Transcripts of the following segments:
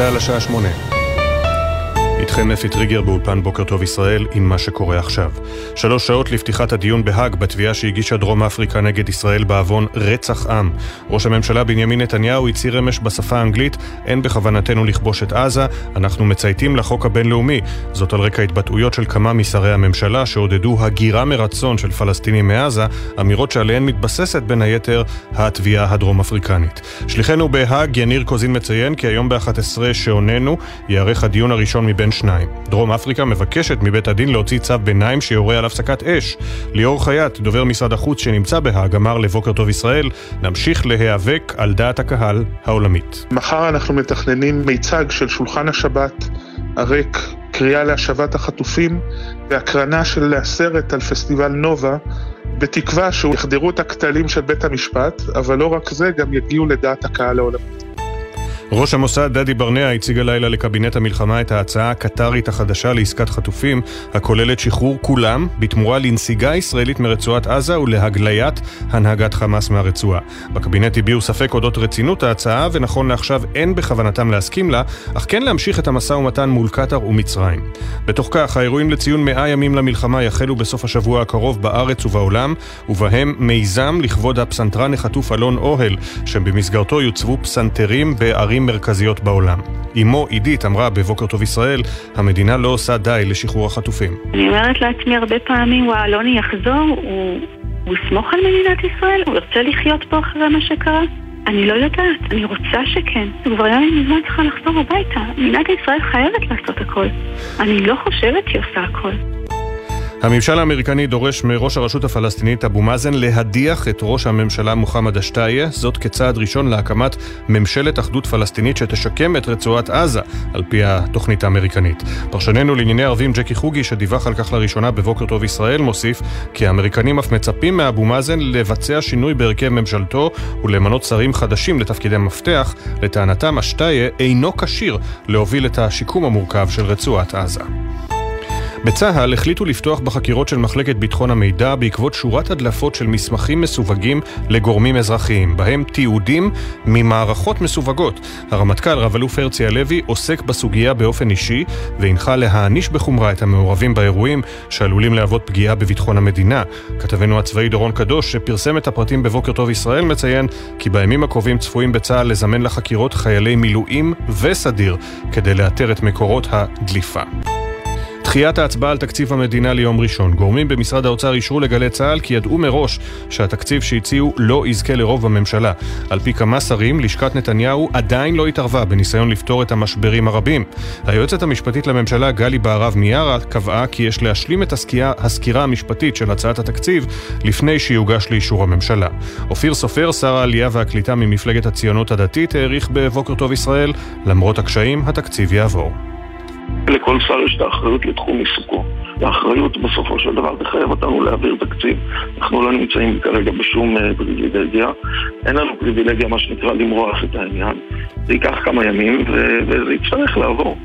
צה"ל השעה שמונה. איתכם אפי טריגר באולפן בוקר טוב ישראל עם מה שקורה עכשיו. שלוש שעות לפתיחת הדיון בהאג בתביעה שהגישה דרום אפריקה נגד ישראל בעוון רצח עם. ראש הממשלה בנימין נתניהו הצהיר אמש בשפה האנגלית אין בכוונתנו לכבוש את עזה, אנחנו מצייתים לחוק הבינלאומי. זאת על רקע התבטאויות של כמה משרי הממשלה שעודדו הגירה מרצון של פלסטינים מעזה, אמירות שעליהן מתבססת בין היתר התביעה הדרום אפריקנית. שליחנו בהאג יניר קוזין מציין כי היום ב-11 שעוננו ייערך הדיון הראשון מבין שניים. דרום אפריקה מבקשת מבית הדין להוציא צו ביניים שיורה על הפסקת אש. ליאור חייט, דובר משרד החוץ שנמצא בהאג, אמר לבוקר טוב ישראל, נמשיך להיאבק על דעת הקהל העולמית. מחר אנחנו מתכננים מיצג של שולחן השבת הריק, קריאה להשבת החטופים והקרנה של הסרט על פסטיבל נובה בתקווה שהוא יחדרו את הכתלים של בית המשפט, אבל לא רק זה, גם יגיעו לדעת הקהל העולמית. ראש המוסד דדי ברנע הציג הלילה לקבינט המלחמה את ההצעה הקטרית החדשה לעסקת חטופים, הכוללת שחרור כולם בתמורה לנסיגה ישראלית מרצועת עזה ולהגליית הנהגת חמאס מהרצועה. בקבינט הביעו ספק אודות רצינות ההצעה, ונכון לעכשיו אין בכוונתם להסכים לה, אך כן להמשיך את המשא ומתן מול קטאר ומצרים. בתוך כך, האירועים לציון מאה ימים למלחמה יחלו בסוף השבוע הקרוב בארץ ובעולם, ובהם מיזם לכבוד הפסנתרן החטוף אלון אוהל, שבמסגרתו יוצבו פסנתרים בערים ערים מרכזיות בעולם. אמו עידית אמרה בבוקר טוב ישראל, המדינה לא עושה די לשחרור החטופים. אני אומרת לעצמי הרבה פעמים, וואה, אלוני יחזור, הוא, הוא יסמוך על מדינת ישראל? הוא ירצה לחיות פה אחרי מה שקרה? אני לא יודעת, אני רוצה שכן. כבר היה לי מזמן צריכה לחזור הביתה. מדינת ישראל חייבת לעשות הכל. אני לא חושבת שהיא עושה הכל. הממשל האמריקני דורש מראש הרשות הפלסטינית אבו מאזן להדיח את ראש הממשלה מוחמד אשתיה, זאת כצעד ראשון להקמת ממשלת אחדות פלסטינית שתשקם את רצועת עזה, על פי התוכנית האמריקנית. פרשננו לענייני ערבים ג'קי חוגי, שדיווח על כך לראשונה בבוקר טוב ישראל, מוסיף כי האמריקנים אף מצפים מאבו מאזן לבצע שינוי בהרכב ממשלתו ולמנות שרים חדשים לתפקידי מפתח. לטענתם אשתיה אינו כשיר להוביל את השיקום המורכב של רצועת עזה. בצה"ל החליטו לפתוח בחקירות של מחלקת ביטחון המידע בעקבות שורת הדלפות של מסמכים מסווגים לגורמים אזרחיים, בהם תיעודים ממערכות מסווגות. הרמטכ"ל רב-אלוף הרצי הלוי עוסק בסוגיה באופן אישי והנחה להעניש בחומרה את המעורבים באירועים שעלולים להוות פגיעה בביטחון המדינה. כתבנו הצבאי דורון קדוש, שפרסם את הפרטים בבוקר טוב ישראל, מציין כי בימים הקרובים צפויים בצה"ל לזמן לחקירות חיילי מילואים וסדיר כדי לאתר את מקורות הדליפה. דחיית ההצבעה על תקציב המדינה ליום ראשון. גורמים במשרד האוצר אישרו לגלי צה"ל כי ידעו מראש שהתקציב שהציעו לא יזכה לרוב בממשלה. על פי כמה שרים, לשכת נתניהו עדיין לא התערבה בניסיון לפתור את המשברים הרבים. היועצת המשפטית לממשלה, גלי בהרב מיארה, קבעה כי יש להשלים את הסקירה, הסקירה המשפטית של הצעת התקציב לפני שיוגש לאישור הממשלה. אופיר סופר, שר העלייה והקליטה ממפלגת הציונות הדתית, העריך בבוקר טוב ישראל, למרות הקשיים, התקציב יעבור. לכל שר יש את האחריות לתחום עיסוקו. והאחריות בסופו של דבר תחייב אותנו להעביר תקציב. אנחנו לא נמצאים כרגע בשום אה, פריבילגיה. אין לנו פריבילגיה, מה שנקרא, למרוח את העניין. זה ייקח כמה ימים וזה יצטרך לעבור.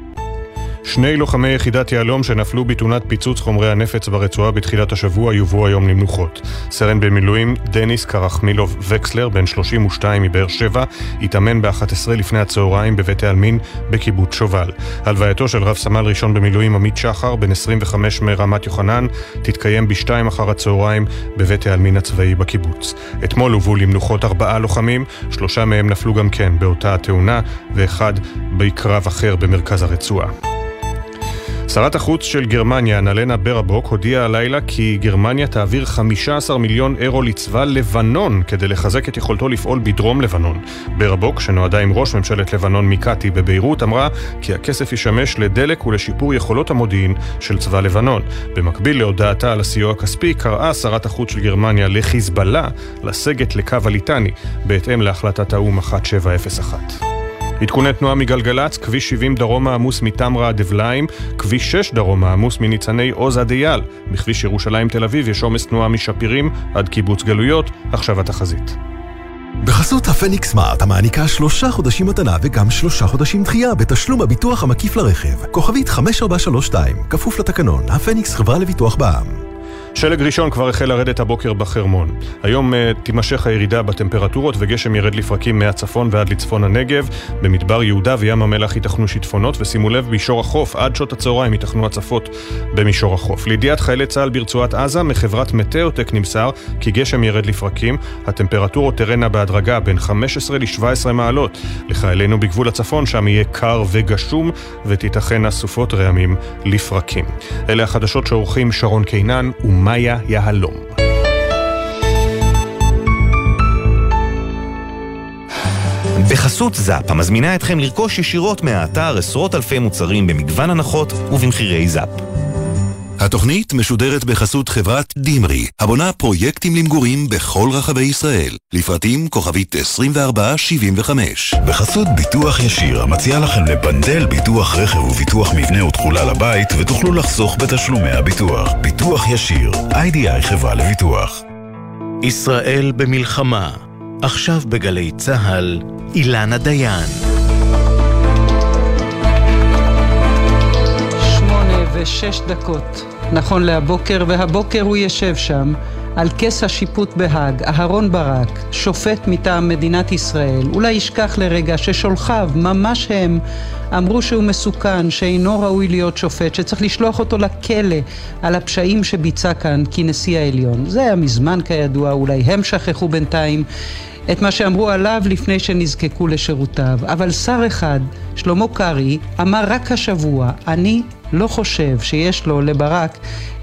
שני לוחמי יחידת יהלום שנפלו בתאונת פיצוץ חומרי הנפץ ברצועה בתחילת השבוע יובאו היום למנוחות. סרן במילואים דניס קרחמילוב וקסלר, בן 32 מבאר שבע, התאמן ב-11 לפני הצהריים בבית העלמין בקיבוץ שובל. הלווייתו של רב סמל ראשון במילואים עמית שחר, בן 25 מרמת יוחנן, תתקיים ב-2 אחר הצהריים בבית העלמין הצבאי בקיבוץ. אתמול הובאו למנוחות ארבעה לוחמים, שלושה מהם נפלו גם כן באותה התאונה, ואחד בקרב אחר במרכז הרצועה. שרת החוץ של גרמניה, נלנה ברבוק, הודיעה הלילה כי גרמניה תעביר 15 מיליון אירו לצבא לבנון כדי לחזק את יכולתו לפעול בדרום לבנון. ברבוק, שנועדה עם ראש ממשלת לבנון מיקאטי בביירות, אמרה כי הכסף ישמש לדלק ולשיפור יכולות המודיעין של צבא לבנון. במקביל להודעתה על הסיוע הכספי, קראה שרת החוץ של גרמניה לחיזבאללה לסגת לקו הליטני, בהתאם להחלטת האו"ם 1701. עדכוני תנועה מגלגלצ, כביש 70 דרומה עמוס מתמרה עד אבליים, כביש 6 דרומה עמוס מניצני עוז עד אייל. בכביש ירושלים תל אביב יש עומס תנועה משפירים עד קיבוץ גלויות, עכשיו התחזית. בחסות הפניקס סמארט המעניקה שלושה חודשים מתנה וגם שלושה חודשים דחייה בתשלום הביטוח המקיף לרכב. כוכבית 5432, כפוף לתקנון, הפניקס חברה לביטוח בע"מ. שלג ראשון כבר החל לרדת הבוקר בחרמון. היום uh, תימשך הירידה בטמפרטורות וגשם ירד לפרקים מהצפון ועד לצפון הנגב. במדבר יהודה וים המלח ייתכנו שיטפונות, ושימו לב, מישור החוף עד שעות הצהריים ייתכנו הצפות במישור החוף. לידיעת חיילי צה"ל ברצועת עזה, מחברת מטאוטק נמסר כי גשם ירד לפרקים. הטמפרטורות תרנה בהדרגה בין 15 ל-17 מעלות. לחיילינו בגבול הצפון, שם יהיה קר וגשום, ותיתכנה סופות רעמים לפרקים. אלה החדשות שעורכים שרון קינן ומאיה יהלום. בחסות זאפ, המזמינה אתכם לרכוש ישירות מהאתר עשרות אלפי מוצרים במגוון הנחות ובמחירי זאפ. התוכנית משודרת בחסות חברת דימרי, הבונה פרויקטים למגורים בכל רחבי ישראל. לפרטים כוכבית 2475. בחסות ביטוח ישיר, המציע לכם לבנדל ביטוח רכב וביטוח מבנה ותכולה לבית, ותוכלו לחסוך בתשלומי הביטוח. ביטוח ישיר, איי-די-איי חברה לביטוח. ישראל במלחמה, עכשיו בגלי צה"ל, אילנה דיין. ושש דקות, נכון להבוקר, והבוקר הוא ישב שם, על כס השיפוט בהאג, אהרון ברק, שופט מטעם מדינת ישראל, אולי ישכח לרגע ששולחיו, ממש הם, אמרו שהוא מסוכן, שאינו ראוי להיות שופט, שצריך לשלוח אותו לכלא על הפשעים שביצע כאן כנשיא העליון. זה היה מזמן כידוע, אולי הם שכחו בינתיים. את מה שאמרו עליו לפני שנזקקו לשירותיו. אבל שר אחד, שלמה קרעי, אמר רק השבוע, אני לא חושב שיש לו, לברק,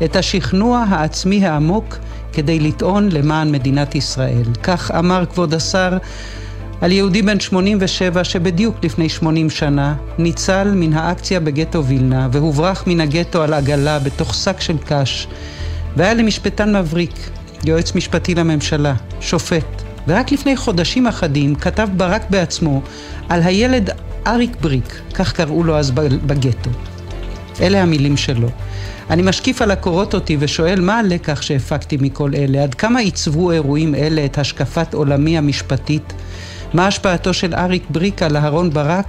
את השכנוע העצמי העמוק כדי לטעון למען מדינת ישראל. כך אמר כבוד השר על יהודי בן 87 שבדיוק לפני 80 שנה ניצל מן האקציה בגטו וילנה והוברח מן הגטו על עגלה בתוך שק של קש והיה למשפטן מבריק, יועץ משפטי לממשלה, שופט. ורק לפני חודשים אחדים כתב ברק בעצמו על הילד אריק בריק, כך קראו לו אז בגטו. אלה המילים שלו. אני משקיף על הקורות אותי ושואל מה הלקח שהפקתי מכל אלה, עד כמה עיצבו אירועים אלה את השקפת עולמי המשפטית, מה השפעתו של אריק בריק על אהרון ברק?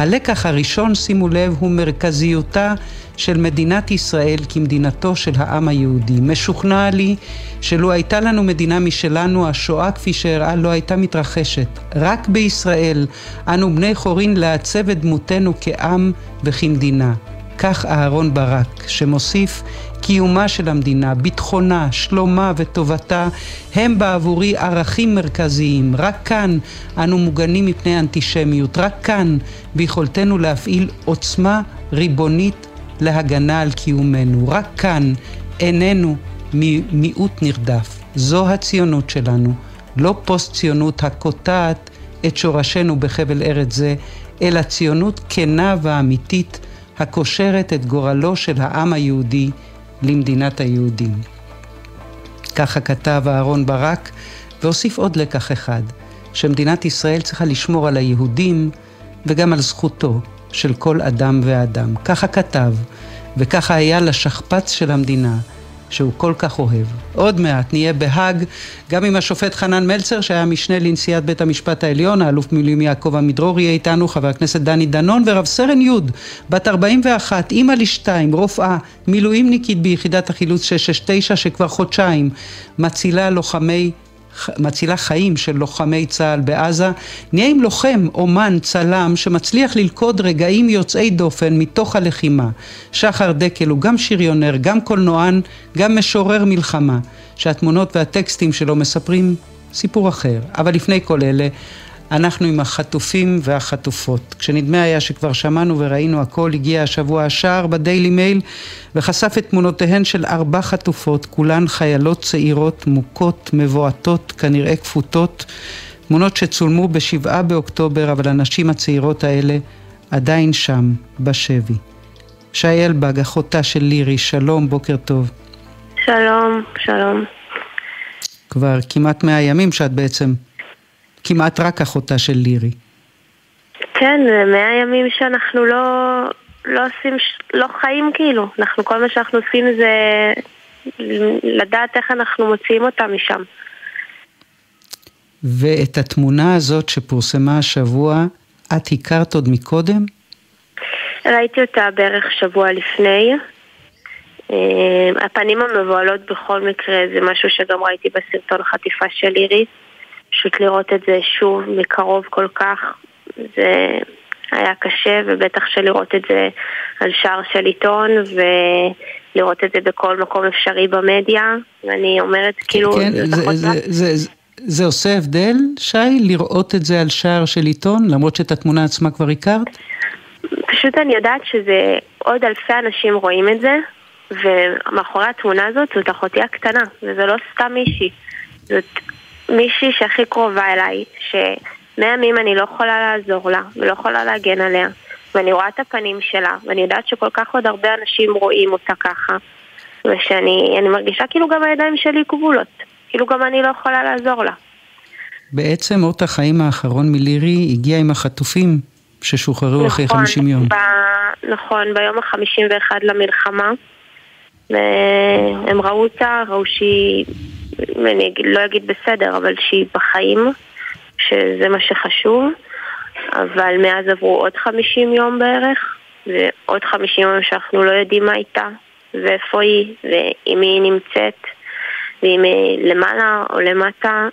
הלקח הראשון, שימו לב, הוא מרכזיותה של מדינת ישראל כמדינתו של העם היהודי. משוכנע לי שלו הייתה לנו מדינה משלנו, השואה כפי שהראה לא הייתה מתרחשת. רק בישראל אנו בני חורין לעצב את דמותנו כעם וכמדינה. כך אהרון ברק, שמוסיף קיומה של המדינה, ביטחונה, שלומה וטובתה, הם בעבורי ערכים מרכזיים. רק כאן אנו מוגנים מפני אנטישמיות. רק כאן ביכולתנו להפעיל עוצמה ריבונית להגנה על קיומנו. רק כאן איננו מיעוט נרדף. זו הציונות שלנו, לא פוסט-ציונות הקוטעת את שורשינו בחבל ארץ זה, אלא ציונות כנה ואמיתית הקושרת את גורלו של העם היהודי למדינת היהודים. ככה כתב אהרון ברק, והוסיף עוד לקח אחד, שמדינת ישראל צריכה לשמור על היהודים וגם על זכותו של כל אדם ואדם. ככה כתב, וככה היה לשכפ"ץ של המדינה, שהוא כל כך אוהב. עוד מעט נהיה בהאג גם עם השופט חנן מלצר שהיה משנה לנשיאת בית המשפט העליון, האלוף מילואים יעקב עמידרור יהיה איתנו, חבר הכנסת דני דנון ורב סרן י', בת 41, אימא לשתיים, רופאה, מילואימניקית ביחידת החילוץ 669 שכבר חודשיים מצילה לוחמי מצילה חיים של לוחמי צה"ל בעזה, נהיה עם לוחם, אומן, צלם, שמצליח ללכוד רגעים יוצאי דופן מתוך הלחימה. שחר דקל הוא גם שריונר, גם קולנוען, גם משורר מלחמה, שהתמונות והטקסטים שלו מספרים סיפור אחר. אבל לפני כל אלה, אנחנו עם החטופים והחטופות. כשנדמה היה שכבר שמענו וראינו הכל, הגיע השבוע השער בדיילי מייל וחשף את תמונותיהן של ארבע חטופות, כולן חיילות צעירות, מוכות, מבועטות, כנראה כפותות. תמונות שצולמו בשבעה באוקטובר, אבל הנשים הצעירות האלה עדיין שם, בשבי. שי אלבג, אחותה של לירי, שלום, בוקר טוב. שלום, שלום. כבר כמעט מאה ימים שאת בעצם כמעט רק אחותה של לירי. כן, מאה ימים שאנחנו לא, לא עושים, לא חיים כאילו. אנחנו, כל מה שאנחנו עושים זה לדעת איך אנחנו מוציאים אותה משם. ואת התמונה הזאת שפורסמה השבוע, את הכרת עוד מקודם? ראיתי אותה בערך שבוע לפני. אה, הפנים המבוהלות בכל מקרה זה משהו שגם ראיתי בסרטון חטיפה של איריס. פשוט לראות את זה שוב מקרוב כל כך, זה היה קשה, ובטח שלראות את זה על שער של עיתון, ולראות את זה בכל מקום אפשרי במדיה, ואני אומרת כאילו... כן, זה, זה, זה, זה, זה, זה עושה הבדל, שי, לראות את זה על שער של עיתון, למרות שאת התמונה עצמה כבר הכרת? פשוט אני יודעת שזה עוד אלפי אנשים רואים את זה, ומאחורי התמונה הזאת זאת אחותי הקטנה, וזה לא סתם מישהי. זאת מישהי שהכי קרובה אליי, שמימים אני לא יכולה לעזור לה, ולא יכולה להגן עליה, ואני רואה את הפנים שלה, ואני יודעת שכל כך עוד הרבה אנשים רואים אותה ככה, ושאני מרגישה כאילו גם הידיים שלי כבולות, כאילו גם אני לא יכולה לעזור לה. בעצם אות החיים האחרון מלירי הגיע עם החטופים ששוחררו נכון, אחרי 50 יום. ב... נכון, ביום ה-51 למלחמה. והם ראו אותה, ראו שהיא אני לא אגיד בסדר, אבל שהיא בחיים, שזה מה שחשוב, אבל מאז עברו עוד 50 יום בערך, ועוד 50 יום שאנחנו לא יודעים מה איתה, ואיפה היא, מי היא נמצאת, ואם היא למעלה או למטה.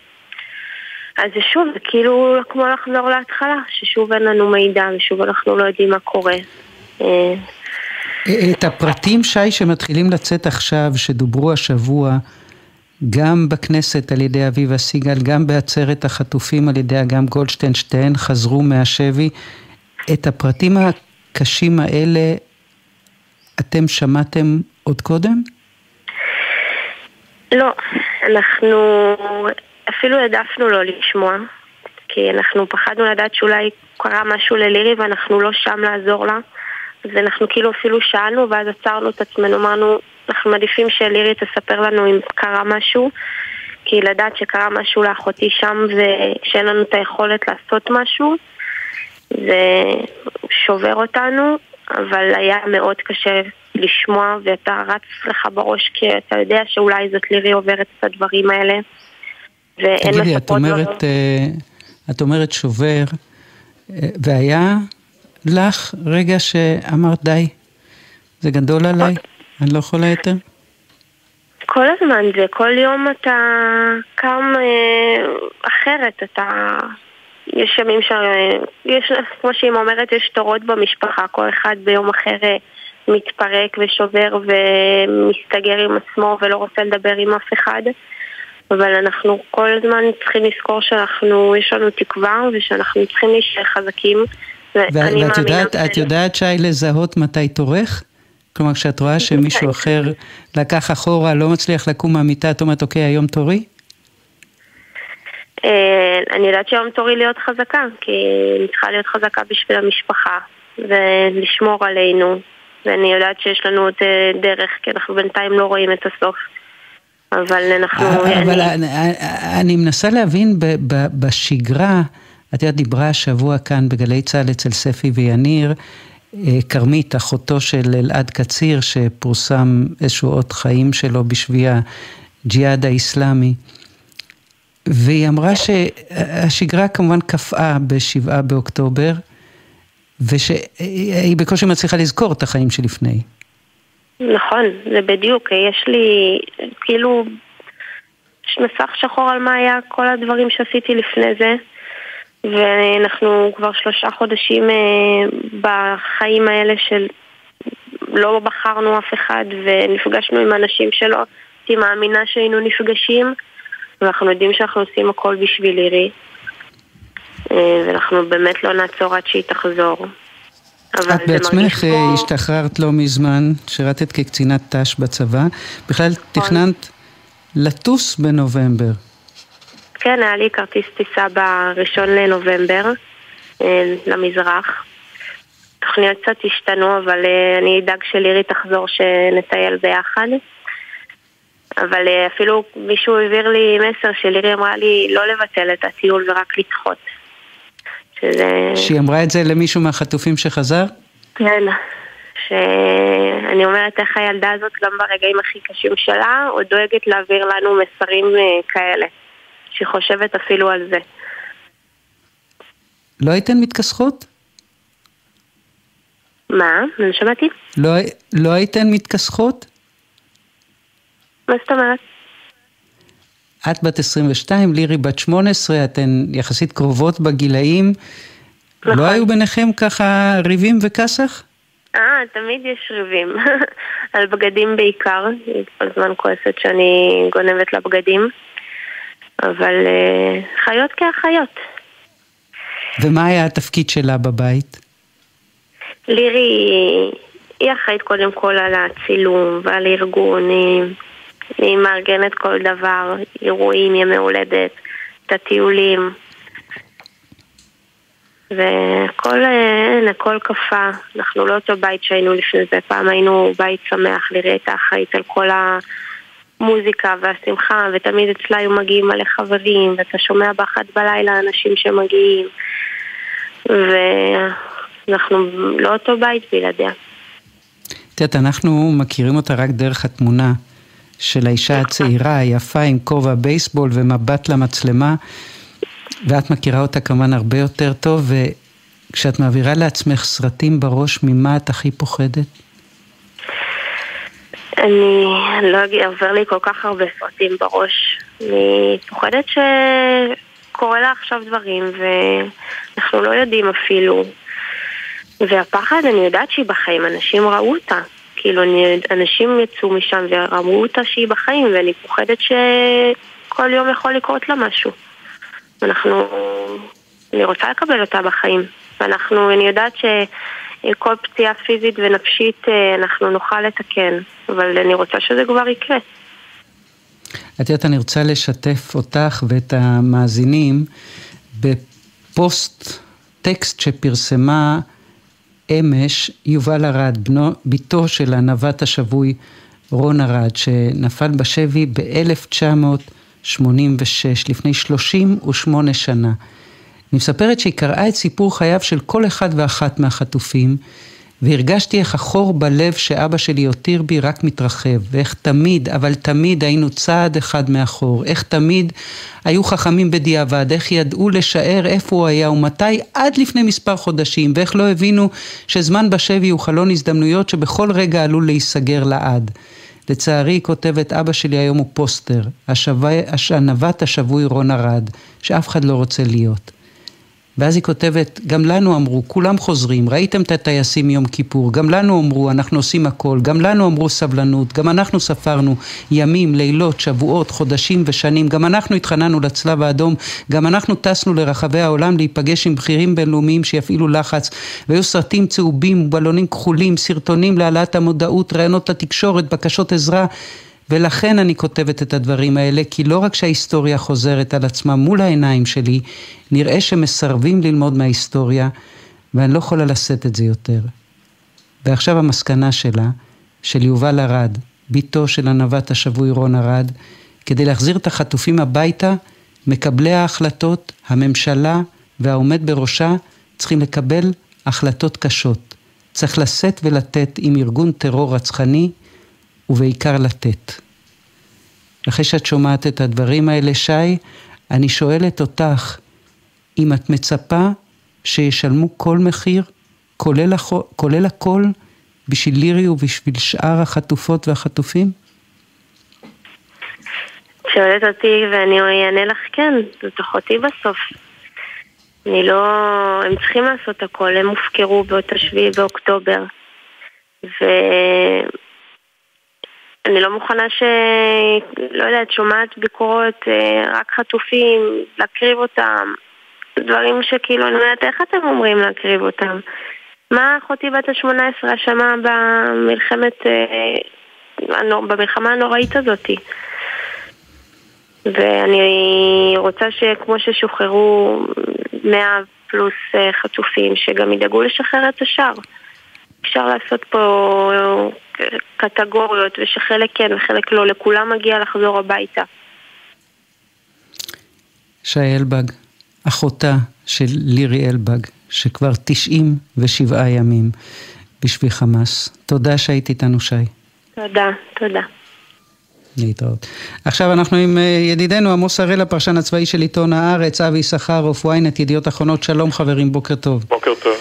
אז זה שוב, זה כאילו כמו לחזור להתחלה, ששוב אין לנו מידע ושוב אנחנו לא יודעים מה קורה. אה, את הפרטים, שי, שמתחילים לצאת עכשיו, שדוברו השבוע, גם בכנסת על ידי אביבה סיגל, גם בעצרת החטופים על ידי אגם גולדשטיין, שתיהן חזרו מהשבי. את הפרטים הקשים האלה אתם שמעתם עוד קודם? לא, אנחנו אפילו העדפנו לא לשמוע, כי אנחנו פחדנו לדעת שאולי קרה משהו ללירי ואנחנו לא שם לעזור לה. אז אנחנו כאילו אפילו שאלנו ואז עצרנו את עצמנו, אמרנו, אנחנו מעדיפים שלירי תספר לנו אם קרה משהו, כי לדעת שקרה משהו לאחותי שם ושאין לנו את היכולת לעשות משהו, זה שובר אותנו, אבל היה מאוד קשה לשמוע ואתה רץ לך בראש כי אתה יודע שאולי זאת לירי עוברת את הדברים האלה. ואין תגידי, את אומרת, לא... את אומרת שובר, אה, והיה לך רגע שאמרת די, זה גדול עליי? אני לא יכולה יותר? כל הזמן זה, כל יום אתה קם אה, אחרת, אתה... יש ימים ש... יש, כמו שאמא אומרת, יש תורות במשפחה, כל אחד ביום אחר אה, מתפרק ושובר ומסתגר עם עצמו ולא רוצה לדבר עם אף אחד. אבל אנחנו כל הזמן צריכים לזכור שאנחנו, יש לנו תקווה ושאנחנו צריכים להישאר חזקים. ואת יודעת, את יודעת, שי, לזהות מתי תורך? כלומר, כשאת רואה שמישהו אחר לקח אחורה, לא מצליח לקום מהמיטה, את אומרת, אוקיי, היום תורי? אה, אני יודעת שהיום תורי להיות חזקה, כי אני צריכה להיות חזקה בשביל המשפחה, ולשמור עלינו, ואני יודעת שיש לנו עוד אה, דרך, כי אנחנו בינתיים לא רואים את הסוף. אבל אנחנו... אה, אבל אני, אני מנסה להבין בשגרה, את יודעת, דיברה השבוע כאן בגלי צה"ל אצל ספי ויניר, כרמית, אחותו של אלעד קציר, שפורסם איזשהו אות חיים שלו בשבי הג'יהאד האיסלאמי. והיא אמרה שהשגרה כמובן קפאה בשבעה באוקטובר, ושהיא בקושי מצליחה לזכור את החיים שלפני. נכון, זה בדיוק, יש לי כאילו מסך שחור על מה היה כל הדברים שעשיתי לפני זה. ואנחנו כבר שלושה חודשים אה, בחיים האלה של לא בחרנו אף אחד ונפגשנו עם אנשים שלא הייתי מאמינה שהיינו נפגשים ואנחנו יודעים שאנחנו עושים הכל בשביל לירי אה, ואנחנו באמת לא נעצור עד שהיא תחזור. את בעצמך פה... אה, השתחררת לא מזמן, שירתת כקצינת ת"ש בצבא, בכלל נכון. תכננת לטוס בנובמבר. כן, היה לי כרטיס טיסה בראשון לנובמבר אה, למזרח. תוכניות קצת השתנו, אבל אה, אני אדאג שלירי תחזור שנטייל ביחד. אבל אה, אפילו מישהו העביר לי מסר שלירי אמרה לי לא לבטל את הטיול ורק לדחות. שזה... שהיא אמרה את זה למישהו מהחטופים שחזר? כן, שאני אומרת איך הילדה הזאת גם ברגעים הכי קשים שלה עוד דואגת להעביר לנו מסרים כאלה. שהיא חושבת אפילו על זה. לא הייתן מתכסחות? מה? אני שמעתי. לא, לא הייתן מתכסחות? מה זאת אומרת? את בת 22, לירי בת 18, אתן יחסית קרובות בגילאים. נכון. לא היו ביניכם ככה ריבים וכסח? אה, תמיד יש ריבים. על בגדים בעיקר. היא כל הזמן כועסת שאני גונבת לה בגדים. אבל uh, חיות כאחיות. ומה היה התפקיד שלה בבית? לירי, היא אחראית קודם כל על הצילום ועל ארגון, היא, היא מארגנת כל דבר, אירועים, ימי הולדת, את הטיולים. והכל, אין, הכל קפא. אנחנו לא אותו בית שהיינו לפני זה, פעם היינו בית שמח, לירי הייתה אחראית על כל המוזיקה והשמחה, ותמיד אצלה היו מגיעים מלא חברים, ואתה שומע באחת בלילה אנשים שמגיעים. ואנחנו לא אותו בית בלעדיה. את יודעת, אנחנו מכירים אותה רק דרך התמונה של האישה הצעירה, היפה עם כובע בייסבול ומבט למצלמה, ואת מכירה אותה כמובן הרבה יותר טוב, וכשאת מעבירה לעצמך סרטים בראש, ממה את הכי פוחדת? אני לא אגיד, עובר לי כל כך הרבה סרטים בראש. אני פוחדת שקורה לה עכשיו דברים, ואנחנו לא יודעים אפילו. והפחד, אני יודעת שהיא בחיים, אנשים ראו אותה. כאילו, אני, אנשים יצאו משם וראו אותה שהיא בחיים, ואני פוחדת שכל יום יכול לקרות לה משהו. אנחנו... אני רוצה לקבל אותה בחיים. ואנחנו, אני יודעת שכל פציעה פיזית ונפשית אה, אנחנו נוכל לתקן, אבל אני רוצה שזה כבר יקרה. את יודעת, אני רוצה לשתף אותך ואת המאזינים בפוסט, טקסט שפרסמה אמש יובל ארד, בנו, בתו של הנווט השבוי רון ארד, שנפל בשבי ב-1986, לפני 38 שנה. אני מספרת שהיא קראה את סיפור חייו של כל אחד ואחת מהחטופים, והרגשתי איך החור בלב שאבא שלי הותיר בי רק מתרחב, ואיך תמיד, אבל תמיד היינו צעד אחד מאחור, איך תמיד היו חכמים בדיעבד, איך ידעו לשער איפה הוא היה ומתי עד לפני מספר חודשים, ואיך לא הבינו שזמן בשבי הוא חלון הזדמנויות שבכל רגע עלול להיסגר לעד. לצערי, היא כותבת, אבא שלי היום הוא פוסטר, השבי, הנווט השבוי רון ארד, שאף אחד לא רוצה להיות. ואז היא כותבת, גם לנו אמרו, כולם חוזרים, ראיתם את הטייסים יום כיפור, גם לנו אמרו, אנחנו עושים הכל, גם לנו אמרו סבלנות, גם אנחנו ספרנו ימים, לילות, שבועות, חודשים ושנים, גם אנחנו התחננו לצלב האדום, גם אנחנו טסנו לרחבי העולם להיפגש עם בכירים בינלאומיים שיפעילו לחץ, והיו סרטים צהובים, בלונים כחולים, סרטונים להעלאת המודעות, ראיונות לתקשורת, בקשות עזרה. ולכן אני כותבת את הדברים האלה, כי לא רק שההיסטוריה חוזרת על עצמה מול העיניים שלי, נראה שמסרבים ללמוד מההיסטוריה, ואני לא יכולה לשאת את זה יותר. ועכשיו המסקנה שלה, של יובל ארד, בתו של הנווט השבוי רון ארד, כדי להחזיר את החטופים הביתה, מקבלי ההחלטות, הממשלה והעומד בראשה, צריכים לקבל החלטות קשות. צריך לשאת ולתת עם ארגון טרור רצחני, ובעיקר לתת. אחרי שאת שומעת את הדברים האלה, שי, אני שואלת אותך, אם את מצפה שישלמו כל מחיר, כולל, הח... כולל הכל, בשביל לירי ובשביל שאר החטופות והחטופים? שואלת אותי ואני אענה לך כן, זאת אחותי בסוף. אני לא... הם צריכים לעשות הכל, הם הופקרו באותה שביעי באוקטובר. ו... אני לא מוכנה ש... לא יודעת, שומעת ביקורות, אה, רק חטופים, להקריב אותם. דברים שכאילו, אני אומרת, איך אתם אומרים להקריב אותם? מה אחותי בת ה-18 אשמה במלחמת, אה, במלחמה הנוראית הזאתי? ואני רוצה שכמו ששוחררו 100 פלוס אה, חטופים, שגם ידאגו לשחרר את השאר. אפשר לעשות פה קטגוריות, ושחלק כן וחלק לא, לכולם מגיע לחזור הביתה. שי אלבג, אחותה של לירי אלבג, שכבר 97 ימים בשביל חמאס. תודה שהיית איתנו, שי. תודה, תודה. להתראות. עכשיו אנחנו עם אה, ידידנו עמוס הראל, הפרשן הצבאי של עיתון הארץ, אבי יששכרוף, ynet, ידיעות אחרונות, שלום חברים, בוקר טוב. בוקר טוב.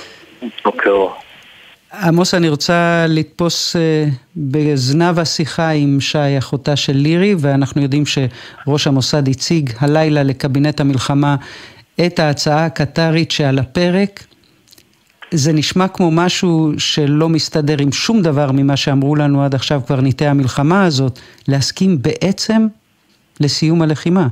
בוקר. עמוס, אני רוצה לתפוס אה, בזנב השיחה עם שי, אחותה של לירי, ואנחנו יודעים שראש המוסד הציג הלילה לקבינט המלחמה את ההצעה הקטרית שעל הפרק. זה נשמע כמו משהו שלא מסתדר עם שום דבר ממה שאמרו לנו עד עכשיו קברניטי המלחמה הזאת, להסכים בעצם לסיום הלחימה.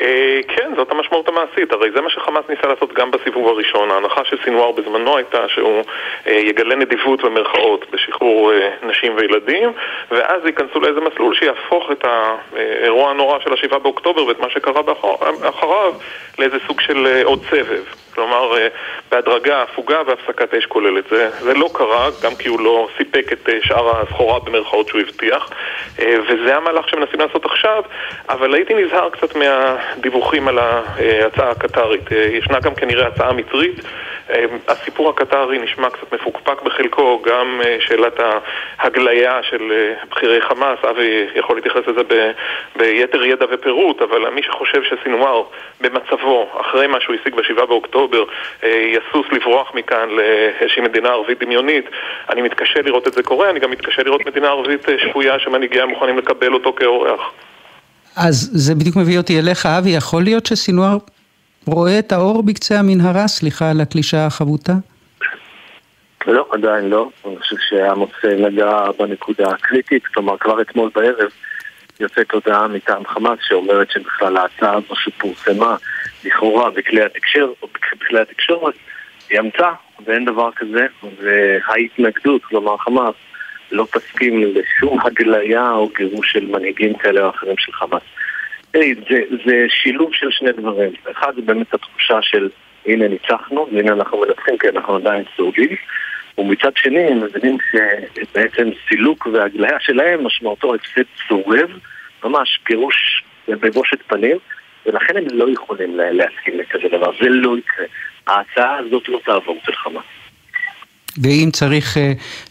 אה, כן, זאת המשמעות המעשית, הרי זה מה שחמאס ניסה לעשות גם בסיבוב הראשון. ההנחה של סינואר בזמנו הייתה שהוא אה, יגלה נדיבות במרכאות בשחרור אה, נשים וילדים, ואז ייכנסו לאיזה מסלול שיהפוך את האירוע הנורא של השבעה באוקטובר ואת מה שקרה אחריו לאיזה סוג של עוד סבב. כלומר, בהדרגה, הפוגה והפסקת אש כוללת. זה, זה לא קרה, גם כי הוא לא סיפק את שאר הסחורה במרכאות שהוא הבטיח, וזה המהלך שמנסים לעשות עכשיו, אבל הייתי נזהר קצת מה... דיווחים על ההצעה הקטרית. אה, ישנה גם כנראה הצעה מצרית. אה, הסיפור הקטרי נשמע קצת מפוקפק בחלקו, גם אה, שאלת ההגליה של בכירי חמאס, אבי יכול להתייחס לזה ביתר ידע ופירוט, אבל מי שחושב שסינואר במצבו, אחרי מה שהוא השיג ב-7 באוקטובר, יסוס לברוח מכאן לאיזושהי מדינה ערבית דמיונית, אני מתקשה לראות את זה קורה, אני גם מתקשה לראות מדינה ערבית שפויה שמנהיגיה מוכנים לקבל אותו כאורח. אז זה בדיוק מביא אותי אליך, אבי, יכול להיות שסינואר רואה את האור בקצה המנהרה? סליחה על הקלישה החבוטה. לא, עדיין לא. אני חושב שעמוס נגע בנקודה הקריטית, כלומר כבר אתמול בערב יוצאת הודעה מטעם חמאס שאומרת שבכלל ההצעה הזו שפורסמה לכאורה בכלי התקשר, בכלי התקשורת היא המצאה ואין דבר כזה וההתנגדות, כלומר חמאס לא תסכים לשום הגליה או גירוש של מנהיגים כאלה או אחרים של חמאס. זה, זה שילוב של שני דברים. אחד זה באמת התחושה של הנה ניצחנו, והנה אנחנו מנצחים כי אנחנו עדיין שורדים. ומצד שני הם מבינים שבעצם סילוק והגליה שלהם משמעותו הפסד צורב, ממש גירוש בבושת פנים, ולכן הם לא יכולים להסכים לכזה דבר, זה לא יקרה. ההצעה הזאת לא תעבור של חמאס. ואם צריך uh,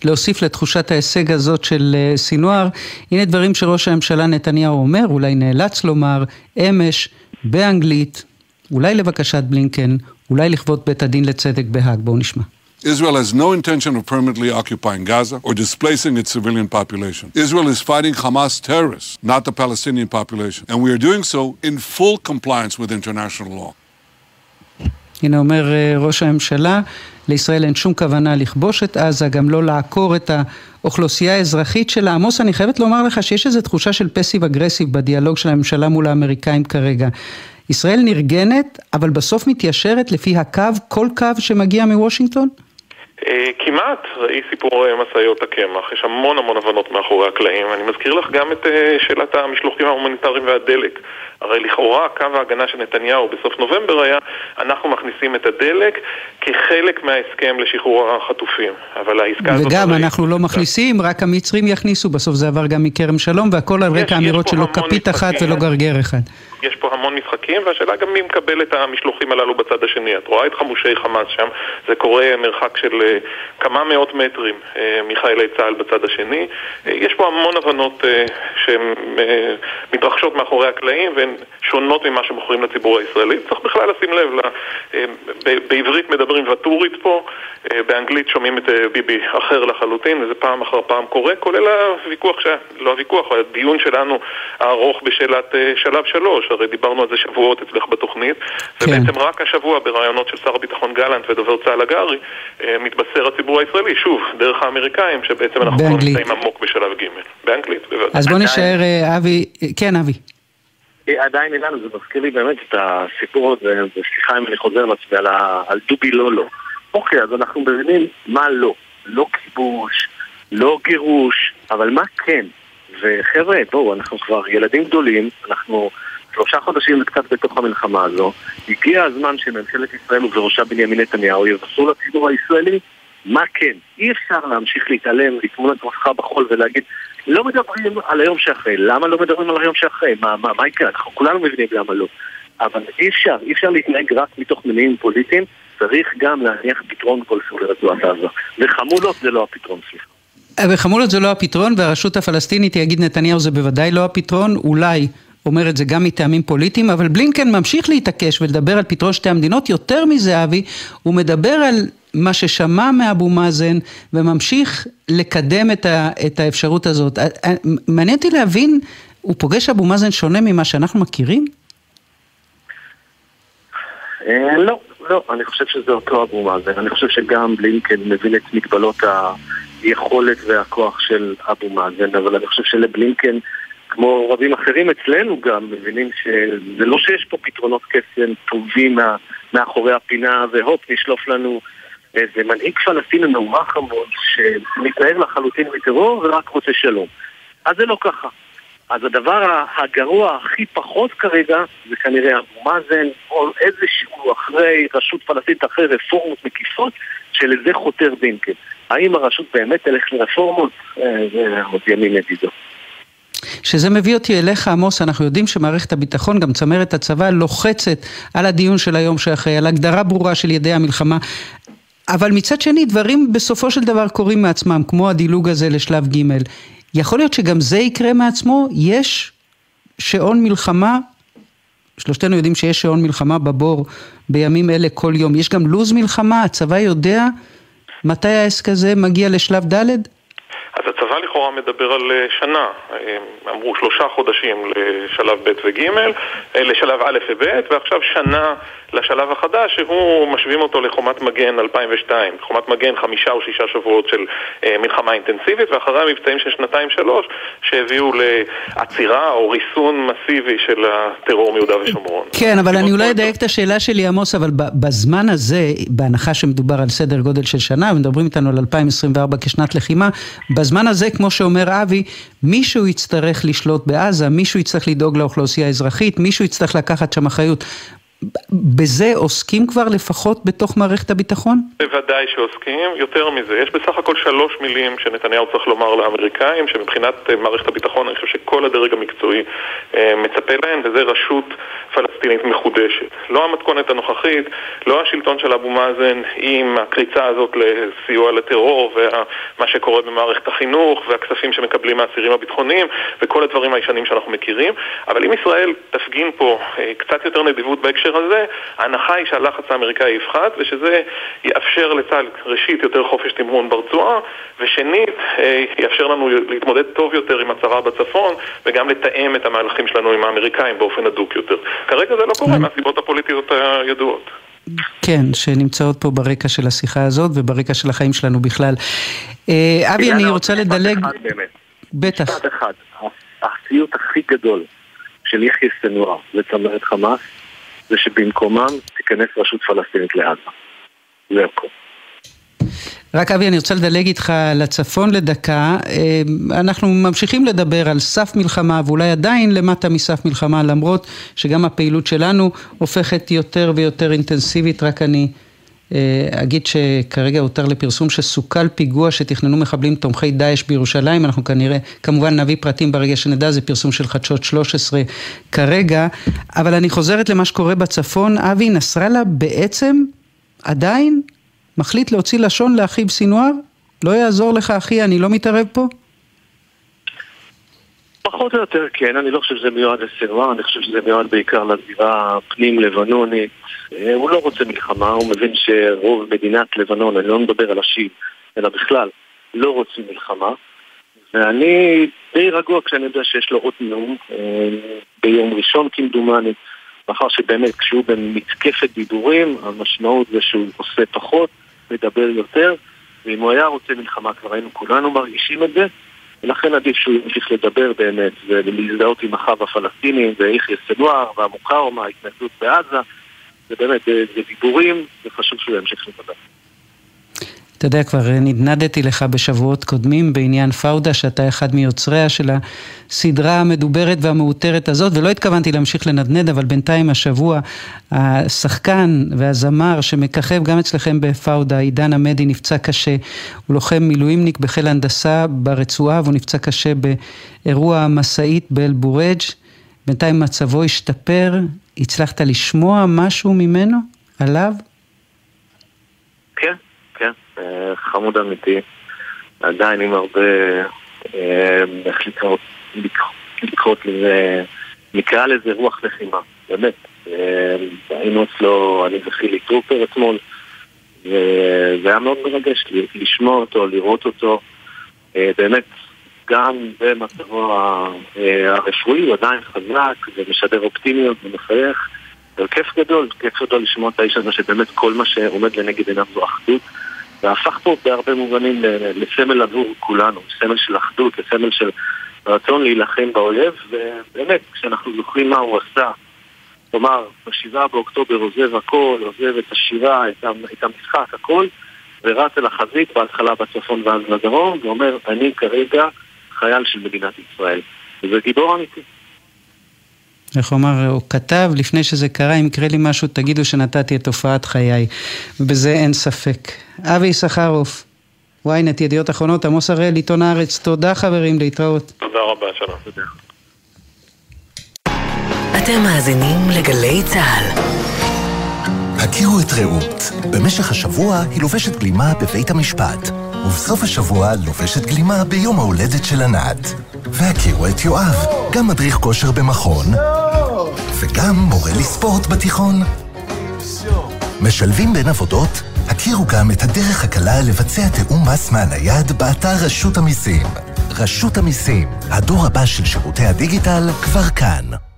להוסיף לתחושת ההישג הזאת של uh, סינואר, הנה דברים שראש הממשלה נתניהו אומר, אולי נאלץ לומר, אמש, באנגלית, אולי לבקשת בלינקן, אולי לכבוד בית הדין לצדק בהאג. בואו נשמע. Israel has no intention of permanently occupying Gaza or displacing its civilian population. Israel is fighting Hamas terrorists, not the Palestinian population. And we are doing so in full compliance with international law. הנה אומר ראש הממשלה, לישראל אין שום כוונה לכבוש את עזה, גם לא לעקור את האוכלוסייה האזרחית שלה. עמוס, אני חייבת לומר לך שיש איזו תחושה של פסיב אגרסיב בדיאלוג של הממשלה מול האמריקאים כרגע. ישראל נרגנת, אבל בסוף מתיישרת לפי הקו, כל קו שמגיע מוושינגטון? אה, כמעט, ראי סיפור אה, משאיות הקמח, יש המון המון הבנות מאחורי הקלעים. אני מזכיר לך גם את אה, שאלת המשלוחים ההומניטריים והדלק. הרי לכאורה קו ההגנה של נתניהו בסוף נובמבר היה אנחנו מכניסים את הדלק כחלק מההסכם לשחרור החטופים. אבל העסקה הזאת... וגם אנחנו לא מכניסים, רק המצרים יכניסו, בסוף זה עבר גם מכרם שלום, והכל על רקע האמירות שלו כפית אחת ולא גרגר אחד. יש פה המון משחקים, והשאלה גם מי מקבל את המשלוחים הללו בצד השני. את רואה את חמושי חמאס שם, זה קורה מרחק של uh, כמה מאות מטרים uh, מחיילי צה"ל בצד השני. Uh, יש פה המון הבנות uh, שהן uh, מתרחשות מאחורי הקלעים והן שונות ממה שמוכרים לציבור הישראלי. צריך בכלל לשים לב, בעברית מדברים וטורית פה, באנגלית שומעים את ביבי אחר לחלוטין, וזה פעם אחר פעם קורה, כולל הוויכוח, ש... לא הוויכוח, הדיון שלנו הארוך בשאלת שלב שלוש. הרי דיברנו על זה שבועות אצלך בתוכנית, כן. ובעצם רק השבוע בראיונות של שר הביטחון גלנט ודובר צה"ל הגרי, אה, מתבשר הציבור הישראלי, שוב, דרך האמריקאים, שבעצם אנחנו כבר נמצאים עמוק בשלב ג', באנגלית, בוודאי. אז בוא נשאר, אה, אבי, כן, אבי. אה, עדיין אילן, זה מזכיר לי באמת את הסיפור הזה, וסליחה אם אני חוזר לעצמי על, על דובי לא לא. אוקיי, אז אנחנו מבינים מה לא. לא כיבוש, לא גירוש, אבל מה כן? וחבר'ה, בואו, אנחנו כבר ילדים גדולים, אנחנו שלושה חודשים וקצת בתוך המלחמה הזו, הגיע הזמן שממשלת ישראל ובראשה בנימין נתניהו יבשרו לציבור הישראלי מה כן. אי אפשר להמשיך להתעלם, לטמון את ראשך בחול ולהגיד לא מדברים על היום שאחרי. למה לא מדברים על היום שאחרי? מה, מה, מה יקרה? אנחנו כולנו מבינים למה לא. אבל אי אפשר, אי אפשר להתנהג רק מתוך מניעים פוליטיים, צריך גם להניח פתרון כלשהו לרצועת עזה. וחמולות זה לא הפתרון, סליחה. וחמולות זה לא הפתרון, והרשות הפלסטינית, יגיד נתניהו, זה בוודאי לא הפתרון, אולי אומר את זה גם מטעמים פוליטיים, אבל בלינקן ממשיך להתעקש ולדבר על פתרון שתי המדינות. יותר מזה, אבי, הוא מדבר על מה ששמע מאבו מאזן וממשיך לקדם את, ה, את האפשרות הזאת. מעניין אותי להבין, הוא פוגש אבו מאזן שונה ממה שאנחנו מכירים? לא, לא, אני חושב שזה אותו אבו מאזן. אני חושב שגם בלינקן מבין את מגבלות היכולת והכוח של אבו מאזן, אבל אני חושב שלבלינקן, כמו רבים אחרים אצלנו גם, מבינים שזה לא שיש פה פתרונות קסם טובים מאחורי הפינה, והופ, נשלוף לנו איזה מנהיג פלסטיני מאורח המון, שמתנהג לחלוטין מטרור ורק רוצה שלום. אז זה לא ככה. אז הדבר הגרוע הכי פחות כרגע זה כנראה אבו מאזן או איזשהו אחרי רשות פלסטינית אחרי רפורמות מקיפות שלזה חותר בינקל. האם הרשות באמת תלך לרפורמות? אה, זה עוד ימים ידידו. שזה מביא אותי אליך עמוס, אנחנו יודעים שמערכת הביטחון, גם צמרת הצבא, לוחצת על הדיון של היום שאחרי, על הגדרה ברורה של ידי המלחמה. אבל מצד שני, דברים בסופו של דבר קורים מעצמם, כמו הדילוג הזה לשלב ג'. יכול להיות שגם זה יקרה מעצמו? יש שעון מלחמה, שלושתנו יודעים שיש שעון מלחמה בבור בימים אלה כל יום. יש גם לו"ז מלחמה, הצבא יודע מתי העסק הזה מגיע לשלב ד'? אז הצבא לכאורה מדבר על אה, שנה, אמרו שלושה חודשים לשלב ב' וג', אה, לשלב א' וב', ועכשיו שנה לשלב החדש, שהוא משווים אותו לחומת מגן 2002. חומת מגן חמישה או שישה שבועות של אה, מלחמה אינטנסיבית, ואחרי המבצעים של שנתיים-שלוש, שהביאו לעצירה או ריסון מסיבי של הטרור מיהודה ושומרון. כן, אבל אני אולי אדייק את השאלה שלי, עמוס, אבל בזמן הזה, בהנחה שמדובר על סדר גודל של שנה, ומדברים איתנו על 2024 כשנת לחימה, בזמן הזה, כמו שאומר אבי, מישהו יצטרך לשלוט בעזה, מישהו יצטרך לדאוג לאוכלוסייה האזרחית, מישהו יצטרך לקחת שם אחריות. בזה עוסקים כבר לפחות בתוך מערכת הביטחון? בוודאי שעוסקים, יותר מזה. יש בסך הכל שלוש מילים שנתניהו צריך לומר לאמריקאים, שמבחינת אה, מערכת הביטחון אני חושב שכל הדרג המקצועי אה, מצפה להן, וזה רשות פלסטינית מחודשת. לא המתכונת הנוכחית, לא השלטון של אבו מאזן עם הקריצה הזאת לסיוע לטרור ומה שקורה במערכת החינוך והכספים שמקבלים מהאסירים הביטחוניים וכל הדברים הישנים שאנחנו מכירים, אבל אם ישראל תפגין פה אה, קצת יותר נדיבות בהקשר בהקשר הזה, ההנחה היא שהלחץ האמריקאי יפחת ושזה יאפשר לצה"ל ראשית יותר חופש תמרון ברצועה ושנית אה, יאפשר לנו להתמודד טוב יותר עם הצהרה בצפון וגם לתאם את המהלכים שלנו עם האמריקאים באופן הדוק יותר. כרגע זה לא קורה מהסיבות הפוליטיות הידועות. כן, שנמצאות פה ברקע של השיחה הזאת וברקע של החיים שלנו בכלל. אה, אבי, אני רוצה לדלג... בטח. משפט אחד, הסיוט הכי גדול של יחיא סנואר וצמרת חמאס זה שבמקומם תיכנס רשות פלסטינית לעזה. זה הכל. רק אבי, אני רוצה לדלג איתך לצפון לדקה. אה, אנחנו ממשיכים לדבר על סף מלחמה, ואולי עדיין למטה מסף מלחמה, למרות שגם הפעילות שלנו הופכת יותר ויותר אינטנסיבית, רק אני אגיד שכרגע הותר לפרסום שסוכל פיגוע שתכננו מחבלים תומכי דאעש בירושלים, אנחנו כנראה, כמובן נביא פרטים ברגע שנדע, זה פרסום של חדשות 13 כרגע, אבל אני חוזרת למה שקורה בצפון, אבי נסראללה בעצם עדיין מחליט להוציא לשון לאחיו סינואר? לא יעזור לך אחי, אני לא מתערב פה? פחות או יותר כן, אני לא חושב שזה מיועד לסנואר, אני חושב שזה מיועד בעיקר לזירה פנים-לבנונית. אה, הוא לא רוצה מלחמה, הוא מבין שרוב מדינת לבנון, אני לא מדבר על השיעים, אלא בכלל, לא רוצים מלחמה. ואני די רגוע כשאני יודע שיש לו עוד נאום אה, ביום ראשון כמדומני, מאחר שבאמת כשהוא במתקפת דיבורים, המשמעות זה שהוא עושה פחות, מדבר יותר, ואם הוא היה רוצה מלחמה, כבר היינו כולנו מרגישים את זה. ולכן עדיף שהוא ימשיך לדבר באמת ולהזדהות עם אחיו הפלסטינים ויחיא סנואר והמוקאומה, ההתנגדות בעזה זה באמת, זה דיבורים, וחשוב שהוא ימשיך לדבר. אתה יודע, כבר נדנדתי לך בשבועות קודמים בעניין פאודה, שאתה אחד מיוצריה של הסדרה המדוברת והמאותרת הזאת, ולא התכוונתי להמשיך לנדנד, אבל בינתיים השבוע השחקן והזמר שמככב גם אצלכם בפאודה, עידן עמדי, נפצע קשה. הוא לוחם מילואימניק בחיל הנדסה ברצועה, והוא נפצע קשה באירוע משאית באל-בורג'. בינתיים מצבו השתפר, הצלחת לשמוע משהו ממנו? עליו? כן, חמוד אמיתי, עדיין עם הרבה, אה, איך לקרוא לזה, נקרא לזה רוח לחימה, באמת. אה, היינו אצלו, אני וחילי טרופר אתמול, וזה היה מאוד מרגש לשמוע אותו, לראות אותו. באמת, גם במצבו הרפואי הוא עדיין חזק ומשדר אופטימיות ומחייך. זה כיף גדול, כיף גדול לשמוע את האיש הזה שבאמת כל מה שעומד לנגד עיניו זו אחדות. והפך פה בהרבה מובנים לסמל עבור כולנו, סמל של אחדות, לסמל של רצון להילחם באויב, ובאמת, כשאנחנו זוכרים מה הוא עשה, כלומר, בשבעה באוקטובר עוזב הכל, עוזב את השירה, את המשחק, הכל, ורץ אל החזית, בהתחלה בצפון ואז בדרום, ואומר, אני כרגע חייל של מדינת ישראל. וזה גיבור אמיתי. איך הוא אמר, הוא כתב, לפני שזה קרה, אם יקרה לי משהו, תגידו שנתתי את תופעת חיי. ובזה אין ספק. אבי יששכרוף, ynet, ידיעות אחרונות, עמוס הראל, עיתון הארץ, תודה חברים, להתראות. תודה רבה, שלום. תודה. אתם מאזינים לגלי צה"ל. הכירו את רעות. במשך השבוע היא לובשת גלימה בבית המשפט, ובסוף השבוע לובשת גלימה ביום ההולדת של ענת. והכירו את יואב, גם מדריך כושר במכון, וגם מורה לספורט בתיכון. משלבים בין עבודות? הכירו גם את הדרך הקלה לבצע תיאום מס מהנייד באתר רשות המיסים. רשות המיסים, הדור הבא של שירותי הדיגיטל, כבר כאן.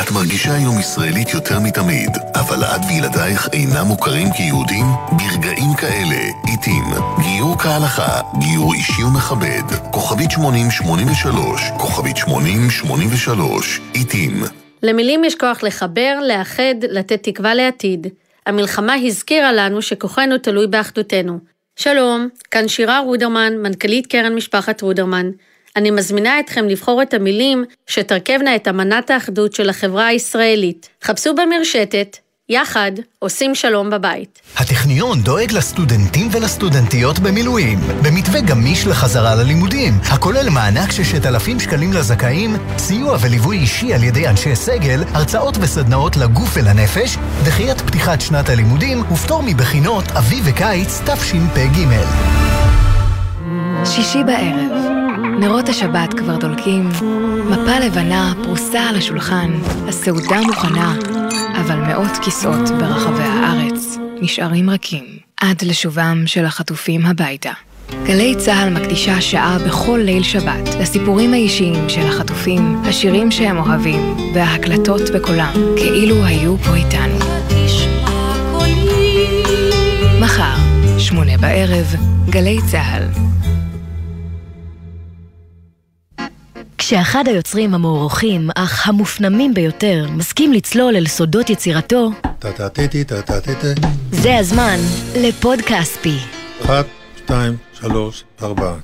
את מרגישה היום ישראלית יותר מתמיד, אבל את וילדייך אינם מוכרים כיהודים? ברגעים כאלה, עיתים, גיור כהלכה, גיור אישי ומכבד, כוכבית 8083, כוכבית 8083, עיתים. למילים יש כוח לחבר, לאחד, לתת תקווה לעתיד. המלחמה הזכירה לנו שכוחנו תלוי באחדותנו. שלום, כאן שירה רודרמן, מנכ"לית קרן משפחת רודרמן. אני מזמינה אתכם לבחור את המילים שתרכבנה את אמנת האחדות של החברה הישראלית. חפשו במרשתת, יחד עושים שלום בבית. הטכניון דואג לסטודנטים ולסטודנטיות במילואים, במתווה גמיש לחזרה ללימודים, הכולל מענק ששת אלפים שקלים לזכאים, סיוע וליווי אישי על ידי אנשי סגל, הרצאות וסדנאות לגוף ולנפש, דחיית פתיחת שנת הלימודים ופטור מבחינות אביב וקיץ תשפ"ג. שישי בערב נרות השבת כבר דולקים, מפה לבנה פרוסה על השולחן, הסעודה מוכנה, אבל מאות כיסאות ברחבי הארץ נשארים רכים עד לשובם של החטופים הביתה. גלי צה"ל מקדישה שעה בכל ליל שבת לסיפורים האישיים של החטופים, השירים שהם אוהבים וההקלטות בקולם, כאילו היו פה איתנו. מחר, שמונה בערב, גלי צה"ל. כשאחד היוצרים המוערוכים, אך המופנמים ביותר, מסכים לצלול אל סודות יצירתו, זה הזמן לפוד כספי. אחת, שתיים, שלוש, ארבע.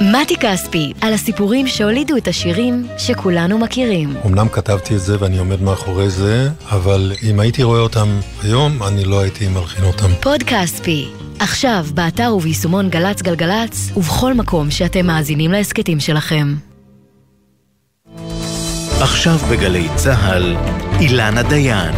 מתי כספי, על הסיפורים שהולידו את השירים שכולנו מכירים. אמנם כתבתי את זה ואני עומד מאחורי זה, אבל אם הייתי רואה אותם היום, אני לא הייתי מלחין אותם. פוד כספי, עכשיו באתר וביישומון גל"צ גלגלצ, ובכל מקום שאתם מאזינים להסכתים שלכם. עכשיו בגלי צה"ל, אילנה דיין.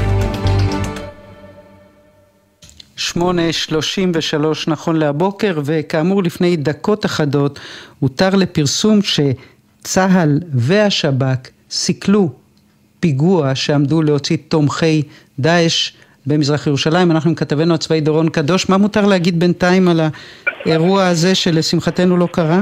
שמונה שלושים ושלוש נכון להבוקר, וכאמור לפני דקות אחדות הותר לפרסום שצה"ל והשב"כ סיכלו פיגוע שעמדו להוציא תומכי דאעש במזרח ירושלים. אנחנו עם כתבנו הצבאי דורון קדוש. מה מותר להגיד בינתיים על האירוע הזה שלשמחתנו לא קרה?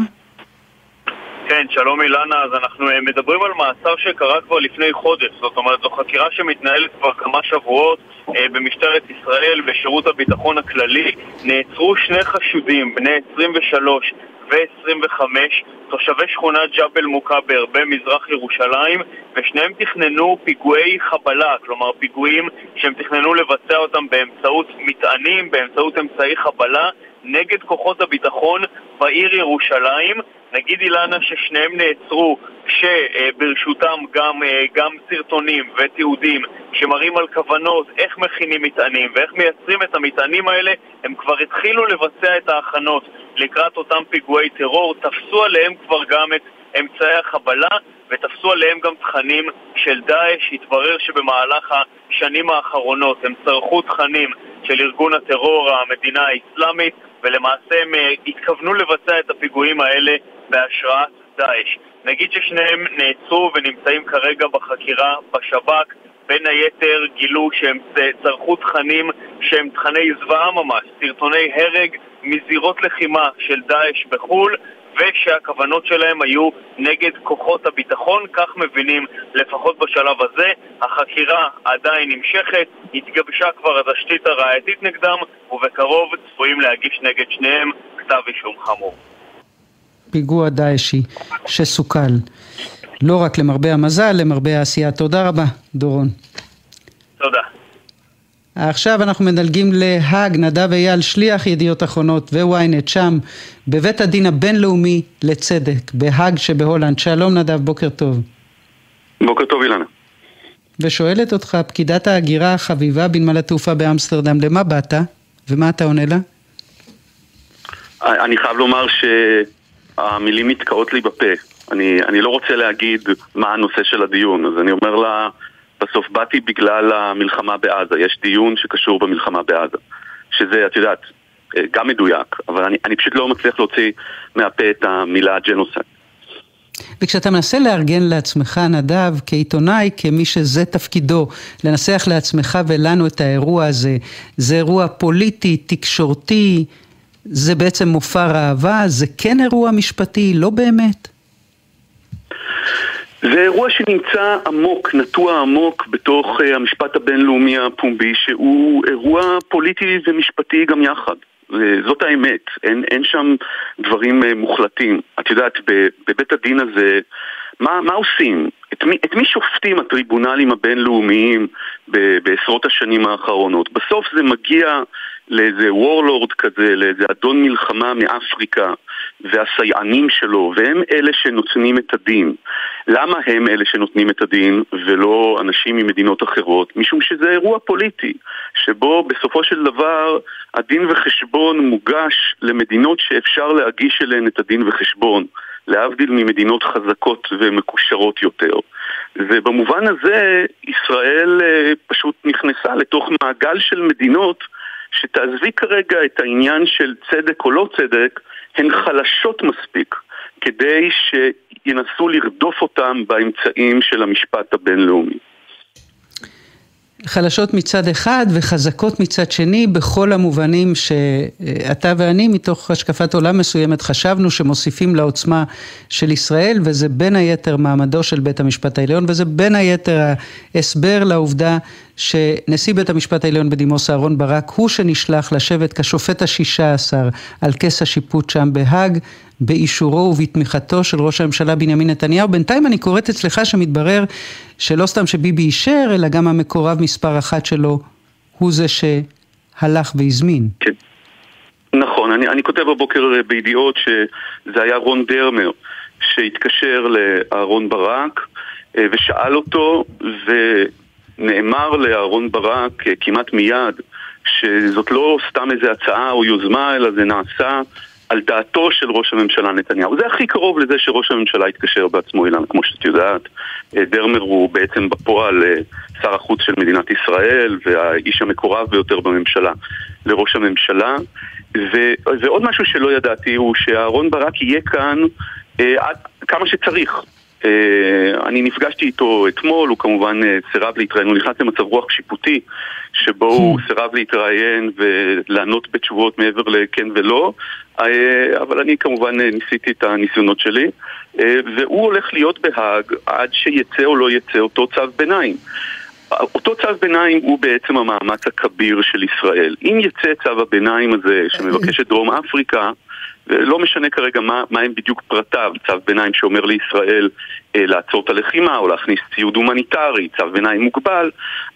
כן, שלום אילנה, אז אנחנו אה, מדברים על מעצר שקרה כבר לפני חודש, זאת אומרת זו חקירה שמתנהלת כבר כמה שבועות אה, במשטרת ישראל, בשירות הביטחון הכללי. נעצרו שני חשודים, בני 23 ו-25, תושבי שכונת ג'בל מוכבר במזרח ירושלים, ושניהם תכננו פיגועי חבלה, כלומר פיגועים שהם תכננו לבצע אותם באמצעות מטענים, באמצעות אמצעי חבלה, נגד כוחות הביטחון בעיר ירושלים. נגיד אילנה ששניהם נעצרו כשברשותם גם, אה, גם סרטונים ותיעודים שמראים על כוונות איך מכינים מטענים ואיך מייצרים את המטענים האלה הם כבר התחילו לבצע את ההכנות לקראת אותם פיגועי טרור, תפסו עליהם כבר גם את אמצעי החבלה ותפסו עליהם גם תכנים של דאעש. התברר שבמהלך השנים האחרונות הם צרכו תכנים של ארגון הטרור המדינה האסלאמית ולמעשה הם אה, התכוונו לבצע את הפיגועים האלה בהשראת דאעש. נגיד ששניהם נעצרו ונמצאים כרגע בחקירה בשב"כ, בין היתר גילו שהם צרכו תכנים שהם תכני זוועה ממש, סרטוני הרג מזירות לחימה של דאעש בחו"ל ושהכוונות שלהם היו נגד כוחות הביטחון, כך מבינים לפחות בשלב הזה. החקירה עדיין נמשכת, התגבשה כבר התשתית הראייתית נגדם, ובקרוב צפויים להגיש נגד שניהם כתב אישום חמור. פיגוע דאעשי שסוכל. לא רק למרבה המזל, למרבה העשייה. תודה רבה, דורון. תודה. עכשיו אנחנו מדלגים להאג, נדב אייל, שליח ידיעות אחרונות וויינט, שם בבית הדין הבינלאומי לצדק, בהאג שבהולנד. שלום נדב, בוקר טוב. בוקר טוב אילנה. ושואלת אותך פקידת ההגירה החביבה בנמל התעופה באמסטרדם, למה באת ומה אתה עונה לה? אני חייב לומר שהמילים מתקעות לי בפה. אני, אני לא רוצה להגיד מה הנושא של הדיון, אז אני אומר לה... בסוף באתי בגלל המלחמה בעזה, יש דיון שקשור במלחמה בעזה. שזה, את יודעת, גם מדויק, אבל אני, אני פשוט לא מצליח להוציא מהפה את המילה ג'נוסייד. וכשאתה מנסה לארגן לעצמך, נדב, כעיתונאי, כמי שזה תפקידו, לנסח לעצמך ולנו את האירוע הזה, זה אירוע פוליטי, תקשורתי, זה בעצם מופע ראווה, זה כן אירוע משפטי, לא באמת? זה אירוע שנמצא עמוק, נטוע עמוק בתוך uh, המשפט הבינלאומי הפומבי, שהוא אירוע פוליטי ומשפטי גם יחד. זאת האמת, אין, אין שם דברים uh, מוחלטים. את יודעת, בבית הדין הזה, מה, מה עושים? את מי, את מי שופטים הטריבונלים הבינלאומיים ב, בעשרות השנים האחרונות? בסוף זה מגיע לאיזה וורלורד כזה, לאיזה אדון מלחמה מאפריקה והסייענים שלו, והם אלה שנותנים את הדין. למה הם אלה שנותנים את הדין ולא אנשים ממדינות אחרות? משום שזה אירוע פוליטי, שבו בסופו של דבר הדין וחשבון מוגש למדינות שאפשר להגיש אליהן את הדין וחשבון, להבדיל ממדינות חזקות ומקושרות יותר. ובמובן הזה ישראל אה, פשוט נכנסה לתוך מעגל של מדינות שתעזבי כרגע את העניין של צדק או לא צדק, הן חלשות מספיק כדי שינסו לרדוף אותם באמצעים של המשפט הבינלאומי. חלשות מצד אחד וחזקות מצד שני בכל המובנים שאתה ואני מתוך השקפת עולם מסוימת חשבנו שמוסיפים לעוצמה של ישראל וזה בין היתר מעמדו של בית המשפט העליון וזה בין היתר ההסבר לעובדה שנשיא בית המשפט העליון בדימוס אהרן ברק הוא שנשלח לשבת כשופט השישה עשר על כס השיפוט שם בהאג באישורו ובתמיכתו של ראש הממשלה בנימין נתניהו. בינתיים אני קוראת אצלך שמתברר שלא סתם שביבי אישר, אלא גם המקורב מספר אחת שלו הוא זה שהלך והזמין. כן. נכון, אני, אני כותב בבוקר בידיעות שזה היה רון דרמר שהתקשר לאהרון ברק אה, ושאל אותו ונאמר לאהרון ברק כמעט מיד שזאת לא סתם איזו הצעה או יוזמה אלא זה נעשה על דעתו של ראש הממשלה נתניהו. זה הכי קרוב לזה שראש הממשלה התקשר בעצמו אילן, כמו שאת יודעת. אה, דרמר הוא בעצם בפועל אה, שר החוץ של מדינת ישראל והאיש המקורב ביותר בממשלה לראש הממשלה. ו- ועוד משהו שלא ידעתי הוא שאהרון ברק יהיה כאן אה, עד כמה שצריך. Uh, אני נפגשתי איתו אתמול, הוא כמובן uh, סירב להתראיין, הוא נכנס למצב רוח שיפוטי שבו הוא סירב להתראיין ולענות בתשובות מעבר לכן ולא, uh, אבל אני כמובן ניסיתי את הניסיונות שלי, והוא הולך להיות בהאג עד שיצא או לא יצא אותו צו ביניים. אותו צו ביניים הוא בעצם המאמץ הכביר של ישראל. אם יצא צו הביניים הזה שמבקש את דרום אפריקה, לא משנה כרגע מה, מה הם בדיוק פרטיו, צו ביניים שאומר לישראל אה, לעצור את הלחימה או להכניס ציוד הומניטרי, צו ביניים מוגבל,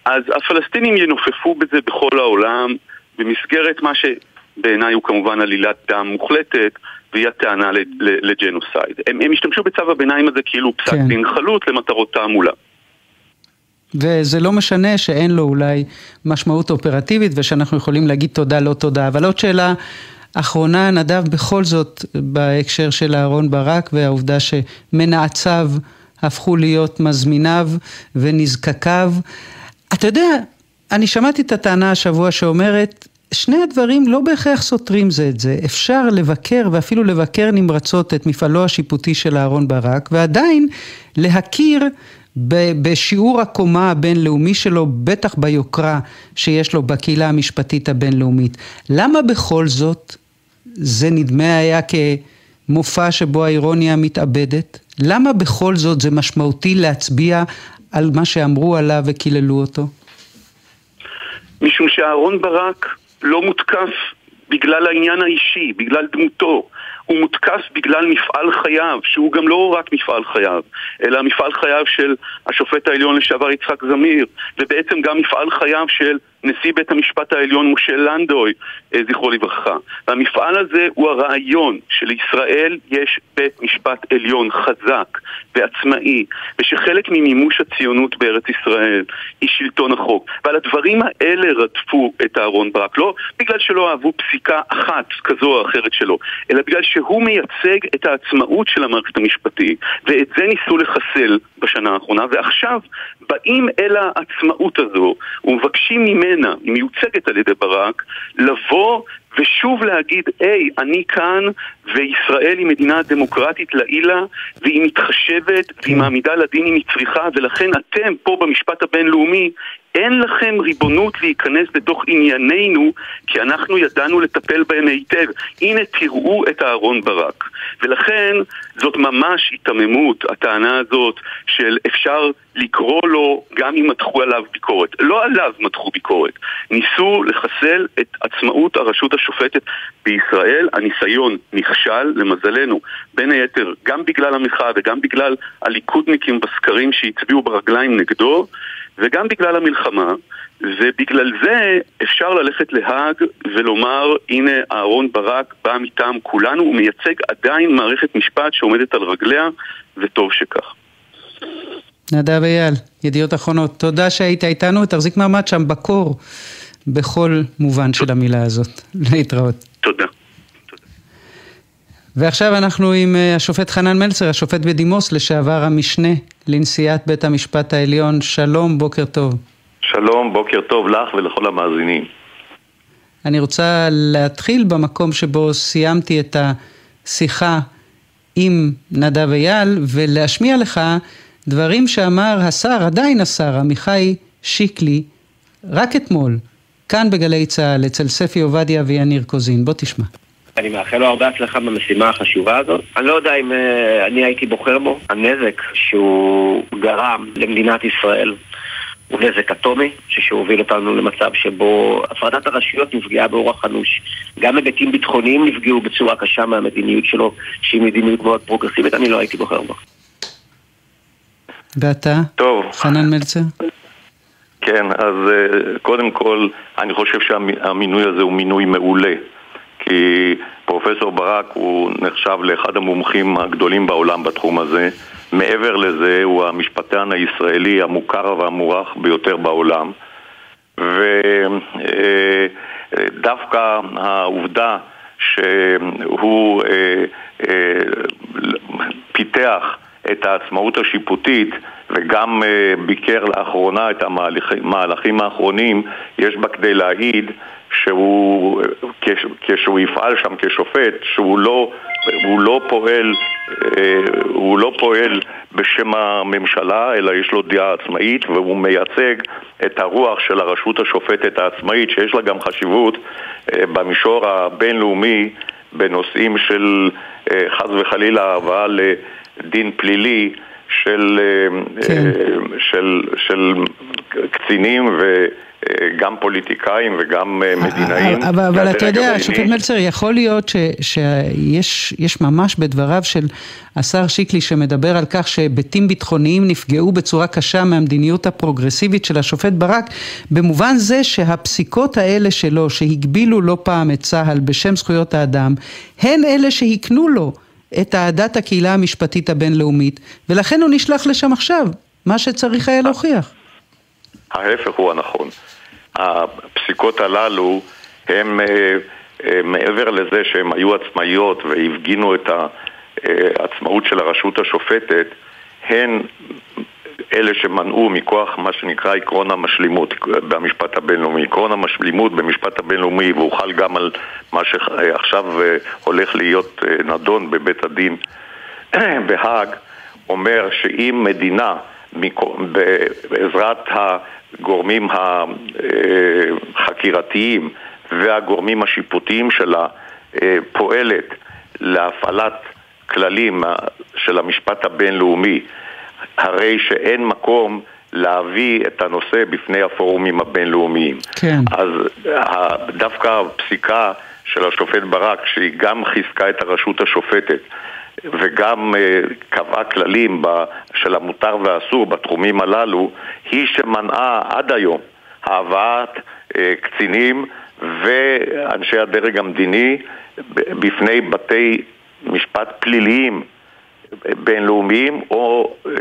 אז הפלסטינים ינופפו בזה בכל העולם במסגרת מה שבעיניי הוא כמובן עלילת דם מוחלטת והיא הטענה לג'נוסייד. הם, הם השתמשו בצו הביניים הזה כאילו פסק כן. דין חלוט למטרות תעמולה. וזה לא משנה שאין לו אולי משמעות אופרטיבית ושאנחנו יכולים להגיד תודה לא תודה, אבל עוד שאלה אחרונה, נדב, בכל זאת, בהקשר של אהרון ברק והעובדה שמנעציו הפכו להיות מזמיניו ונזקקיו. אתה יודע, אני שמעתי את הטענה השבוע שאומרת, שני הדברים לא בהכרח סותרים זה את זה. אפשר לבקר ואפילו לבקר נמרצות את מפעלו השיפוטי של אהרון ברק, ועדיין להכיר בשיעור הקומה הבינלאומי שלו, בטח ביוקרה שיש לו בקהילה המשפטית הבינלאומית. למה בכל זאת זה נדמה היה כמופע שבו האירוניה מתאבדת? למה בכל זאת זה משמעותי להצביע על מה שאמרו עליו וקיללו אותו? משום שאהרון ברק לא מותקף בגלל העניין האישי, בגלל דמותו. הוא מותקף בגלל מפעל חייו, שהוא גם לא רק מפעל חייו, אלא מפעל חייו של השופט העליון לשעבר יצחק זמיר, ובעצם גם מפעל חייו של נשיא בית המשפט העליון משה לנדוי, אה, זכרו לברכה. והמפעל הזה הוא הרעיון שלישראל יש בית משפט עליון חזק ועצמאי, ושחלק ממימוש הציונות בארץ ישראל היא שלטון החוק. ועל הדברים האלה רדפו את אהרון ברק, לא בגלל שלא אהבו פסיקה אחת כזו או אחרת שלו, אלא בגלל שהוא מייצג את העצמאות של המערכת המשפטית, ואת זה ניסו לחסל בשנה האחרונה, ועכשיו באים אל העצמאות הזו ומבקשים ממנה, היא מיוצגת על ידי ברק, לבוא ושוב להגיד, היי, אני כאן, וישראל היא מדינה דמוקרטית לעילה, והיא מתחשבת, והיא מעמידה לדין אם היא צריכה, ולכן אתם פה במשפט הבינלאומי אין לכם ריבונות להיכנס לתוך ענייננו, כי אנחנו ידענו לטפל בהם היטב. הנה תראו את אהרון ברק. ולכן זאת ממש היתממות, הטענה הזאת של אפשר לקרוא לו גם אם מתחו עליו ביקורת. לא עליו מתחו ביקורת. ניסו לחסל את עצמאות הרשות השופטת בישראל. הניסיון נכשל, למזלנו, בין היתר גם בגלל המחאה וגם בגלל הליכודניקים בסקרים שהצביעו ברגליים נגדו. וגם בגלל המלחמה, ובגלל זה אפשר ללכת להאג ולומר, הנה אהרון ברק בא מטעם כולנו, הוא מייצג עדיין מערכת משפט שעומדת על רגליה, וטוב שכך. נדב אייל, ידיעות אחרונות, תודה שהיית איתנו, תחזיק מעמד שם בקור, בכל מובן של המילה הזאת. להתראות. תודה. ועכשיו אנחנו עם אה, השופט חנן מלצר, השופט בדימוס, לשעבר המשנה לנשיאת בית המשפט העליון. שלום, בוקר טוב. שלום, בוקר טוב לך ולכל המאזינים. אני רוצה להתחיל במקום שבו סיימתי את השיחה עם נדב אייל ולהשמיע לך דברים שאמר השר, עדיין השר, עמיחי שיקלי, רק אתמול, כאן בגלי צה"ל, אצל ספי עובדיה ויניר קוזין. בוא תשמע. אני מאחל לו הרבה הצלחה במשימה החשובה הזאת. אני לא יודע אם uh, אני הייתי בוחר בו. הנזק שהוא גרם למדינת ישראל הוא נזק אטומי, שהוביל אותנו למצב שבו הפרדת הרשויות נפגעה באורח אנוש. גם היבטים ביטחוניים נפגעו בצורה קשה מהמדיניות שלו, שהיא מדיניות מאוד פרוגרסיבית, אני לא הייתי בוחר בו. ואתה? טוב. חנן מלצר? כן, אז uh, קודם כל, אני חושב שהמינוי הזה הוא מינוי מעולה. כי פרופסור ברק הוא נחשב לאחד המומחים הגדולים בעולם בתחום הזה. מעבר לזה, הוא המשפטן הישראלי המוכר והמוערך ביותר בעולם. ודווקא העובדה שהוא אה, אה, פיתח את העצמאות השיפוטית וגם אה, ביקר לאחרונה את המהלכים האחרונים, יש בה כדי להעיד שהוא, כשהוא יפעל שם כשופט, שהוא לא, הוא לא פועל, אה, הוא לא פועל בשם הממשלה, אלא יש לו דעה עצמאית והוא מייצג את הרוח של הרשות השופטת העצמאית, שיש לה גם חשיבות אה, במישור הבינלאומי בנושאים של אה, חס וחלילה הבאה לדין פלילי של, כן. של, של קצינים ו... גם פוליטיקאים וגם אה, מדינאים. אבל, אבל אתה יודע, השופט מלצר, יכול להיות ש, שיש ממש בדבריו של השר שיקלי שמדבר על כך שהיבטים ביטחוניים נפגעו בצורה קשה מהמדיניות הפרוגרסיבית של השופט ברק, במובן זה שהפסיקות האלה שלו, שהגבילו לא פעם את צה"ל בשם זכויות האדם, הן אלה שהקנו לו את אהדת הקהילה המשפטית הבינלאומית, ולכן הוא נשלח לשם עכשיו, מה שצריך היה להוכיח. ההפך הוא הנכון. הפסיקות הללו הם אה, אה, מעבר לזה שהן היו עצמאיות והפגינו את העצמאות של הרשות השופטת, הן אלה שמנעו מכוח מה שנקרא עקרון המשלימות במשפט הבינלאומי. עקרון המשלימות במשפט הבינלאומי, והוא חל גם על מה שעכשיו אה, הולך להיות נדון בבית הדין בהאג, אומר שאם מדינה בעזרת הגורמים החקירתיים והגורמים השיפוטיים שלה פועלת להפעלת כללים של המשפט הבינלאומי, הרי שאין מקום להביא את הנושא בפני הפורומים הבינלאומיים. כן. אז דווקא הפסיקה של השופט ברק, שהיא גם חיזקה את הרשות השופטת וגם uh, קבעה כללים של המותר והאסור בתחומים הללו, היא שמנעה עד היום הבאת uh, קצינים ואנשי הדרג המדיני בפני בתי משפט פליליים בינלאומיים או אה,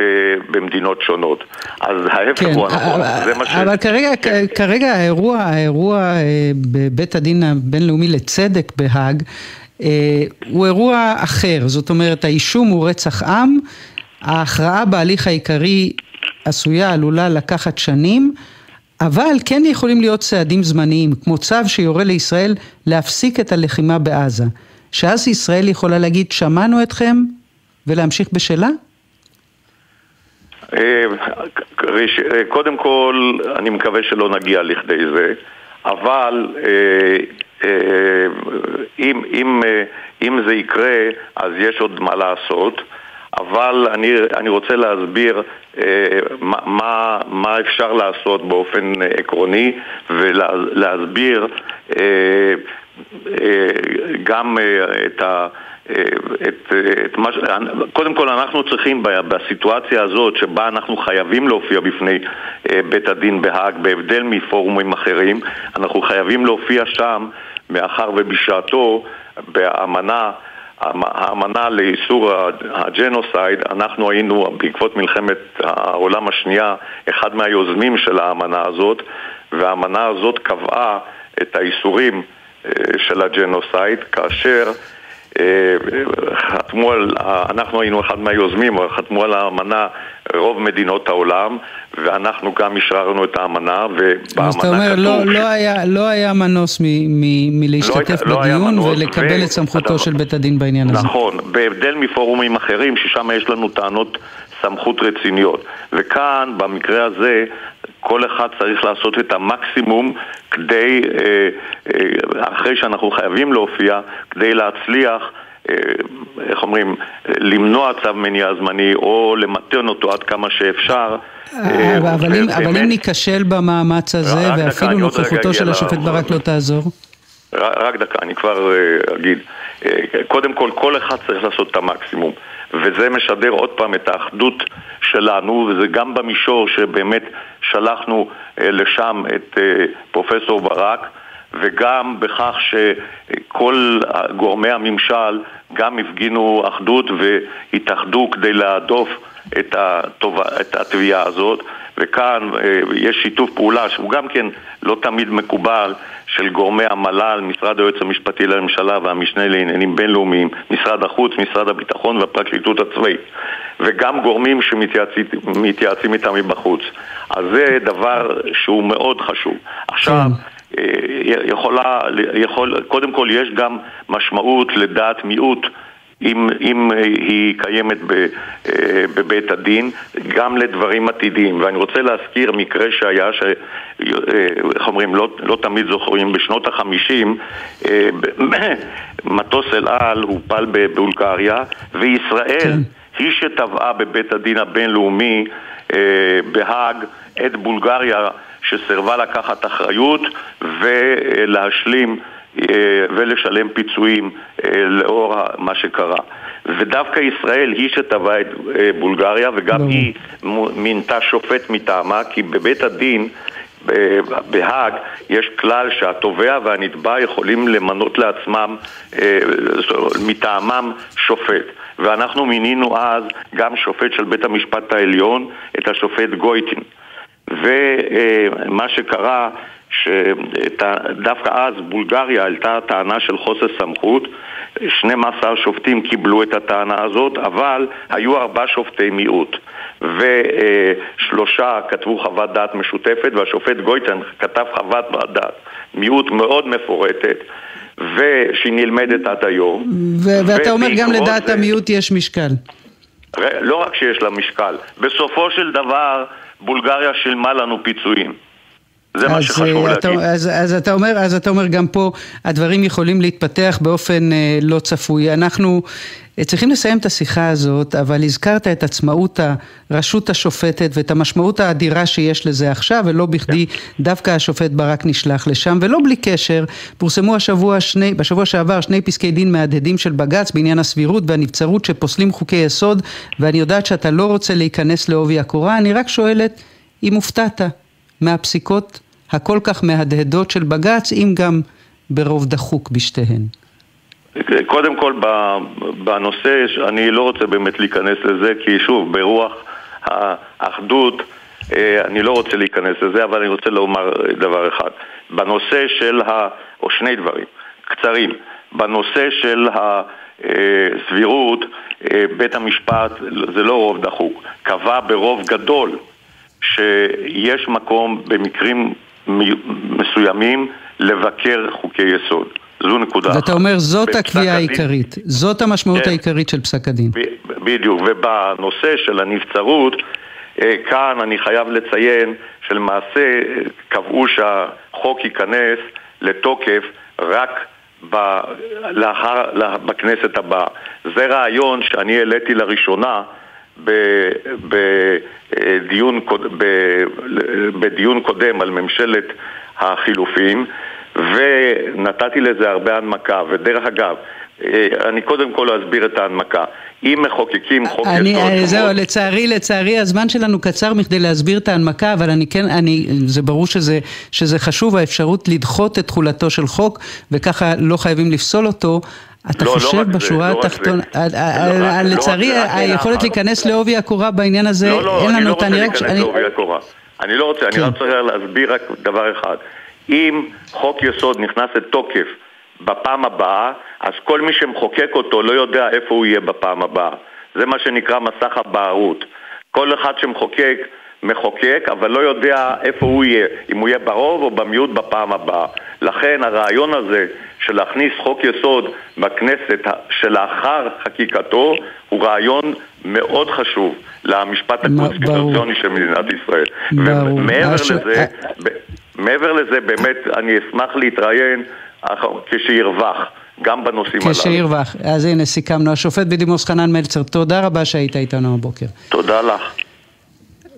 במדינות שונות. אז ההפך כן, הוא הנכון, זה מה ש... אבל כרגע, כן. כרגע האירוע, האירוע אה, בבית הדין הבינלאומי לצדק בהאג אה, הוא אירוע אחר, זאת אומרת האישום הוא רצח עם, ההכרעה בהליך העיקרי עשויה, עלולה לקחת שנים, אבל כן יכולים להיות צעדים זמניים, כמו צו שיורה לישראל להפסיק את הלחימה בעזה. שאז ישראל יכולה להגיד, שמענו אתכם, ולהמשיך בשלה? אה, קודם כל, אני מקווה שלא נגיע לכדי זה, אבל אה, אה, אם, אם, אם זה יקרה, אז יש עוד מה לעשות. אבל אני, אני רוצה להסביר אה, מה, מה אפשר לעשות באופן עקרוני ולהסביר אה, אה, גם אה, את ה... את, את מה, קודם כל אנחנו צריכים בסיטואציה הזאת שבה אנחנו חייבים להופיע בפני בית הדין בהאג בהבדל מפורומים אחרים אנחנו חייבים להופיע שם מאחר ובשעתו באמנה האמנה לאיסור הג'נוסייד, אנחנו היינו בעקבות מלחמת העולם השנייה אחד מהיוזמים של האמנה הזאת והאמנה הזאת קבעה את האיסורים של הג'נוסייד כאשר חתמו על, אנחנו היינו אחד מהיוזמים, חתמו על האמנה רוב מדינות העולם ואנחנו גם אשררנו את האמנה ובאמנה אז אתה אומר, לא, לא, היה, לא היה מנוס מ, מ, מלהשתתף לא בדיון לא ולקבל ו... את סמכותו של בית הדין בעניין נכון, הזה. נכון, בהבדל מפורומים אחרים ששם יש לנו טענות סמכות רציניות וכאן, במקרה הזה, כל אחד צריך לעשות את המקסימום כדי, אה, אה, אחרי שאנחנו חייבים להופיע, כדי להצליח אה, איך אומרים, למנוע צו מניעה זמני או למתן אותו עד כמה שאפשר. אבל אם, אבל אם ניכשל במאמץ הזה ואפילו נוכחותו של השופט ברק לא תעזור? רק דקה, אני כבר אגיד. קודם כל, כל אחד צריך לעשות את המקסימום. וזה משדר עוד פעם את האחדות שלנו, וזה גם במישור שבאמת שלחנו אה, לשם את אה, פרופסור ברק, וגם בכך שכל גורמי הממשל גם הפגינו אחדות והתאחדו כדי להדוף את, התביעה הזאת, וכאן אה, יש שיתוף פעולה שהוא גם כן לא תמיד מקובל של גורמי המל"ל, משרד היועץ המשפטי לממשלה והמשנה לעניינים בינלאומיים, משרד החוץ, משרד הביטחון והפרקליטות הצבאית וגם גורמים שמתייעצים איתם מבחוץ. אז זה דבר שהוא מאוד חשוב. עכשיו, כן. אה, יכולה, יכול, קודם כל יש גם משמעות לדעת מיעוט אם, אם היא קיימת ב, אה, בבית הדין, גם לדברים עתידיים. ואני רוצה להזכיר מקרה שהיה, ש, אה, איך אומרים, לא, לא תמיד זוכרים, בשנות החמישים אה, מטוס אל על הופל בבולגריה, וישראל כן. היא שטבעה בבית הדין הבינלאומי בהאג את בולגריה שסירבה לקחת אחריות ולהשלים אה, ולשלם פיצויים אה, לאור מה שקרה. ודווקא ישראל היא שטבעה את אה, בולגריה וגם היא מינתה שופט מטעמה כי בבית הדין בהאג יש כלל שהתובע והנתבע יכולים למנות לעצמם מטעמם שופט. ואנחנו מינינו אז גם שופט של בית המשפט העליון, את השופט גויטין. ומה שקרה שדווקא אז בולגריה העלתה טענה של חוסר סמכות. 12 שופטים קיבלו את הטענה הזאת, אבל היו ארבעה שופטי מיעוט. ושלושה כתבו חוות דעת משותפת והשופט גויטן כתב חוות דעת מיעוט מאוד מפורטת ושהיא נלמדת עד היום. ו- ואתה אומר גם לדעת זה... המיעוט יש משקל. לא רק שיש לה משקל, בסופו של דבר בולגריה שילמה לנו פיצויים. זה מה שחשוב אה, אתה, להגיד. אז, אז, אתה אומר, אז אתה אומר גם פה הדברים יכולים להתפתח באופן אה, לא צפוי. אנחנו אה, צריכים לסיים את השיחה הזאת, אבל הזכרת את עצמאות הרשות השופטת ואת המשמעות האדירה שיש לזה עכשיו, ולא בכדי דווקא השופט ברק נשלח לשם, ולא בלי קשר, פורסמו השבוע שני, בשבוע שעבר שני פסקי דין מהדהדים של בג"ץ בעניין הסבירות והנבצרות שפוסלים חוקי יסוד, ואני יודעת שאתה לא רוצה להיכנס לעובי הקורה, אני רק שואלת אם הופתעת. מהפסיקות הכל כך מהדהדות של בג"ץ, אם גם ברוב דחוק בשתיהן. קודם כל, בנושא, אני לא רוצה באמת להיכנס לזה, כי שוב, ברוח האחדות, אה, אני לא רוצה להיכנס לזה, אבל אני רוצה לומר דבר אחד. בנושא של ה... או שני דברים, קצרים. בנושא של הסבירות, אה, בית המשפט, זה לא רוב דחוק, קבע ברוב גדול שיש מקום במקרים מסוימים לבקר חוקי יסוד. זו נקודה אחת. ואתה אומר זאת הקביעה העיקרית, זאת המשמעות כן, העיקרית של פסק הדין. בדיוק, ובנושא של הנבצרות, אה, כאן אני חייב לציין שלמעשה אה, קבעו שהחוק ייכנס לתוקף רק ב, לאחר, בכנסת הבאה. זה רעיון שאני העליתי לראשונה בדיון, בדיון קודם על ממשלת החילופין ונתתי לזה הרבה הנמקה ודרך אגב אני קודם כל אסביר את ההנמקה. אם מחוקקים חוק אני, יסוד... זהו, שמות... לצערי, לצערי הזמן שלנו קצר מכדי להסביר את ההנמקה, אבל אני כן, אני, זה ברור שזה, שזה חשוב, האפשרות לדחות את תחולתו של חוק, וככה לא חייבים לפסול אותו. אתה לא, לא חושב לא בשורה לא התחתונה, לא לצערי היכולת להיכנס לעובי הקורה בעניין הזה, לא, לא, אין לנו אותה, אני לא רוצה להיכנס לעובי הקורה. אני לא רוצה, אני כן. רוצה להסביר רק דבר אחד. אם חוק יסוד נכנס לתוקף בפעם הבאה, אז כל מי שמחוקק אותו לא יודע איפה הוא יהיה בפעם הבאה. זה מה שנקרא מסך הבערות. כל אחד שמחוקק, מחוקק, אבל לא יודע איפה הוא יהיה, אם הוא יהיה ברוב או במיעוט בפעם הבאה. לכן הרעיון הזה של להכניס חוק יסוד בכנסת שלאחר חקיקתו הוא רעיון מאוד חשוב למשפט הקונסטיטוציוני של מדינת ישראל. ומעבר לזה, מעבר לזה באמת אני אשמח להתראיין כשירווח. גם בנושאים הללו. כשירווח. אז הנה, סיכמנו. השופט בדימוס חנן מלצר, תודה רבה שהיית איתנו הבוקר. תודה לך.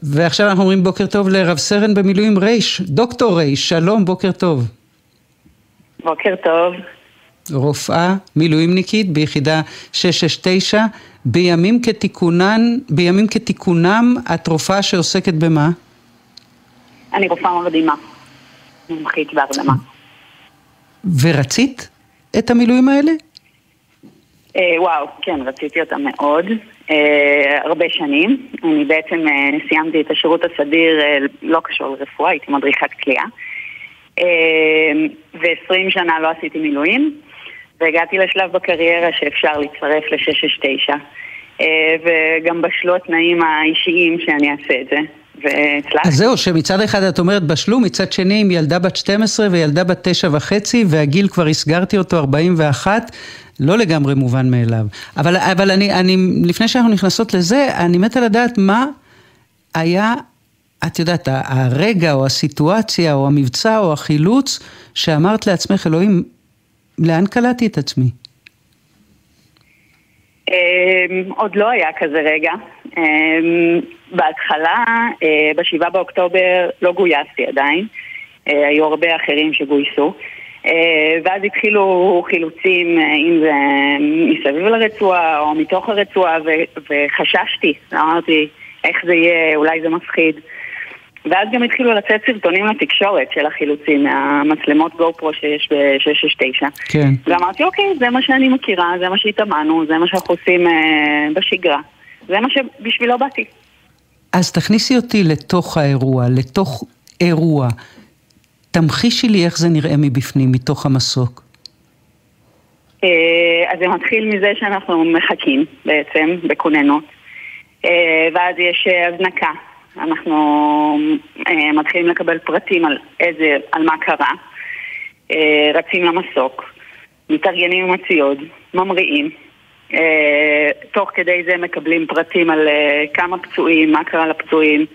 ועכשיו אנחנו אומרים בוקר טוב לרב סרן במילואים רייש, דוקטור רייש, שלום, בוקר טוב. בוקר טוב. רופאה מילואימניקית ביחידה 669, בימים כתיקונן, בימים כתיקונם, את רופאה שעוסקת במה? אני רופאה מרדימה, מומחית בהרדמה. ורצית את המילואים האלה? אה, וואו, כן, רציתי אותם מאוד. אה, הרבה שנים. אני בעצם אה, סיימתי את השירות הסדיר, אה, לא קשור לרפואה, הייתי מדריכת כליאה. אה, ו-20 שנה לא עשיתי מילואים, והגעתי לשלב בקריירה שאפשר להצטרף ל-669. אה, וגם בשלו התנאים האישיים שאני אעשה את זה. והצלחתי. אז זהו, שמצד אחד את אומרת בשלו, מצד שני עם ילדה בת 12 וילדה בת 9 וחצי, והגיל כבר הסגרתי אותו 41, לא לגמרי מובן מאליו. אבל, אבל אני, אני, לפני שאנחנו נכנסות לזה, אני מתה לדעת מה היה, את יודעת, הרגע או הסיטואציה או המבצע או החילוץ, שאמרת לעצמך, אלוהים, לאן קלטתי את עצמי? אמ, עוד לא היה כזה רגע. אמ, בהתחלה, אה, ב-7 באוקטובר, לא גויסתי עדיין. אה, היו הרבה אחרים שגויסו. אה, ואז התחילו חילוצים, אם זה מסביב לרצועה או מתוך הרצועה, וחששתי, אמרתי, איך זה יהיה, אולי זה מפחיד. ואז גם התחילו לצאת סרטונים לתקשורת של החילוצים מהמצלמות גו פרו שיש ב-669. כן. ואמרתי, אוקיי, זה מה שאני מכירה, זה מה שהתאמנו, זה מה שאנחנו עושים אה, בשגרה. זה מה שבשבילו באתי. אז תכניסי אותי לתוך האירוע, לתוך אירוע. תמחישי לי איך זה נראה מבפנים, מתוך המסוק. אה, אז זה מתחיל מזה שאנחנו מחכים בעצם, בכוננות. אה, ואז יש אה, הזנקה אנחנו אה, מתחילים לקבל פרטים על, איזה, על מה קרה, אה, רצים למסוק, מתארגנים עם הציוד, ממריאים, אה, תוך כדי זה מקבלים פרטים על אה, כמה פצועים, מה קרה לפצועים.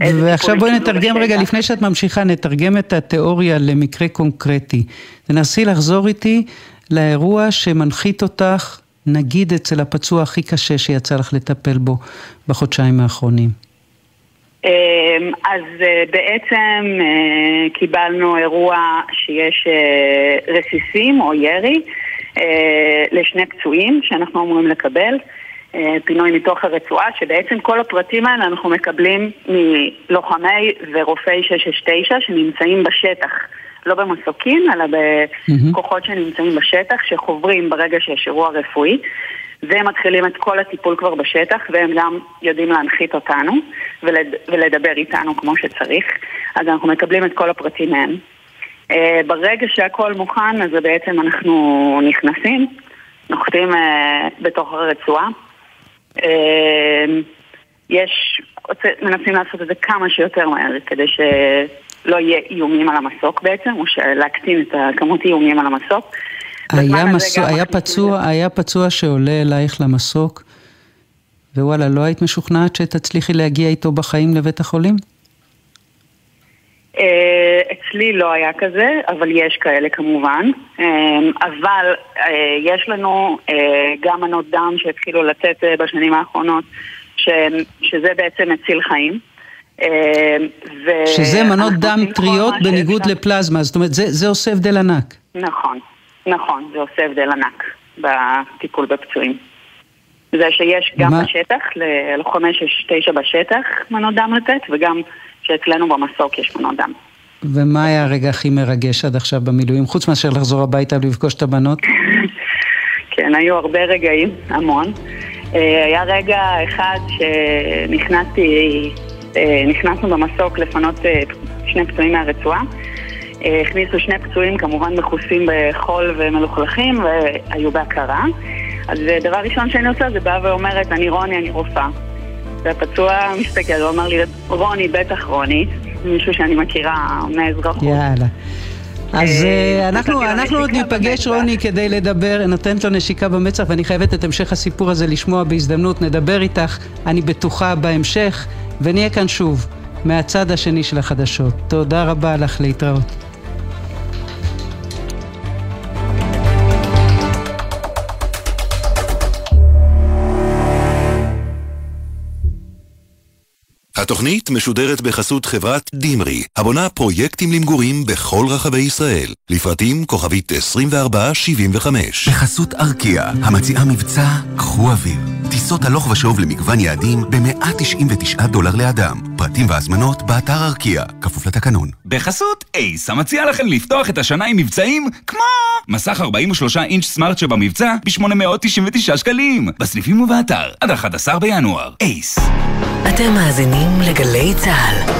ועכשיו בואי נתרגם רגע, לפני שאת ממשיכה, נתרגם את התיאוריה למקרה קונקרטי. תנסי לחזור איתי לאירוע שמנחית אותך, נגיד אצל הפצוע הכי קשה שיצא לך לטפל בו בחודשיים האחרונים. אמ, אז אה, בעצם אה, קיבלנו אירוע שיש אה, רסיסים או ירי לשני פצועים שאנחנו אמורים לקבל. פינוי מתוך הרצועה, שבעצם כל הפרטים האלה אנחנו מקבלים מלוחמי ורופאי 669 שנמצאים בשטח, לא במסוקים, אלא בכוחות שנמצאים בשטח, שחוברים ברגע שיש אירוע רפואי. והם מתחילים את כל הטיפול כבר בשטח, והם גם יודעים להנחית אותנו ולד... ולדבר איתנו כמו שצריך, אז אנחנו מקבלים את כל הפרטים מהם. Uh, ברגע שהכל מוכן, אז בעצם אנחנו נכנסים, נוחתים uh, בתוך הרצועה. Uh, יש, מנסים לעשות את זה כמה שיותר מהר, כדי שלא יהיה איומים על המסוק בעצם, או להקטין את הכמות איומים על המסוק. היה, מסו, היה, פצוע, היה פצוע שעולה אלייך למסוק, ווואלה, לא היית משוכנעת שתצליחי להגיע איתו בחיים לבית החולים? אה, אצלי לא היה כזה, אבל יש כאלה כמובן. אה, אבל אה, יש לנו גם מנות דם שהתחילו לצאת בשנים האחרונות, שזה בעצם מציל חיים. שזה מנות דם טריות בניגוד לפלזמה, זאת אומרת, זה, זה עושה הבדל ענק. נכון. נכון, זה עושה הבדל ענק בטיפול בפצועים. זה שיש גם מה? בשטח, ללוחמי 6-9 בשטח מנות דם לתת, וגם שאצלנו במסוק יש מנות דם. ומה היה הרגע הכי מרגש עד עכשיו במילואים, חוץ מאשר לחזור הביתה ולפגוש את הבנות? כן, היו הרבה רגעים, המון. אה, היה רגע אחד שנכנסתי, אה, נכנסנו במסוק לפנות אה, שני פצועים מהרצועה. אה, הכניסו שני פצועים כמובן מכוסים בחול ומלוכלכים והיו בהכרה. אז אה, דבר ראשון שאני עושה זה באה ואומרת, אני רוני, אני רופאה. והפצוע מסתכל ואומר לי, רוני, בטח רוני, מישהו שאני מכירה מאזרחות. יאללה. אז אה, אנחנו, אנחנו עוד ניפגש, רוני, כדי לדבר, נותנת לו נשיקה במצח, ואני חייבת את המשך הסיפור הזה לשמוע בהזדמנות, נדבר איתך, אני בטוחה בהמשך, ונהיה כאן שוב, מהצד השני של החדשות. תודה רבה לך, להתראות. התוכנית משודרת בחסות חברת דימרי, הבונה פרויקטים למגורים בכל רחבי ישראל. לפרטים כוכבית 2475. בחסות ארקיע, המציעה מבצע קחו אוויר. טיסות הלוך ושוב למגוון יעדים ב-199 דולר לאדם. פרטים והזמנות באתר ארקיע, כפוף לתקנון. בחסות אייס, המציע לכם לפתוח את השנה עם מבצעים כמו מסך 43 אינץ' סמארט שבמבצע ב-899 שקלים. בסניפים ובאתר, עד 11 בינואר. אייס. אתם מאזינים לגלי צה"ל.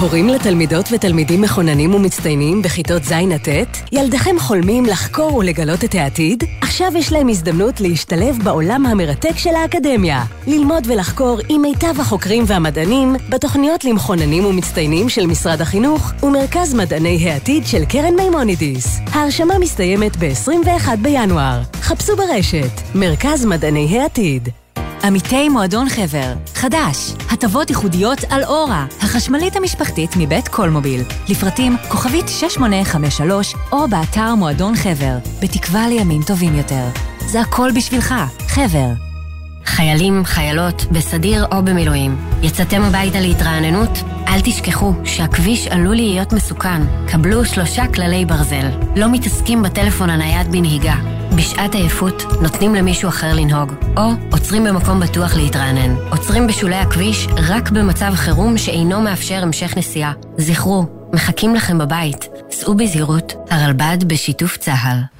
הורים לתלמידות ותלמידים מכוננים ומצטיינים בכיתות ז' עד ט'? ילדיכם חולמים לחקור ולגלות את העתיד? עכשיו יש להם הזדמנות להשתלב בעולם המרתק של האקדמיה. ללמוד ולחקור עם מיטב החוקרים והמדענים בתוכניות למכוננים ומצטיינים של משרד החינוך ומרכז מדעני העתיד של קרן מימונידיס. ההרשמה מסתיימת ב-21 בינואר. חפשו ברשת מרכז מדעני העתיד. עמיתי מועדון חבר, חדש, הטבות ייחודיות על אורה, החשמלית המשפחתית מבית קולמוביל. לפרטים כוכבית 6853 או באתר מועדון חבר, בתקווה לימים טובים יותר. זה הכל בשבילך, חבר. חיילים, חיילות, בסדיר או במילואים. יצאתם הביתה להתרעננות? אל תשכחו שהכביש עלול להיות מסוכן. קבלו שלושה כללי ברזל. לא מתעסקים בטלפון הנייד בנהיגה. בשעת עייפות נותנים למישהו אחר לנהוג, או עוצרים במקום בטוח להתרענן. עוצרים בשולי הכביש רק במצב חירום שאינו מאפשר המשך נסיעה. זכרו, מחכים לכם בבית. סעו בזהירות, הרלב"ד בשיתוף צה"ל.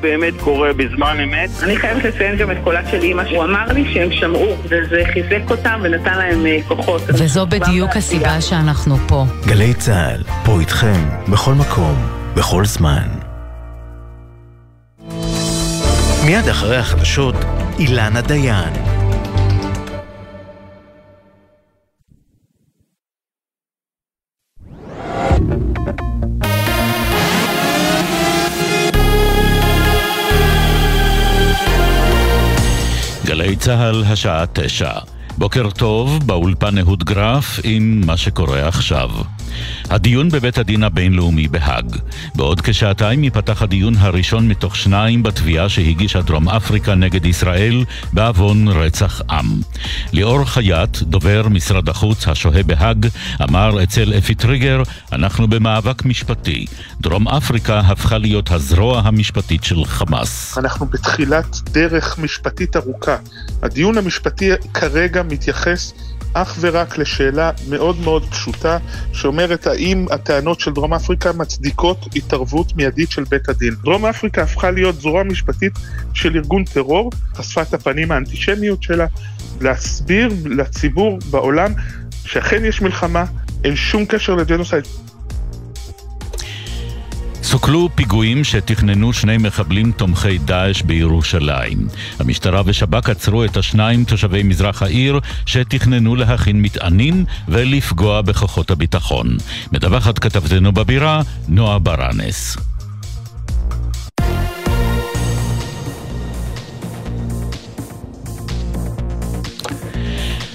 באמת קורה בזמן אמת. אני חייבת לציין גם את קולה של אימא, הוא אמר לי שהם שמעו, וזה חיזק אותם ונתן להם אה, כוחות. וזו בדיוק הסיבה שאנחנו פה. גלי צה"ל, פה איתכם, בכל מקום, בכל זמן. מיד אחרי החדשות, אילנה דיין. צה"ל, השעה תשע. בוקר טוב, באולפן אהוד גרף עם מה שקורה עכשיו. הדיון בבית הדין הבינלאומי בהאג. בעוד כשעתיים ייפתח הדיון הראשון מתוך שניים בתביעה שהגישה דרום אפריקה נגד ישראל בעוון רצח עם. ליאור חייט, דובר משרד החוץ השוהה בהאג, אמר אצל אפי טריגר, אנחנו במאבק משפטי. דרום אפריקה הפכה להיות הזרוע המשפטית של חמאס. אנחנו בתחילת דרך משפטית ארוכה. הדיון המשפטי כרגע מתייחס אך ורק לשאלה מאוד מאוד פשוטה, שאומרת האם הטענות של דרום אפריקה מצדיקות התערבות מיידית של בית הדין. דרום אפריקה הפכה להיות זרוע משפטית של ארגון טרור, חשפה את הפנים האנטישמיות שלה, להסביר לציבור בעולם שאכן יש מלחמה, אין שום קשר לג'נוסייד. סוכלו פיגועים שתכננו שני מחבלים תומכי דאעש בירושלים. המשטרה ושב"כ עצרו את השניים תושבי מזרח העיר שתכננו להכין מטענים ולפגוע בכוחות הביטחון. מדווחת כתבתנו בבירה, נועה ברנס.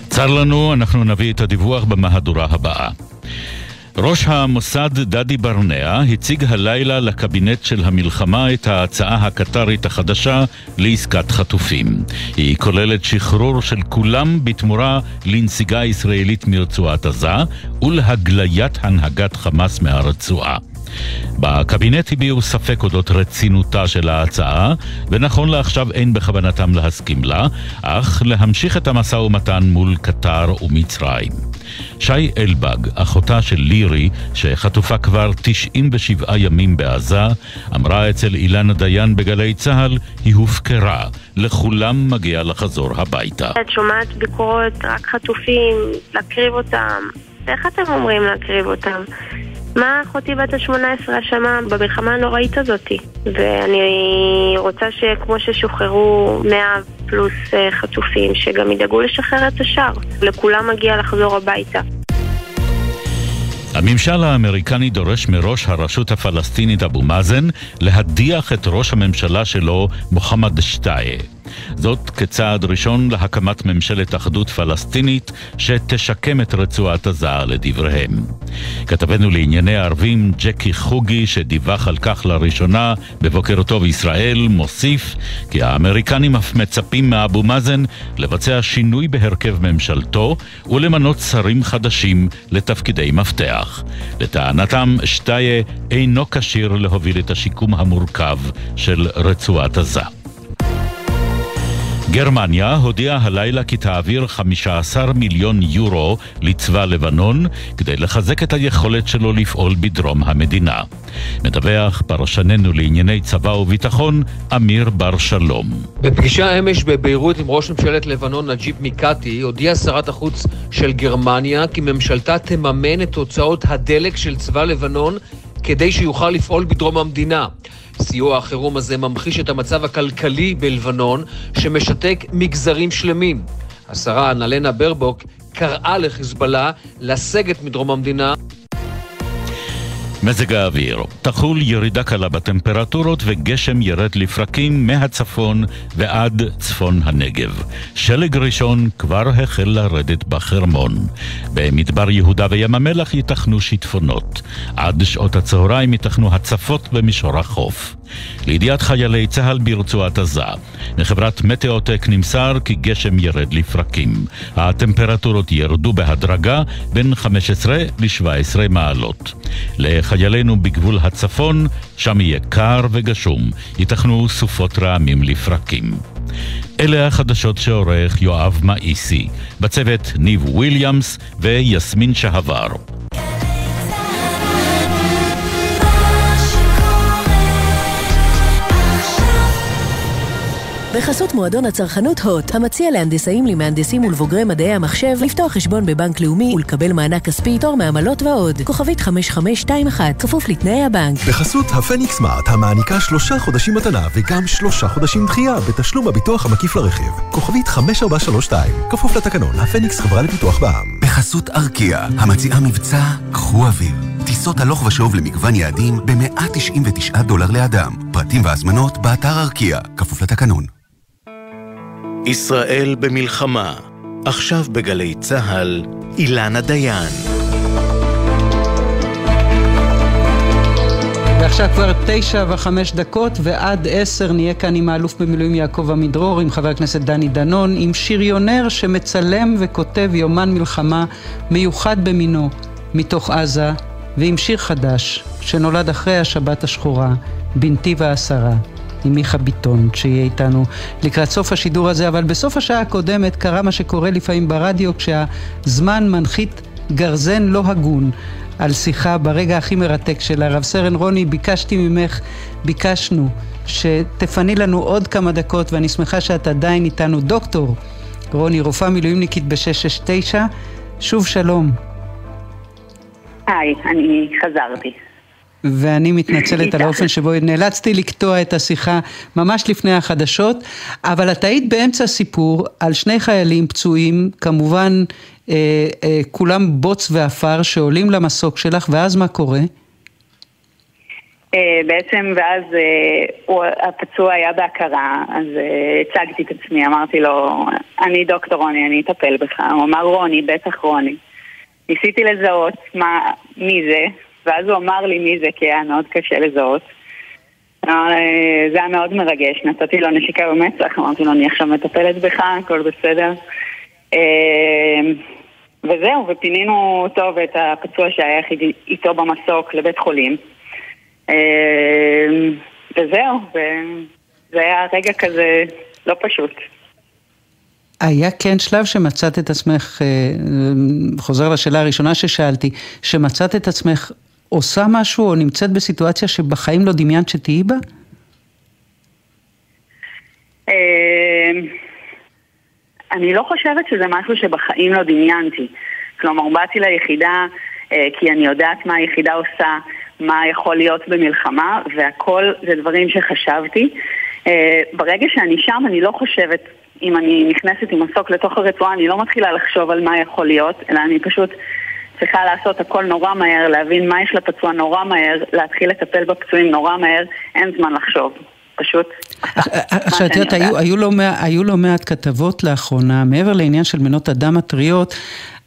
צר לנו, אנחנו נביא את הדיווח במהדורה הבאה. ראש המוסד דדי ברנע הציג הלילה לקבינט של המלחמה את ההצעה הקטרית החדשה לעסקת חטופים. היא כוללת שחרור של כולם בתמורה לנסיגה ישראלית מרצועת עזה ולהגליית הנהגת חמאס מהרצועה. בקבינט הביעו ספק אודות רצינותה של ההצעה, ונכון לעכשיו אין בכוונתם להסכים לה, אך להמשיך את המשא ומתן מול קטר ומצרים. שי אלבג, אחותה של לירי, שחטופה כבר 97 ימים בעזה, אמרה אצל אילנה דיין בגלי צה"ל, היא הופקרה. לכולם מגיע לחזור הביתה. את שומעת ביקורת, רק חטופים, להקריב אותם. איך אתם אומרים להקריב אותם? מה אחותי בת ה-18 אשמה במלחמה הנוראית הזאתי? ואני רוצה שכמו ששוחררו 100 פלוס אה, חטופים, שגם ידאגו לשחרר את השאר. לכולם מגיע לחזור הביתה. הממשל האמריקני דורש מראש הרשות הפלסטינית אבו מאזן להדיח את ראש הממשלה שלו, מוחמד שטאיה. זאת כצעד ראשון להקמת ממשלת אחדות פלסטינית שתשקם את רצועת עזה לדבריהם. כתבנו לענייני ערבים ג'קי חוגי, שדיווח על כך לראשונה בבוקר טוב ישראל, מוסיף כי האמריקנים אף מצפים מאבו מאזן לבצע שינוי בהרכב ממשלתו ולמנות שרים חדשים לתפקידי מפתח. לטענתם, שטאיה אינו כשיר להוביל את השיקום המורכב של רצועת עזה. גרמניה הודיעה הלילה כי תעביר 15 מיליון יורו לצבא לבנון כדי לחזק את היכולת שלו לפעול בדרום המדינה. מדווח פרשננו לענייני צבא וביטחון, אמיר בר שלום. בפגישה אמש בביירות עם ראש ממשלת לבנון נג'יב מיקאטי, הודיעה שרת החוץ של גרמניה כי ממשלתה תממן את הוצאות הדלק של צבא לבנון כדי שיוכל לפעול בדרום המדינה. סיוע החירום הזה ממחיש את המצב הכלכלי בלבנון, שמשתק מגזרים שלמים. השרה אנלנה ברבוק קראה לחיזבאללה לסגת מדרום המדינה. מזג האוויר, תחול ירידה קלה בטמפרטורות וגשם ירד לפרקים מהצפון ועד צפון הנגב. שלג ראשון כבר החל לרדת בחרמון. במדבר יהודה וים המלח ייתכנו שיטפונות. עד שעות הצהריים ייתכנו הצפות במישור החוף. לידיעת חיילי צה"ל ברצועת עזה, מחברת מטאוטק נמסר כי גשם ירד לפרקים. הטמפרטורות ירדו בהדרגה בין 15 ל-17 מעלות. לחיילינו בגבול הצפון, שם יהיה קר וגשום, ייתכנו סופות רעמים לפרקים. אלה החדשות שעורך יואב מאיסי, בצוות ניב וויליאמס ויסמין שהבר. בחסות מועדון הצרכנות הוט, המציע להנדסאים, למהנדסים ולבוגרי מדעי המחשב לפתוח חשבון בבנק לאומי ולקבל מענק כספי, תור מעמלות ועוד. כוכבית 5521, כפוף לתנאי הבנק. בחסות הפניקס סמארט, המעניקה שלושה חודשים מתנה וגם שלושה חודשים דחייה בתשלום הביטוח המקיף לרכיב. כוכבית 5432, כפוף לתקנון, הפניקס חברה לפיתוח בע"מ. בחסות ארקיע, המציעה מבצע קחו אוויר. טיסות הלוך ושוב למגוון יעדים ב-199 דולר לאדם. פרטים והזמנות באתר ארקיע, כפוף לתקנון. ישראל במלחמה, עכשיו בגלי צה"ל, אילנה דיין. ועכשיו כבר תשע וחמש דקות ועד עשר נהיה כאן עם האלוף במילואים יעקב עמידרור, עם חבר הכנסת דני דנון, עם שריונר שמצלם וכותב יומן מלחמה מיוחד במינו מתוך עזה, ועם שיר חדש שנולד אחרי השבת השחורה, בנתיב העשרה. עם מיכה ביטון, שיהיה איתנו לקראת סוף השידור הזה, אבל בסוף השעה הקודמת קרה מה שקורה לפעמים ברדיו, כשהזמן מנחית גרזן לא הגון על שיחה ברגע הכי מרתק שלה. רב סרן רוני, ביקשתי ממך, ביקשנו, שתפני לנו עוד כמה דקות, ואני שמחה שאת עדיין איתנו. דוקטור רוני, רופאה מילואימניקית ב-669, שוב שלום. היי, אני חזרתי. ואני מתנצלת על האופן שבו נאלצתי לקטוע את השיחה ממש לפני החדשות, אבל את היית באמצע סיפור על שני חיילים פצועים, כמובן אה, אה, כולם בוץ ועפר שעולים למסוק שלך, ואז מה קורה? אה, בעצם, ואז אה, הוא, הפצוע היה בהכרה, אז אה, הצגתי את עצמי, אמרתי לו, אני דוקטור רוני, אני אטפל בך. הוא אמר, רוני, בטח רוני. ניסיתי לזהות מה, מי זה, ואז הוא אמר לי מי זה, כי היה מאוד קשה לזהות. זה היה מאוד מרגש, נתתי לו נשיקה במצח, אמרתי לו, אני עכשיו מטפלת בך, הכל בסדר. וזהו, ופינינו אותו ואת הפצוע שהיה איתו במסוק לבית חולים. וזהו, וזה היה רגע כזה לא פשוט. היה כן שלב שמצאת את עצמך, חוזר לשאלה הראשונה ששאלתי, שמצאת את עצמך עושה משהו או נמצאת בסיטואציה שבחיים לא דמיינת שתהיי בה? אני לא חושבת שזה משהו שבחיים לא דמיינתי. כלומר, באתי ליחידה כי אני יודעת מה היחידה עושה, מה יכול להיות במלחמה, והכל זה דברים שחשבתי. ברגע שאני שם, אני לא חושבת, אם אני נכנסת עם מסוק לתוך הרצועה, אני לא מתחילה לחשוב על מה יכול להיות, אלא אני פשוט צריכה לעשות הכל נורא מהר, להבין מה יש לפצוע נורא מהר, להתחיל לטפל בפצועים נורא מהר, אין זמן לחשוב. פשוט... עכשיו, את יודעת, היו, היו, לא היו לא מעט כתבות לאחרונה, מעבר לעניין של מנות הדם הטריות,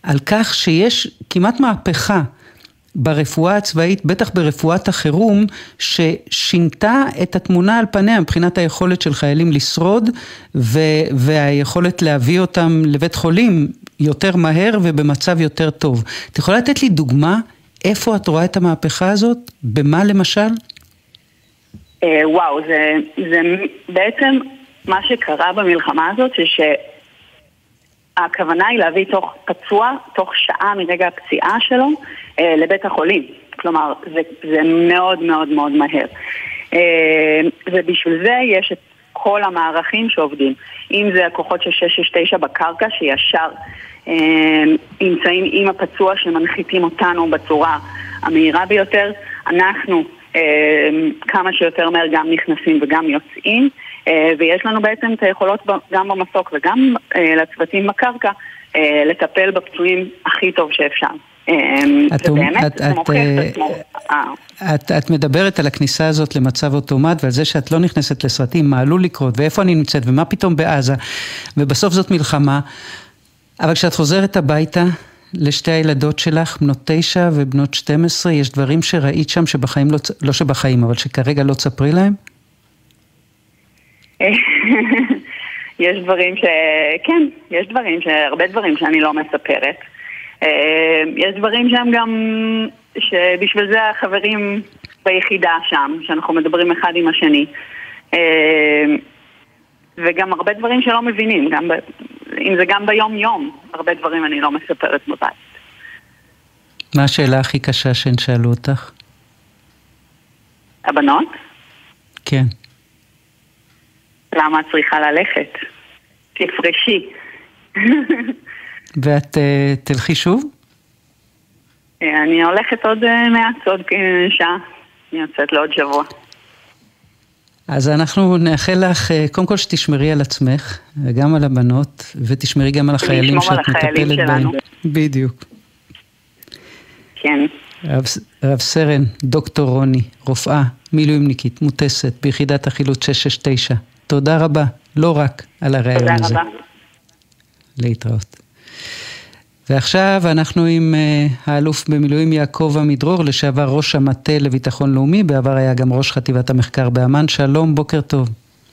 על כך שיש כמעט מהפכה. ברפואה הצבאית, בטח ברפואת החירום, ששינתה את התמונה על פניה מבחינת היכולת של חיילים לשרוד והיכולת להביא אותם לבית חולים יותר מהר ובמצב יותר טוב. את יכולה לתת לי דוגמה איפה את רואה את המהפכה הזאת? במה למשל? וואו, זה, זה בעצם מה שקרה במלחמה הזאת, שהכוונה היא להביא תוך פצוע, תוך שעה מרגע הפציעה שלו, לבית החולים. כלומר, זה, זה מאוד מאוד מאוד מהר. ובשביל זה יש את כל המערכים שעובדים. אם זה הכוחות של 669 בקרקע, שישר נמצאים עם הפצוע שמנחיתים אותנו בצורה המהירה ביותר. אנחנו כמה שיותר מהר גם נכנסים וגם יוצאים, ויש לנו בעצם את היכולות גם במסוק וגם לצוותים בקרקע לטפל בפצועים הכי טוב שאפשר. את, ובאמת את, את, אה, את. אה, את, את מדברת על הכניסה הזאת למצב אוטומט ועל זה שאת לא נכנסת לסרטים, מה עלול לקרות ואיפה אני נמצאת ומה פתאום בעזה ובסוף זאת מלחמה, אבל כשאת חוזרת הביתה לשתי הילדות שלך, בנות תשע ובנות 12, יש דברים שראית שם שבחיים לא, לא שבחיים, אבל שכרגע לא תספרי להם? יש דברים ש... כן, יש דברים, ש... הרבה דברים שאני לא מספרת. אה, יש דברים שהם גם... שבשביל זה החברים ביחידה שם, שאנחנו מדברים אחד עם השני. אה, וגם הרבה דברים שלא מבינים, גם. אם זה גם ביום-יום, הרבה דברים אני לא מספרת בבית. מה השאלה הכי קשה שהן שאלו אותך? הבנות, כן. למה את צריכה ללכת? תפרשי. ואת uh, תלכי שוב? אני הולכת עוד אה, מעט, עוד אה, שעה. אני יוצאת לעוד שבוע. אז אנחנו נאחל לך, אה, קודם כל שתשמרי על עצמך, וגם על הבנות, ותשמרי גם על החיילים ונשמור על שאת החיילים מטפלת בהם. שלנו. בדיוק. כן. רב, רב סרן, דוקטור רוני, רופאה, מילואימניקית, מוטסת, ביחידת החילוץ 669. תודה רבה, לא רק על תודה הזה. רבה. להתראות. ועכשיו אנחנו עם uh, האלוף במילואים יעקב עמידרור, לשעבר ראש המטה לביטחון לאומי, בעבר היה גם ראש חטיבת המחקר באמ"ן. שלום, בוקר טוב.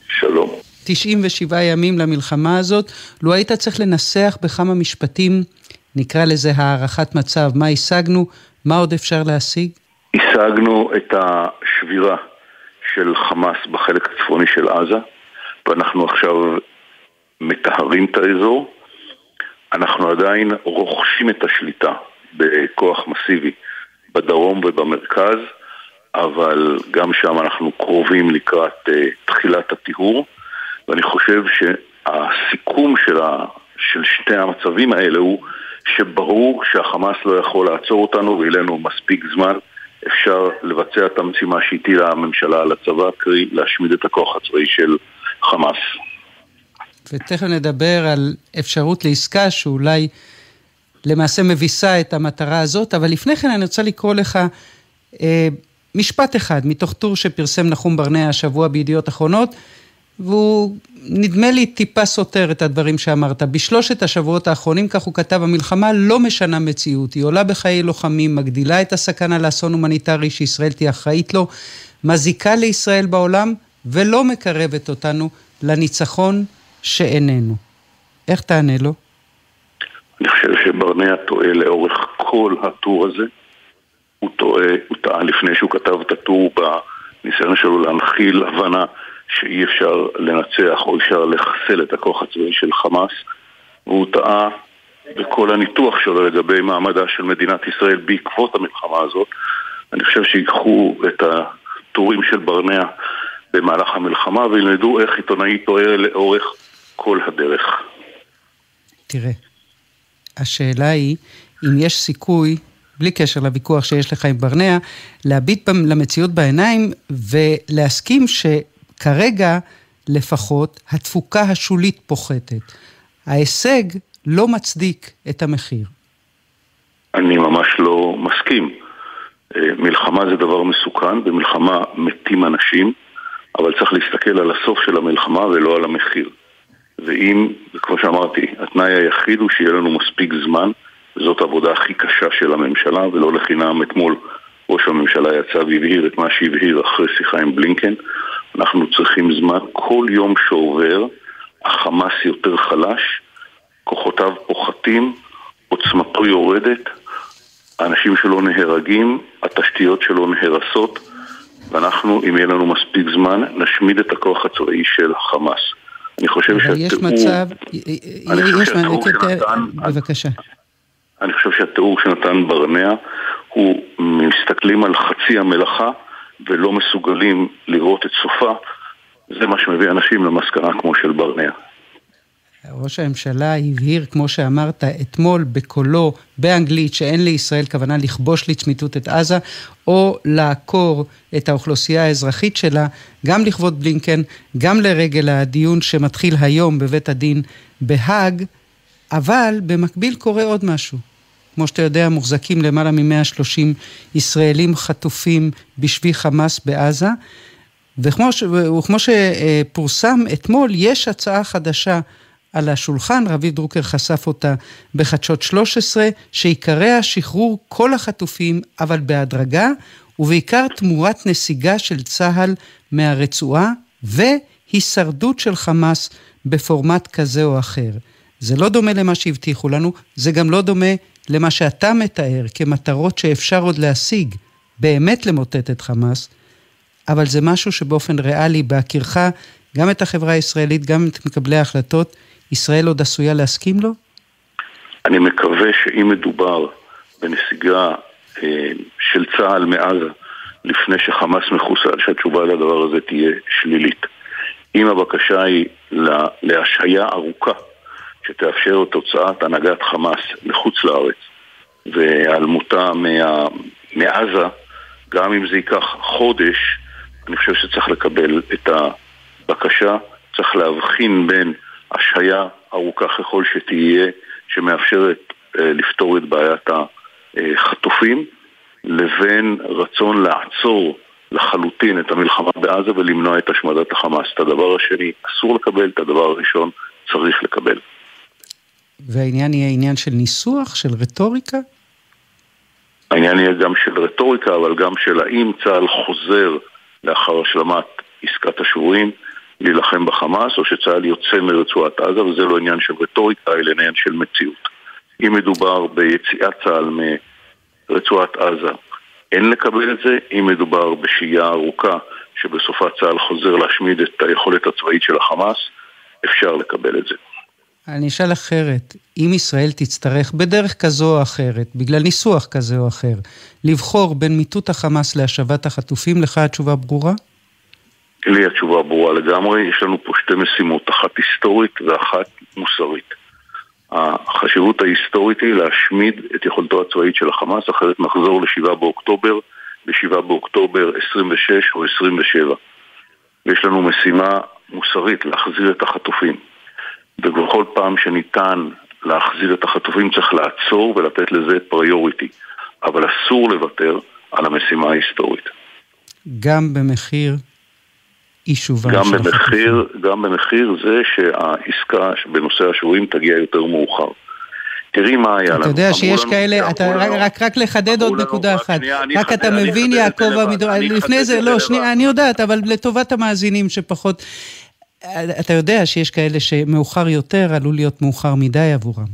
שלום. 97 ימים למלחמה הזאת, לו היית צריך לנסח בכמה משפטים, נקרא לזה הערכת מצב, מה השגנו, מה עוד אפשר להשיג? השגנו את השבירה של חמאס בחלק הצפוני של עזה, ואנחנו עכשיו מטהרים את האזור. אנחנו עדיין רוכשים את השליטה בכוח מסיבי בדרום ובמרכז, אבל גם שם אנחנו קרובים לקראת uh, תחילת הטיהור, ואני חושב שהסיכום של, ה, של שתי המצבים האלה הוא שברור שהחמאס לא יכול לעצור אותנו ויהיה לנו מספיק זמן אפשר לבצע את המשימה שהטילה הממשלה על הצבא, קרי להשמיד את הכוח הצבאי של חמאס. ותכף נדבר על אפשרות לעסקה שאולי למעשה מביסה את המטרה הזאת, אבל לפני כן אני רוצה לקרוא לך אה, משפט אחד מתוך טור שפרסם נחום ברנע השבוע בידיעות אחרונות, והוא נדמה לי טיפה סותר את הדברים שאמרת. בשלושת השבועות האחרונים, כך הוא כתב, המלחמה לא משנה מציאות, היא עולה בחיי לוחמים, מגדילה את הסכנה לאסון הומניטרי שישראל תהיה אחראית לו, מזיקה לישראל בעולם ולא מקרבת אותנו לניצחון שאיננו. איך תענה לו? אני חושב שברנע טועה לאורך כל הטור הזה. הוא טועה, הוא טעה לפני שהוא כתב את הטור בניסיון שלו להנחיל הבנה שאי אפשר לנצח או אפשר לחסל את הכוח הצבאי של חמאס והוא טעה בכל הניתוח שלו לגבי מעמדה של מדינת ישראל בעקבות המלחמה הזאת. אני חושב שיקחו את הטורים של ברנע במהלך המלחמה וילמדו איך עיתונאי טועה לאורך כל הדרך. תראה, השאלה היא אם יש סיכוי, בלי קשר לוויכוח שיש לך עם ברנע, להביט למציאות בעיניים ולהסכים שכרגע לפחות התפוקה השולית פוחתת. ההישג לא מצדיק את המחיר. אני ממש לא מסכים. אה, מלחמה זה דבר מסוכן, במלחמה מתים אנשים, אבל צריך להסתכל על הסוף של המלחמה ולא על המחיר. ואם, כמו שאמרתי, התנאי היחיד הוא שיהיה לנו מספיק זמן, וזאת העבודה הכי קשה של הממשלה, ולא לחינם אתמול ראש הממשלה יצא והבהיר את מה שהבהיר אחרי שיחה עם בלינקן. אנחנו צריכים זמן, כל יום שעובר החמאס יותר חלש, כוחותיו פוחתים, עוצמתו יורדת, האנשים שלו נהרגים, התשתיות שלו נהרסות, ואנחנו, אם יהיה לנו מספיק זמן, נשמיד את הכוח הצבאי של חמאס. אני חושב אבל יש שהתיאור... מצב, אני חושב יש שהתיאור שנתן... בבקשה. אני חושב שהתיאור שנתן ברנע הוא מסתכלים על חצי המלאכה ולא מסוגלים לראות את סופה זה מה שמביא אנשים למסקנה כמו של ברנע. ראש הממשלה הבהיר, כמו שאמרת, אתמול בקולו באנגלית שאין לישראל כוונה לכבוש לצמיתות את עזה, או לעקור את האוכלוסייה האזרחית שלה, גם לכבוד בלינקן, גם לרגל הדיון שמתחיל היום בבית הדין בהאג, אבל במקביל קורה עוד משהו. כמו שאתה יודע, מוחזקים למעלה מ-130 ישראלים חטופים בשבי חמאס בעזה. וכמו, ש... וכמו שפורסם אתמול, יש הצעה חדשה על השולחן, רביב דרוקר חשף אותה בחדשות 13, שעיקריה שחרור כל החטופים, אבל בהדרגה, ובעיקר תמורת נסיגה של צה"ל מהרצועה, והישרדות של חמאס בפורמט כזה או אחר. זה לא דומה למה שהבטיחו לנו, זה גם לא דומה למה שאתה מתאר כמטרות שאפשר עוד להשיג, באמת למוטט את חמאס, אבל זה משהו שבאופן ריאלי, בהכירך גם את החברה הישראלית, גם את מקבלי ההחלטות, ישראל עוד עשויה להסכים לו? אני מקווה שאם מדובר בנסיגה אה, של צה"ל מעזה לפני שחמאס מחוסל, שהתשובה לדבר הזה תהיה שלילית. אם הבקשה היא להשהיה ארוכה שתאפשר את תוצאת הנהגת חמאס לחוץ לארץ והיעלמותה מעזה, גם אם זה ייקח חודש, אני חושב שצריך לקבל את הבקשה, צריך להבחין בין השהיה ארוכה ככל שתהיה, שמאפשרת אה, לפתור את בעיית החטופים, לבין רצון לעצור לחלוטין את המלחמה בעזה ולמנוע את השמדת החמאס. את הדבר השני אסור לקבל, את הדבר הראשון צריך לקבל. והעניין יהיה עניין של ניסוח, של רטוריקה? העניין יהיה גם של רטוריקה, אבל גם של האם צה"ל חוזר לאחר השלמת עסקת השבויים להילחם בחמאס, או שצה"ל יוצא מרצועת עזה, וזה לא עניין של רטוריקה, אלא עניין של מציאות. אם מדובר ביציאת צה"ל מרצועת עזה, אין לקבל את זה. אם מדובר בשהייה ארוכה, שבסופה צה"ל חוזר להשמיד את היכולת הצבאית של החמאס, אפשר לקבל את זה. אני אשאל אחרת, אם ישראל תצטרך בדרך כזו או אחרת, בגלל ניסוח כזה או אחר, לבחור בין מיטוט החמאס להשבת החטופים, לך התשובה ברורה? לי התשובה ברורה לגמרי, יש לנו פה שתי משימות, אחת היסטורית ואחת מוסרית. החשיבות ההיסטורית היא להשמיד את יכולתו הצבאית של החמאס, אחרת נחזור ל-7 באוקטובר, ב-7 באוקטובר 26 או 27. ויש לנו משימה מוסרית להחזיר את החטופים. ובכל פעם שניתן להחזיר את החטופים צריך לעצור ולתת לזה פריוריטי. אבל אסור לוותר על המשימה ההיסטורית. גם במחיר יישובם גם של במחיר, החטופים. גם במחיר זה שהעסקה בנושא השבויים תגיע יותר מאוחר. תראי מה היה לנו. אתה יודע שיש כאלה, אתה רק, רק לחדד עוד נקודה אחת. רק אתה מבין, יעקב עמידור, לפני זה, לא, שנייה, אני יודעת, אבל לטובת המאזינים שפחות... אתה יודע שיש כאלה שמאוחר יותר עלול להיות מאוחר מדי עבורם.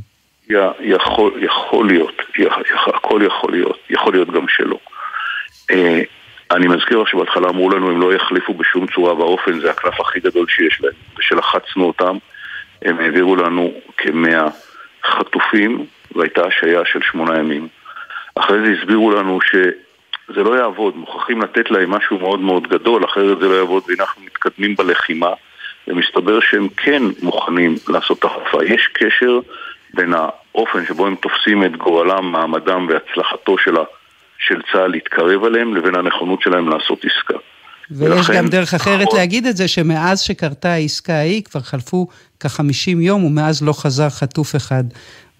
יכול, יכול להיות, הכל יכול להיות, יכול להיות גם שלא. אני מזכיר לך שבהתחלה אמרו לנו הם לא יחליפו בשום צורה ואופן, זה הקלף הכי גדול שיש להם. ושלחצנו אותם, הם העבירו לנו כמאה חטופים, והייתה השעיה של שמונה ימים. אחרי זה הסבירו לנו שזה לא יעבוד, מוכרחים לתת להם משהו מאוד מאוד גדול, אחרת זה לא יעבוד ואנחנו מתקדמים בלחימה. ומסתבר שהם כן מוכנים לעשות את החלפה. יש קשר בין האופן שבו הם תופסים את גורלם, מעמדם והצלחתו של, ה, של צה"ל להתקרב אליהם, לבין הנכונות שלהם לעשות עסקה. ויש ולכן, גם דרך אחרת נכון. להגיד את זה, שמאז שקרתה העסקה ההיא, כבר חלפו כ-50 יום, ומאז לא חזר חטוף אחד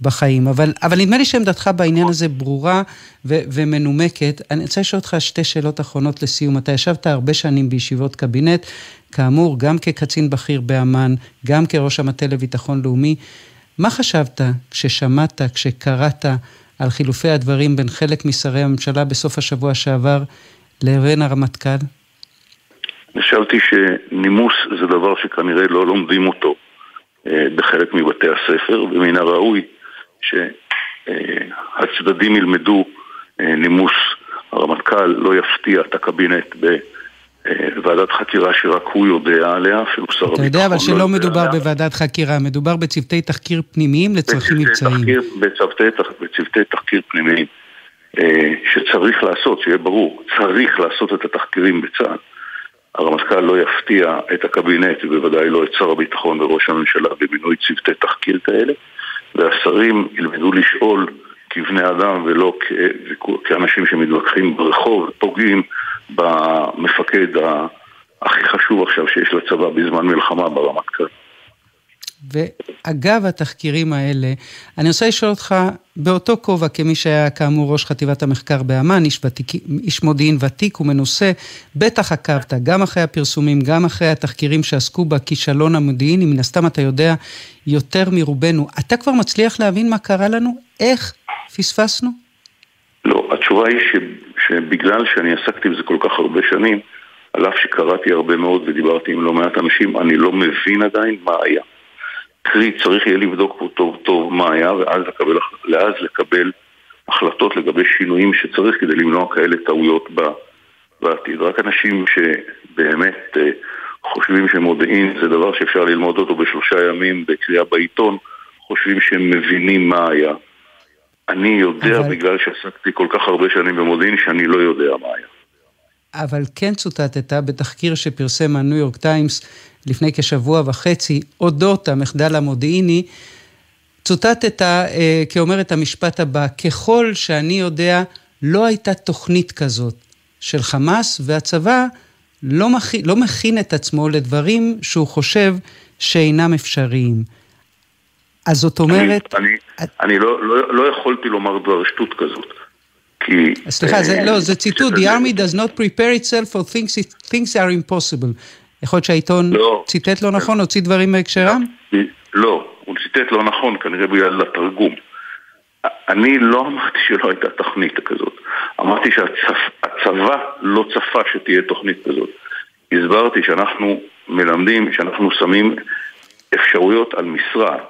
בחיים. אבל, אבל נדמה לי שעמדתך בעניין הזה ברורה ו- ומנומקת. אני רוצה לשאול אותך שתי שאלות אחרונות לסיום. אתה ישבת הרבה שנים בישיבות קבינט, כאמור, גם כקצין בכיר באמ"ן, גם כראש המטה לביטחון לאומי. מה חשבת כששמעת, כשקראת על חילופי הדברים בין חלק משרי הממשלה בסוף השבוע שעבר לבין הרמטכ"ל? חשבתי שנימוס זה דבר שכנראה לא לומדים אותו אה, בחלק מבתי הספר, ומן הראוי שהצדדים ילמדו אה, נימוס. הרמטכ"ל לא יפתיע את הקבינט בוועדת חקירה שרק הוא יודע עליה, אפילו שר הביטחון אתה יודע אבל שלא לא מדובר עליה. בוועדת חקירה, מדובר בצוותי תחקיר פנימיים לצרכים מבצעיים. בצוותי, בצוותי תחקיר פנימיים אה, שצריך לעשות, שיהיה ברור, צריך לעשות את התחקירים בצה"ל. הרמטכ"ל לא יפתיע את הקבינט, ובוודאי לא את שר הביטחון וראש הממשלה במינוי צוותי תחקיר כאלה. והשרים ילמדו לשאול כבני אדם ולא כאנשים שמתווכחים ברחוב ופוגעים במפקד הכי חשוב עכשיו שיש לצבא בזמן מלחמה ברמטכ"ל. ואגב התחקירים האלה, אני רוצה לשאול אותך באותו כובע כמי שהיה כאמור ראש חטיבת המחקר באמ"ן, איש, ותיק, איש מודיעין ותיק ומנוסה, בטח עקבת גם אחרי הפרסומים, גם אחרי התחקירים שעסקו בכישלון המודיעיני, מן הסתם אתה יודע יותר מרובנו. אתה כבר מצליח להבין מה קרה לנו? איך פספסנו? לא, התשובה היא שבגלל שאני עסקתי בזה כל כך הרבה שנים, על אף שקראתי הרבה מאוד ודיברתי עם לא מעט אנשים, אני לא מבין עדיין מה היה. קרי, צריך יהיה לבדוק פה טוב טוב מה היה, ואז לקבל, ואז לקבל החלטות לגבי שינויים שצריך כדי למנוע כאלה טעויות בעתיד. רק אנשים שבאמת אה, חושבים שמודיעין זה דבר שאפשר ללמוד אותו בשלושה ימים בקריאה בעיתון, חושבים שהם מבינים מה היה. אני יודע, אבל... בגלל שעסקתי כל כך הרבה שנים במודיעין, שאני לא יודע מה היה. אבל כן צוטטת בתחקיר שפרסם הניו יורק טיימס לפני כשבוע וחצי, אודות המחדל המודיעיני, צוטטת אה, כאומר את המשפט הבא, ככל שאני יודע, לא הייתה תוכנית כזאת של חמאס, והצבא לא, מכ... לא מכין את עצמו לדברים שהוא חושב שאינם אפשריים. אז זאת אומרת... אני, אני, אני לא, לא, לא יכולתי לומר דבר שטות כזאת. כי... סליחה, זה, לא, זה ציטוט, The Army does not prepare itself for things, things are impossible. יכול להיות שהעיתון לא. ציטט לא נכון, הוציא דברים מהקשרם? לא, הוא ציטט לא נכון, כנראה בגלל התרגום. אני לא אמרתי שלא הייתה תוכנית כזאת. אמרתי שהצבא לא צפה שתהיה תוכנית כזאת. הסברתי שאנחנו מלמדים, שאנחנו שמים אפשרויות על משרד,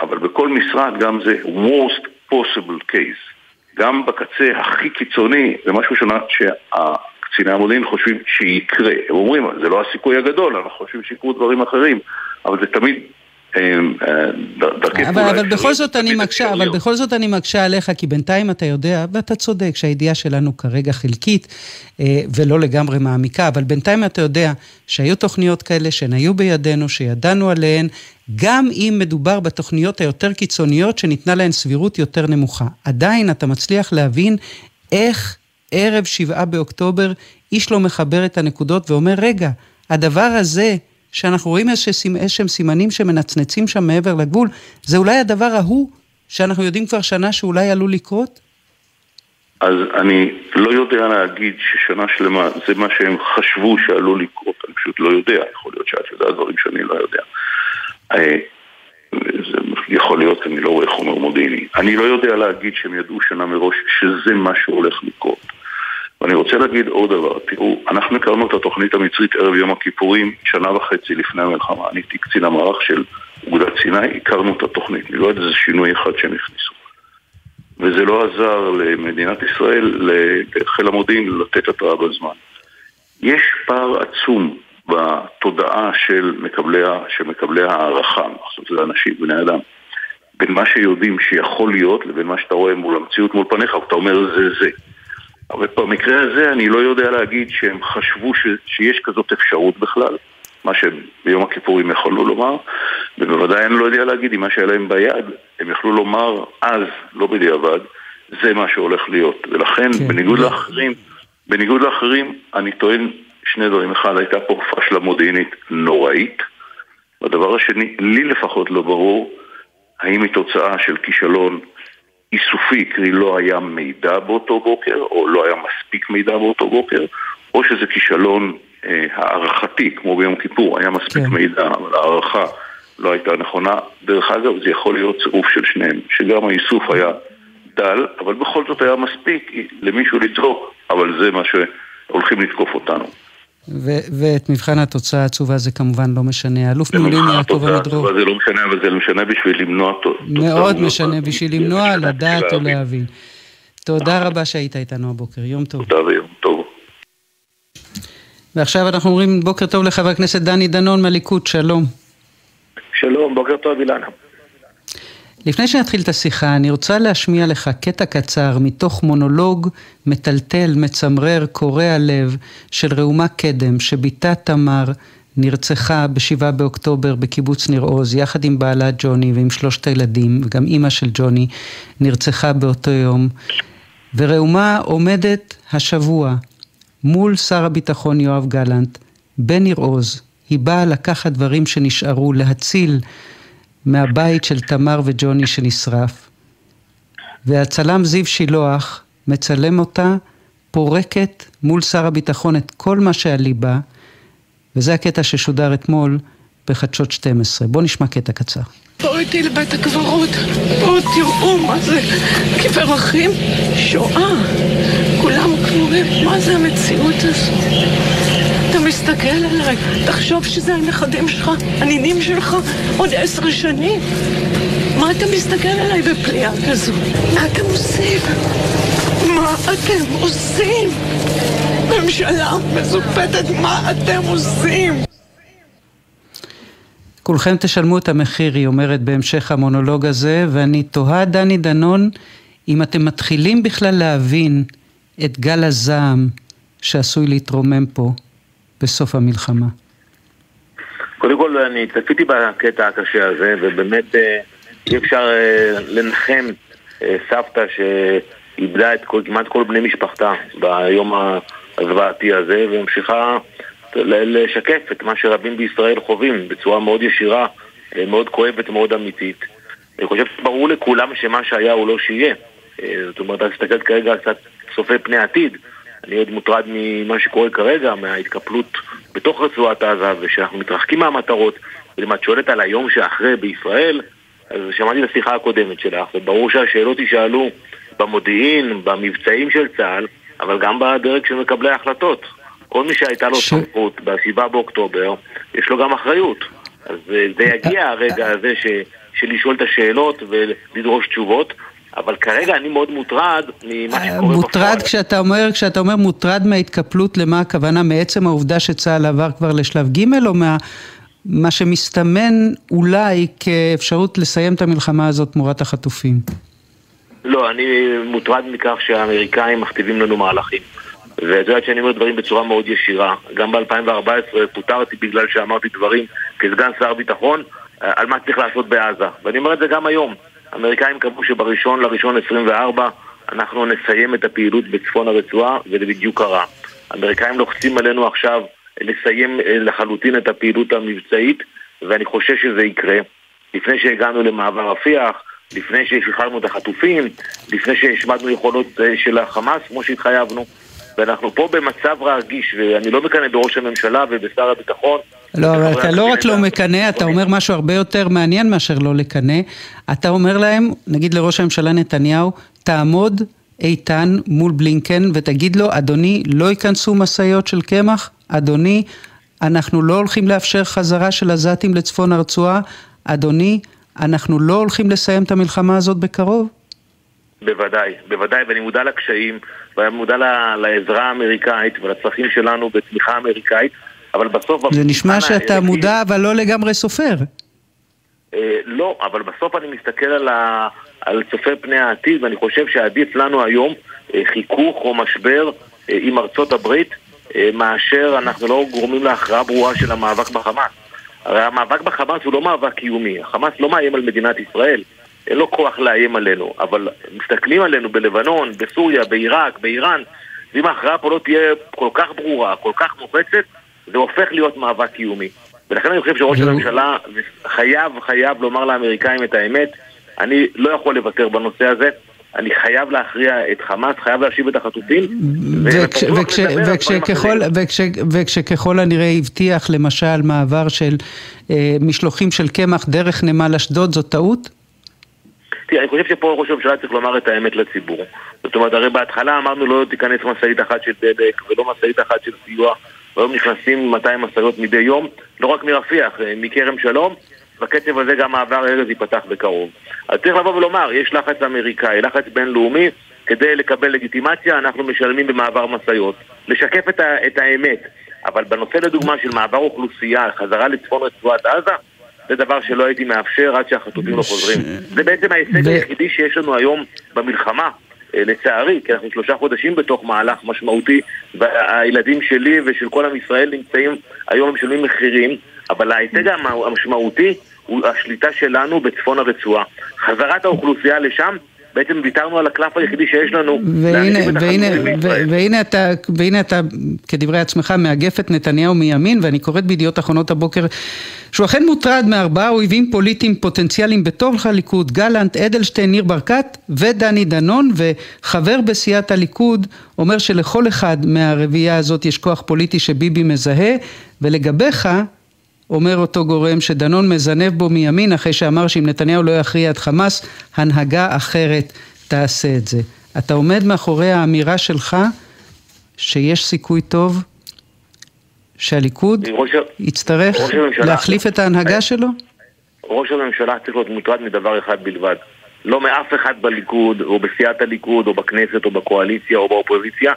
אבל בכל משרד גם זה worst possible case. גם בקצה הכי קיצוני, זה משהו שונה שהקציני המודיעין חושבים שיקרה. הם אומרים, זה לא הסיכוי הגדול, אנחנו חושבים שיקרו דברים אחרים, אבל זה תמיד אה, אה, אבל, אבל בכל זאת אני מקשה, אבל בכל זאת אני מקשה עליך, כי בינתיים אתה יודע, ואתה צודק, שהידיעה שלנו כרגע חלקית אה, ולא לגמרי מעמיקה, אבל בינתיים אתה יודע שהיו תוכניות כאלה שהן היו בידינו, שידענו עליהן, גם אם מדובר בתוכניות היותר קיצוניות שניתנה להן סבירות יותר נמוכה. עדיין אתה מצליח להבין איך ערב שבעה באוקטובר איש לא מחבר את הנקודות ואומר, רגע, הדבר הזה שאנחנו רואים איזשהם סימנים שמנצנצים שם מעבר לגבול, זה אולי הדבר ההוא שאנחנו יודעים כבר שנה שאולי עלול לקרות? אז אני לא יודע להגיד ששנה שלמה זה מה שהם חשבו שעלול לקרות, אני פשוט לא יודע, יכול להיות שאת יודעת דברים שאני לא יודע. אה, יכול להיות, אני לא רואה חומר מודיעיני. אני לא יודע להגיד שהם ידעו שנה מראש שזה מה שהולך לקרות. ואני רוצה להגיד עוד דבר, תראו, אנחנו הכרנו את התוכנית המצרית ערב יום הכיפורים שנה וחצי לפני המלחמה. אני הייתי קצין המערך של אוגדת סיני, הכרנו את התוכנית. אני לא יודע איזה שינוי אחד שהם הכניסו. וזה לא עזר למדינת ישראל, לחיל המודיעין, לתת התראה בזמן. יש פער עצום בתודעה של מקבלי, של מקבלי הערכה, עכשיו זה אנשים, בני אדם, בין מה שיודעים שיכול להיות לבין מה שאתה רואה מול המציאות מול פניך, ואתה אומר זה זה. אבל במקרה הזה אני לא יודע להגיד שהם חשבו ש, שיש כזאת אפשרות בכלל, מה שביום הכיפורים יכולנו לומר, ובוודאי אני לא יודע להגיד אם מה שהיה להם ביד, הם יכלו לומר אז, לא בדיעבד, זה מה שהולך להיות. ולכן, כן. בניגוד לאחרים, בניגוד לאחרים, אני טוען שני דברים. אחד, הייתה פה פשלה מודיעינית נוראית. והדבר השני, לי לפחות לא ברור האם היא תוצאה של כישלון איסופי, קרי לא היה מידע באותו בוקר, או לא היה מספיק מידע באותו בוקר, או שזה כישלון אה, הערכתי, כמו ביום כיפור, היה מספיק כן. מידע, אבל הערכה לא הייתה נכונה. דרך אגב, זה יכול להיות צירוף של שניהם, שגם האיסוף היה דל, אבל בכל זאת היה מספיק למישהו לצעוק, אבל זה מה שהולכים לתקוף אותנו. ואת מבחן התוצאה העצובה זה כמובן לא משנה. אלוף מילואים יעקב עמידרור. זה לא משנה, אבל זה לא משנה בשביל למנוע תוצאה. מאוד משנה בשביל למנוע, לדעת או להבין. תודה רבה שהיית איתנו הבוקר, יום טוב. תודה ויום טוב. ועכשיו אנחנו אומרים בוקר טוב לחבר הכנסת דני דנון מהליכוד, שלום. שלום, בוקר טוב אילנה. לפני שנתחיל את השיחה, אני רוצה להשמיע לך קטע קצר מתוך מונולוג מטלטל, מצמרר, קורע לב של ראומה קדם, שבתה תמר נרצחה ב-7 באוקטובר בקיבוץ ניר עוז, יחד עם בעלה ג'וני ועם שלושת הילדים, וגם אימא של ג'וני נרצחה באותו יום. וראומה עומדת השבוע מול שר הביטחון יואב גלנט בניר עוז. היא באה לקחת דברים שנשארו, להציל מהבית של תמר וג'וני שנשרף, והצלם זיו שילוח מצלם אותה פורקת מול שר הביטחון את כל מה שעל ליבה, וזה הקטע ששודר אתמול בחדשות 12. בואו נשמע קטע קצר. בואו איתי לבית הקברות, בואו תראו מה זה קבר אחים, שואה, כולם קבורים, מה זה המציאות הזו? אתה מסתכל עליי, תחשוב שזה הנכדים שלך, הנינים שלך, עוד עשר שנים. מה אתה מסתכל עליי בפליאה כזו? מה אתם עושים? מה אתם עושים? ממשלה מזופתת, מה אתם עושים? כולכם תשלמו את המחיר, היא אומרת בהמשך המונולוג הזה, ואני תוהה, דני דנון, אם אתם מתחילים בכלל להבין את גל הזעם שעשוי להתרומם פה בסוף המלחמה. קודם כל, אני צפיתי בקטע הקשה הזה, ובאמת אה, אי אפשר אה, לנחם אה, סבתא שאיבדה את כל, כמעט כל בני משפחתה ביום הזוועתי הזה, והמשיכה לשקף את מה שרבים בישראל חווים בצורה מאוד ישירה, מאוד כואבת, מאוד אמיתית. אני חושב שברור לכולם שמה שהיה הוא לא שיהיה. זאת אומרת, אני מסתכל כרגע קצת צופה פני עתיד. אני עוד מוטרד ממה שקורה כרגע, מההתקפלות בתוך רצועת עזה, ושאנחנו מתרחקים מהמטרות. ואם את שואלת על היום שאחרי בישראל, אז שמעתי את השיחה הקודמת שלך, וברור שהשאלות יישאלו במודיעין, במבצעים של צה"ל, אבל גם בדרג של מקבלי ההחלטות. כל מי שהייתה לו ש... סמכות ב-7 באוקטובר, יש לו גם אחריות. אז אה, זה יגיע הרגע הזה ש... של לשאול את השאלות ולדרוש תשובות. אבל כרגע אני מאוד מוטרד ממה שקורה בפועל. מוטרד כשאתה אומר, כשאתה אומר מוטרד מההתקפלות, למה הכוונה? מעצם העובדה שצה"ל עבר כבר לשלב ג' או מה... מה שמסתמן אולי כאפשרות לסיים את המלחמה הזאת תמורת החטופים? לא, אני מוטרד מכך שהאמריקאים מכתיבים לנו מהלכים. ואת יודעת שאני אומר דברים בצורה מאוד ישירה. גם ב-2014 פוטרתי בגלל שאמרתי דברים כסגן שר ביטחון על מה צריך לעשות בעזה. ואני אומר את זה גם היום. האמריקאים קבעו שבראשון לראשון 24 אנחנו נסיים את הפעילות בצפון הרצועה, וזה בדיוק קרה. האמריקאים לוחצים עלינו עכשיו לסיים אה, לחלוטין את הפעילות המבצעית, ואני חושש שזה יקרה. לפני שהגענו למעבר רפיח, לפני ששחררנו את החטופים, לפני שהשמדנו יכולות אה, של החמאס, כמו שהתחייבנו. ואנחנו פה במצב רגיש, ואני לא מקנא בראש הממשלה ובשר הביטחון. לא, אבל אתה לא רק לא מקנא, אתה אומר משהו הרבה יותר מעניין מאשר לא לקנא. אתה אומר להם, נגיד לראש הממשלה נתניהו, תעמוד איתן מול בלינקן ותגיד לו, אדוני, לא ייכנסו משאיות של קמח, אדוני, אנחנו לא הולכים לאפשר חזרה של עזתים לצפון הרצועה, אדוני, אנחנו לא הולכים לסיים את המלחמה הזאת בקרוב? בוודאי, בוודאי, ואני מודע לקשיים, ואני מודע לעזרה האמריקאית ולצרכים שלנו בתמיכה אמריקאית, אבל בסוף... זה נשמע שאתה מודע, אבל לא לגמרי סופר. אה, לא, אבל בסוף אני מסתכל על, ה, על צופה פני העתיד, ואני חושב שעדיף לנו היום אה, חיכוך או משבר אה, עם ארצות הברית, אה, מאשר אנחנו לא גורמים להכרעה ברורה של המאבק בחמאס. הרי המאבק בחמאס הוא לא מאבק קיומי, החמאס לא מאיים על מדינת ישראל. אין לו כוח לאיים עלינו, אבל מסתכלים עלינו בלבנון, בסוריה, בעיראק, באיראן, ואם ההכרעה פה לא תהיה כל כך ברורה, כל כך מוחצת, זה הופך להיות מאבק קיומי. ולכן אני חושב שראש הממשלה חייב, חייב לומר לאמריקאים את האמת, אני לא יכול לוותר בנושא הזה. אני חייב להכריע את חמאס, חייב להשיב את החטופים. וכשככל הנראה הבטיח למשל מעבר של אה, משלוחים של קמח דרך נמל אשדוד, זו טעות? תראה, אני חושב שפה ראש הממשלה צריך לומר את האמת לציבור. זאת אומרת, הרי בהתחלה אמרנו לא תיכנס משאית אחת של דלק ולא משאית אחת של סיוע, והיום נכנסים 200 משאיות מדי יום, לא רק מרפיח, אה, מכרם שלום, בקצב הזה גם מעבר ארז ייפתח בקרוב. אז צריך לבוא ולומר, יש לחץ אמריקאי, לחץ בינלאומי, כדי לקבל לגיטימציה אנחנו משלמים במעבר משאיות. לשקף את, ה- את האמת. אבל בנושא לדוגמה של מעבר אוכלוסייה, חזרה לצפון רצועת עזה, זה דבר שלא הייתי מאפשר עד שהחטופים לא חוזרים. זה בעצם ההישג היחידי שיש לנו היום במלחמה. אה, לצערי, כי אנחנו שלושה חודשים בתוך מהלך משמעותי והילדים שלי ושל כל עם ישראל נמצאים היום משלמים מחירים אבל ההישג המשמעותי הוא השליטה שלנו בצפון הרצועה. חזרת האוכלוסייה לשם בעצם ויתרנו על הקלף היחידי שיש לנו. והנה, והנה, החמורים בישראל. ו- והנה, אתה, והנה אתה, כדברי עצמך, מאגף את נתניהו מימין, ואני קוראת בידיעות אחרונות הבוקר שהוא אכן מוטרד מארבעה אויבים פוליטיים פוטנציאליים בתוך הליכוד, גלנט, אדלשטיין, ניר ברקת ודני דנון, וחבר בסיעת הליכוד אומר שלכל אחד מהרביעייה הזאת יש כוח פוליטי שביבי מזהה, ולגביך, אומר אותו גורם שדנון מזנב בו מימין אחרי שאמר שאם נתניהו לא יכריע את חמאס, הנהגה אחרת תעשה את זה. אתה עומד מאחורי האמירה שלך שיש סיכוי טוב שהליכוד ראש יצטרך ראש הממשלה- להחליף את ההנהגה שלו? ראש הממשלה צריך להיות מוטרד מדבר אחד בלבד. לא מאף אחד בליכוד, או בסיעת הליכוד, או בכנסת, או בקואליציה, או באופוזיציה,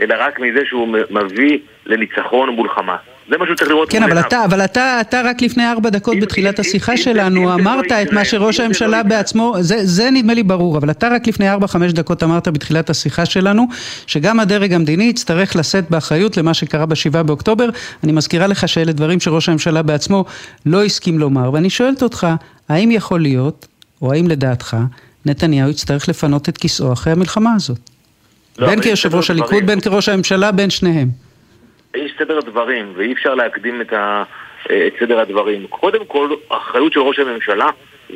אלא רק מזה שהוא מביא לניצחון מול חמאס. זה מה שהוא צריך לראות כן, אבל. אתה, אבל אתה, אתה רק לפני ארבע דקות בתחילת השיחה שלנו אמרת את מה שראש הממשלה בעצמו, זה, זה נדמה לי ברור, אבל אתה רק לפני ארבע, חמש דקות אמרת בתחילת השיחה שלנו, שגם הדרג המדיני יצטרך לשאת באחריות למה שקרה בשבעה באוקטובר. אני מזכירה לך שאלה דברים שראש הממשלה בעצמו לא הסכים לומר, ואני שואלת אותך, האם יכול להיות, או האם לדעתך, נתניהו יצטרך לפנות את כיסאו אחרי המלחמה הזאת? לא, בין כיושב ראש הליכוד. בין כראש הממשלה, בין שניהם. יש סדר דברים, ואי אפשר להקדים את, ה, אה, את סדר הדברים. קודם כל, האחריות של ראש הממשלה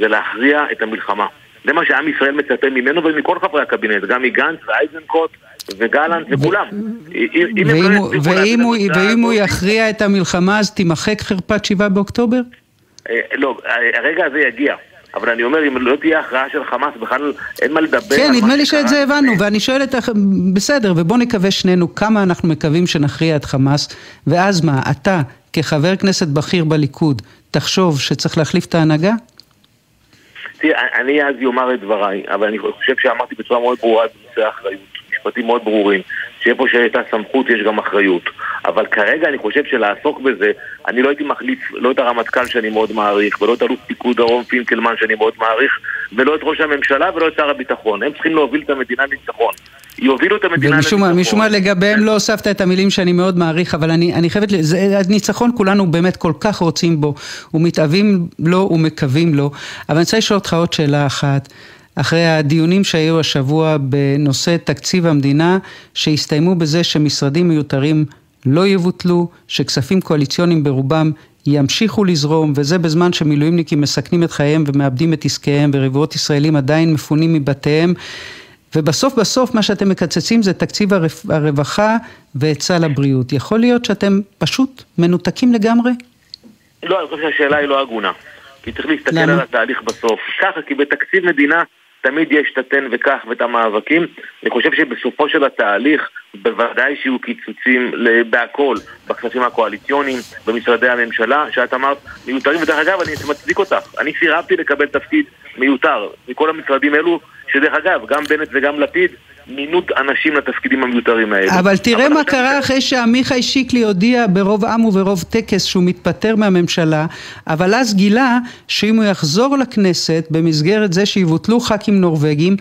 זה להכריע את המלחמה. זה מה שעם ישראל מצפה ממנו ומכל חברי הקבינט, גם מגנץ ואייזנקוט וגלנט וכולם. לא ואם הוא- יכריע את המלחמה אז תימחק חרפת שבעה באוקטובר? אה, לא, הרגע הזה יגיע. אבל אני אומר, אם לא תהיה הכרעה של חמאס, בכלל אין מה לדבר כן, נדמה מה לי. שאת זה הבנו, ואני שואלת, אח- בסדר, ובוא נקווה שנינו כמה אנחנו מקווים שנכריע את חמאס, ואז מה, אתה, כחבר כנסת בכיר בליכוד, תחשוב שצריך להחליף את ההנהגה? תראה, אני אז אומר את דבריי, אבל אני חושב שאמרתי בצורה מאוד ברורה בנושא האחריות. משפטים מאוד ברורים, שאיפה שהייתה סמכות יש גם אחריות. אבל כרגע אני חושב שלעסוק בזה, אני לא הייתי מחליף לא את הרמטכ"ל שאני מאוד מעריך, ולא את אלוף פיקוד דרום פינקלמן שאני מאוד מעריך, ולא את ראש הממשלה ולא את שר הביטחון. הם צריכים להוביל את המדינה לניצחון. יובילו את המדינה ומשום לניצחון. משום מה לגביהם לא הוספת את המילים שאני מאוד מעריך, אבל אני, אני חייבת, זה הניצחון כולנו באמת כל כך רוצים בו, ומתאווים לו ומקווים לו, אבל אני רוצה לשאול אותך עוד שאלה אחת. אחרי הדיונים שהיו השבוע בנושא תקציב המדינה, שהסתיימו בזה שמשרדים מיותרים לא יבוטלו, שכספים קואליציוניים ברובם ימשיכו לזרום, וזה בזמן שמילואימניקים מסכנים את חייהם ומאבדים את עסקיהם, ורבבות ישראלים עדיין מפונים מבתיהם. ובסוף בסוף מה שאתם מקצצים זה תקציב. הרווחה ואת סל הבריאות. יכול להיות שאתם פשוט מנותקים לגמרי? לא, אני חושב שהשאלה היא לא הגונה. כי צריך להסתכל למה? על התהליך בסוף. ככה, כי בתקציב מדינה תמיד יש את התן וכך ואת המאבקים. אני חושב שבסופו של התהליך, בוודאי שיהיו קיצוצים בהכל, בכספים הקואליציוניים, במשרדי הממשלה, שאת אמרת מיותרים, ודרך אגב, אני מצדיק אותך. אני סירבתי לקבל תפקיד מיותר מכל המשרדים אלו, שדרך אגב, גם בנט וגם לפיד מינו אנשים לתפקידים המיותרים האלה. אבל תראה מה קרה אחרי שעמיחי שיקלי הודיע ברוב עם וברוב טקס שהוא מתפטר מהממשלה, אבל אז גילה שאם הוא יחזור לכנסת במסגרת זה שיבוטלו ח"כים נורבגים,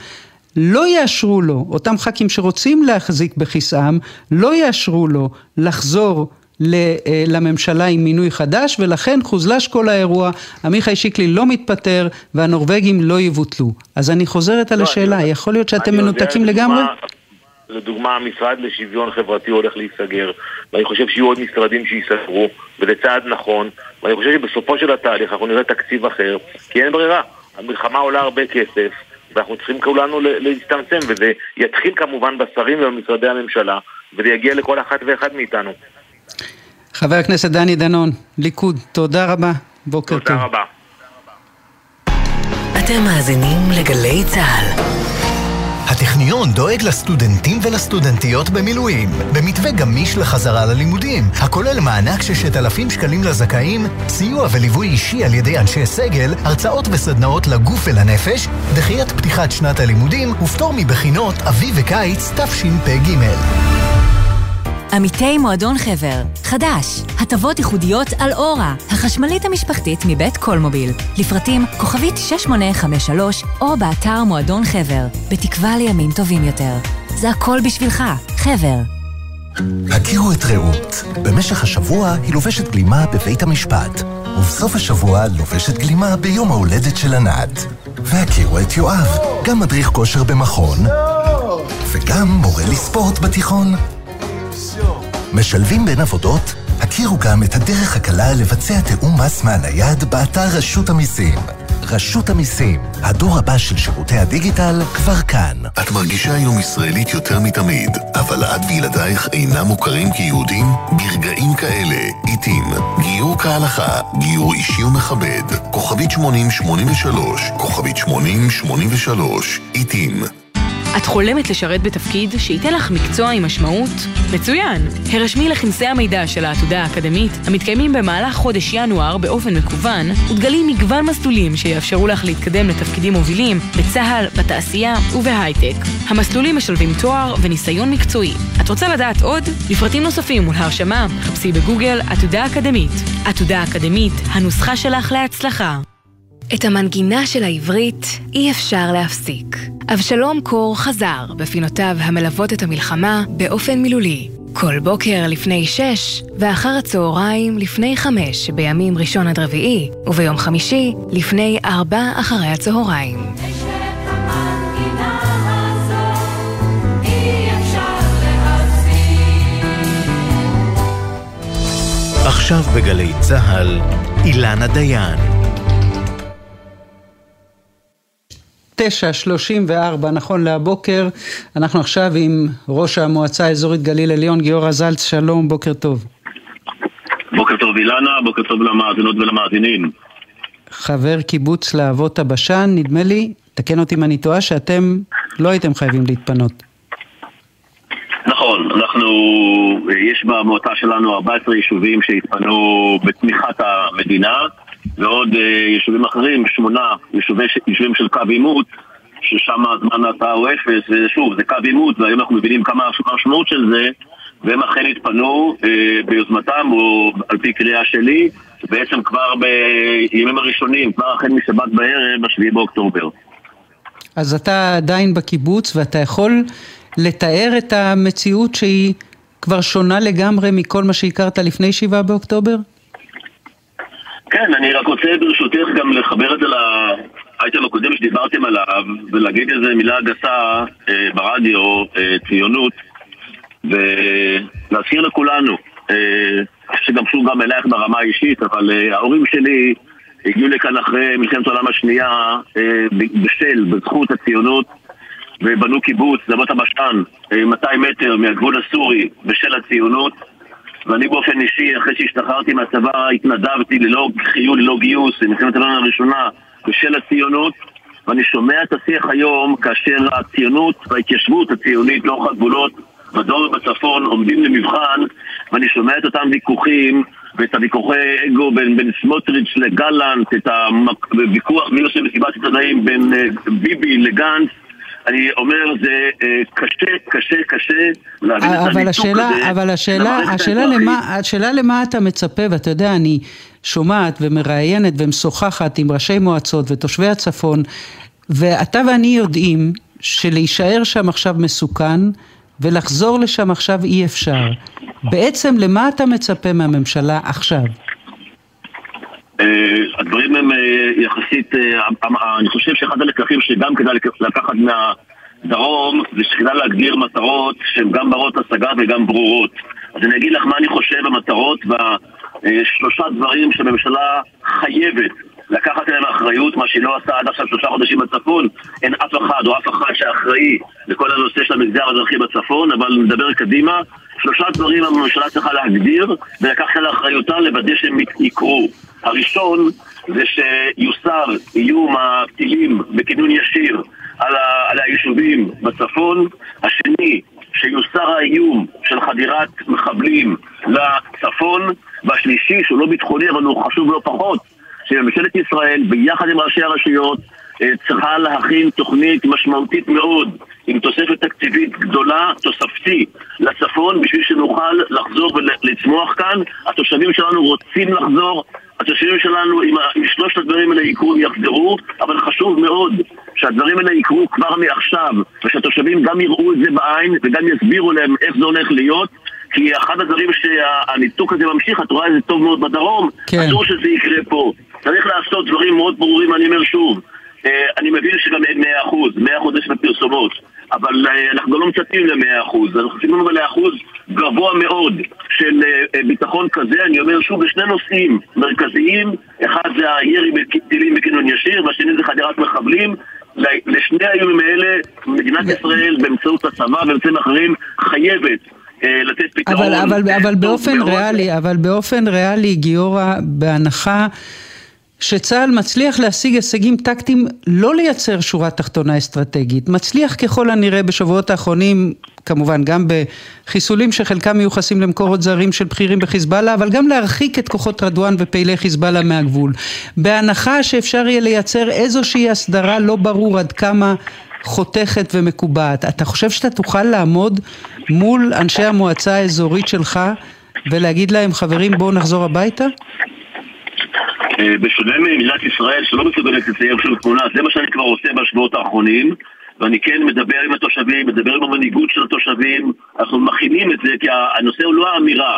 לא יאשרו לו, אותם ח"כים שרוצים להחזיק בכיסאם, לא יאשרו לו לחזור לממשלה עם מינוי חדש, ולכן חוזלש כל האירוע, עמיחי שיקלי לא מתפטר והנורבגים לא יבוטלו. אז אני חוזרת על השאלה, יכול להיות שאתם מנותקים לגמרי? לדוגמה, המשרד לשוויון חברתי הולך להיסגר, ואני חושב שיהיו עוד משרדים שייסגרו, וזה צעד נכון, ואני חושב שבסופו של התהליך אנחנו נראה תקציב אחר, כי אין ברירה. המלחמה עולה הרבה כסף, ואנחנו צריכים כולנו להצטמצם, וזה יתחיל כמובן בשרים ובמשרדי הממשלה, וזה יגיע לכל אחת ואחד מאיתנו. חבר הכנסת דני דנון, ליכוד, תודה רבה, בוקר טוב. תודה רבה. אתם מאזינים לגלי צה"ל. הטכניון דואג לסטודנטים ולסטודנטיות במילואים, במתווה גמיש לחזרה ללימודים, הכולל מענק ששת אלפים שקלים לזכאים, סיוע וליווי אישי על ידי אנשי סגל, הרצאות וסדנאות לגוף ולנפש, דחיית פתיחת שנת הלימודים ופטור מבחינות אביב וקיץ תשפ"ג. עמיתי מועדון חבר, חדש, הטבות ייחודיות על אורה, החשמלית המשפחתית מבית קולמוביל. לפרטים כוכבית 6853 או באתר מועדון חבר, בתקווה לימים טובים יותר. זה הכל בשבילך, חבר. הכירו את רעות. במשך השבוע היא לובשת גלימה בבית המשפט, ובסוף השבוע לובשת גלימה ביום ההולדת של ענת. והכירו את יואב, גם מדריך כושר במכון, וגם מורה לספורט בתיכון. משלבים בין עבודות? הכירו גם את הדרך הקלה לבצע תיאום מס מהנייד באתר רשות המיסים. רשות המיסים, הדור הבא של שירותי הדיגיטל כבר כאן. את מרגישה היום ישראלית יותר מתמיד, אבל את וילדייך אינם מוכרים כיהודים? ברגעים כאלה, עיתים, גיור כהלכה, גיור אישי ומכבד, כוכבית 8083, כוכבית 8083, עיתים. את חולמת לשרת בתפקיד שייתן לך מקצוע עם משמעות? מצוין! הרשמי לכנסי המידע של העתודה האקדמית, המתקיימים במהלך חודש ינואר באופן מקוון, ותגלי מגוון מסלולים שיאפשרו לך להתקדם לתפקידים מובילים בצה"ל, בתעשייה ובהייטק. המסלולים משלבים תואר וניסיון מקצועי. את רוצה לדעת עוד? לפרטים נוספים ולהרשמה, חפשי בגוגל עתודה אקדמית. עתודה אקדמית, הנוסחה שלך להצלחה. את המנגינה של העברית אי אפשר להפסיק. אבשלום קור חזר בפינותיו המלוות את המלחמה באופן מילולי. כל בוקר לפני שש, ואחר הצהריים לפני חמש בימים ראשון עד רביעי, וביום חמישי לפני ארבע אחרי הצהריים. עכשיו בגלי צה"ל, אילנה דיין. תשע שלושים וארבע, נכון להבוקר. אנחנו עכשיו עם ראש המועצה האזורית גליל עליון, גיורא זלץ, שלום, בוקר טוב. בוקר טוב אילנה, בוקר טוב למאזינות ולמאזינים. חבר קיבוץ להבות הבשן, נדמה לי, תקן אותי אם אני טועה, שאתם לא הייתם חייבים להתפנות. נכון, אנחנו, יש במועצה שלנו 14 יישובים שהתפנו בתמיכת המדינה. ועוד uh, יישובים אחרים, שמונה יישובי, יישובים של קו עימות, ששם הזמן ההצעה הוא אפס, ושוב, זה קו עימות, והיום אנחנו מבינים כמה המשמעות של זה, והם אכן התפנו uh, ביוזמתם, או על פי קריאה שלי, בעצם כבר בימים הראשונים, כבר החל משבת בערב, ב-7 באוקטובר. אז אתה עדיין בקיבוץ, ואתה יכול לתאר את המציאות שהיא כבר שונה לגמרי מכל מה שהכרת לפני 7 באוקטובר? כן, אני רק רוצה ברשותך גם לחבר את זה לאייטם הקודם שדיברתם עליו ולהגיד איזה מילה גסה אה, ברדיו, אה, ציונות ולהזכיר לכולנו אה, שגם שוב גם אלייך ברמה האישית אבל אה, ההורים שלי הגיעו לכאן אחרי מלחמת העולם השנייה אה, בשל, בזכות הציונות ובנו קיבוץ, זבת הבשן, אה, 200 מטר מהגבול הסורי בשל הציונות ואני באופן אישי, אחרי שהשתחררתי מהצבא, התנדבתי ללא חיול, ללא גיוס, במלחמת העולם הראשונה, בשל הציונות, ואני שומע את השיח היום כאשר הציונות וההתיישבות הציונית לאורך הגבולות בדרום ובצפון עומדים למבחן, ואני שומע את אותם ויכוחים ואת הוויכוחי אגו בין, בין סמוטריץ' לגלנט, את הוויכוח מי עושה מסיבת עיתונאים בין אה, ביבי לגנץ אני אומר, זה אה, קשה, קשה, קשה להבין את הניתוק הזה. אבל השאלה, השאלה, למה, השאלה למה אתה מצפה, ואתה יודע, אני שומעת ומראיינת ומשוחחת עם ראשי מועצות ותושבי הצפון, ואתה ואני יודעים שלהישאר שם עכשיו מסוכן, ולחזור לשם עכשיו אי אפשר. בעצם למה אתה מצפה מהממשלה עכשיו? אה, הדברים הם אה, יחסית, אה, אני חושב שאחד הלקחים שגם כדאי לקחת מהדרום זה שכדאי להגדיר מטרות שהן גם ברות השגה וגם ברורות. אז אני אגיד לך מה אני חושב המטרות והשלושה דברים שהממשלה חייבת לקחת עליהם אחריות, מה שהיא לא עשתה עד עכשיו שלושה חודשים בצפון, אין אף אחד או אף אחד שאחראי לכל הנושא של המגזר האזרחי בצפון, אבל נדבר קדימה. שלושה דברים הממשלה צריכה להגדיר ולקחת על אחריותה לוודא שהם יקרו. הראשון זה שיוסר איום הטילים בכינון ישיר על, ה, על היישובים בצפון. השני, שיוסר האיום של חדירת מחבלים לצפון. והשלישי, שהוא לא ביטחוני אבל הוא חשוב לא פחות, שממשלת ישראל ביחד עם ראשי הרשויות אה, צריכה להכין תוכנית משמעותית מאוד עם תוספת תקציבית גדולה, תוספתי, לצפון בשביל שנוכל לחזור ולצמוח כאן. התושבים שלנו רוצים לחזור, התושבים שלנו, אם, אם שלושת הדברים האלה יקרו, יחזרו, אבל חשוב מאוד שהדברים האלה יקרו כבר מעכשיו, ושהתושבים גם יראו את זה בעין וגם יסבירו להם איך זה הולך להיות, כי אחד הדברים שהניתוק הזה ממשיך, את רואה את זה טוב מאוד בדרום, כן. אסור שזה יקרה פה. צריך לעשות דברים מאוד ברורים, אני אומר שוב. אה, אני מבין שגם אין 100%, 100% יש בפרסומות, אבל אה, אנחנו לא מצפים ל-100%, אנחנו ציפינו ל-100% גבוה מאוד של אה, ביטחון כזה, אני אומר שוב, בשני נושאים מרכזיים, אחד זה הירי בטילים בכינון ישיר, והשני זה חדירת מחבלים. לשני האיומים האלה, מדינת ישראל באמצעות הצבא ובאמצעים אחרים חייבת לתת פתרון. אבל, אבל, אבל באופן ריאלי, אבל באופן ריאלי, גיורא, בהנחה שצה"ל מצליח להשיג הישגים טקטיים לא לייצר שורה תחתונה אסטרטגית. מצליח ככל הנראה בשבועות האחרונים, כמובן גם בחיסולים שחלקם מיוחסים למקורות זרים של בכירים בחיזבאללה, אבל גם להרחיק את כוחות רדואן ופעילי חיזבאללה מהגבול. בהנחה שאפשר יהיה לייצר איזושהי הסדרה לא ברור עד כמה חותכת ומקובעת. אתה חושב שאתה תוכל לעמוד מול אנשי המועצה האזורית שלך ולהגיד להם חברים בואו נחזור הביתה? בשונה ממדינת ישראל שלא מסוגלת לצייר שום תמונה, זה מה שאני כבר עושה בשבועות האחרונים ואני כן מדבר עם התושבים, מדבר עם המנהיגות של התושבים, אנחנו מכינים את זה כי הנושא הוא לא האמירה.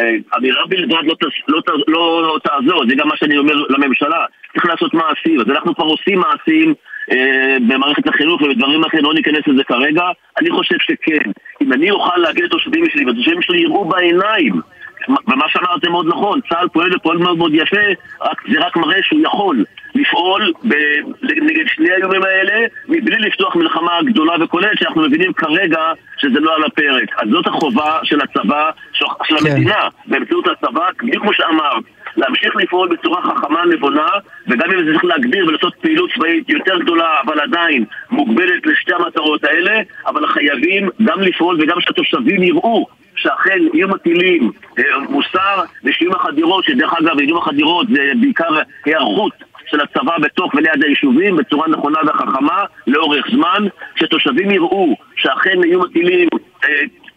אה, אמירה בלבד לא, לא, לא, לא תעזור, זה גם מה שאני אומר לממשלה, צריך לעשות מעשים, אז אנחנו כבר עושים מעשים אה, במערכת החינוך ובדברים אחרים, לא ניכנס לזה כרגע, אני חושב שכן, אם אני אוכל להגיד לתושבים שלי, והתושבים שלי יראו בעיניים ומה שאמרת זה מאוד נכון, צה"ל פועל ופועל מאוד מאוד יפה, רק, זה רק מראה שהוא יכול לפעול ב, נגד שני האיומים האלה מבלי לפתוח מלחמה גדולה וכוללת שאנחנו מבינים כרגע שזה לא על הפרק. אז זאת החובה של הצבא, של, כן. המדינה, באמצעות הצבא, בדיוק כמו שאמרת. להמשיך לפעול בצורה חכמה, נבונה, וגם אם זה צריך להגביר ולעשות פעילות צבאית יותר גדולה, אבל עדיין מוגבלת לשתי המטרות האלה, אבל חייבים גם לפעול וגם שהתושבים יראו שאכן איום הטילים אה, מוסר ושיום החדירות, שדרך אגב איום החדירות זה בעיקר היערכות של הצבא בתוך וליד היישובים בצורה נכונה וחכמה לאורך זמן, שתושבים יראו שאכן איום הטילים אה,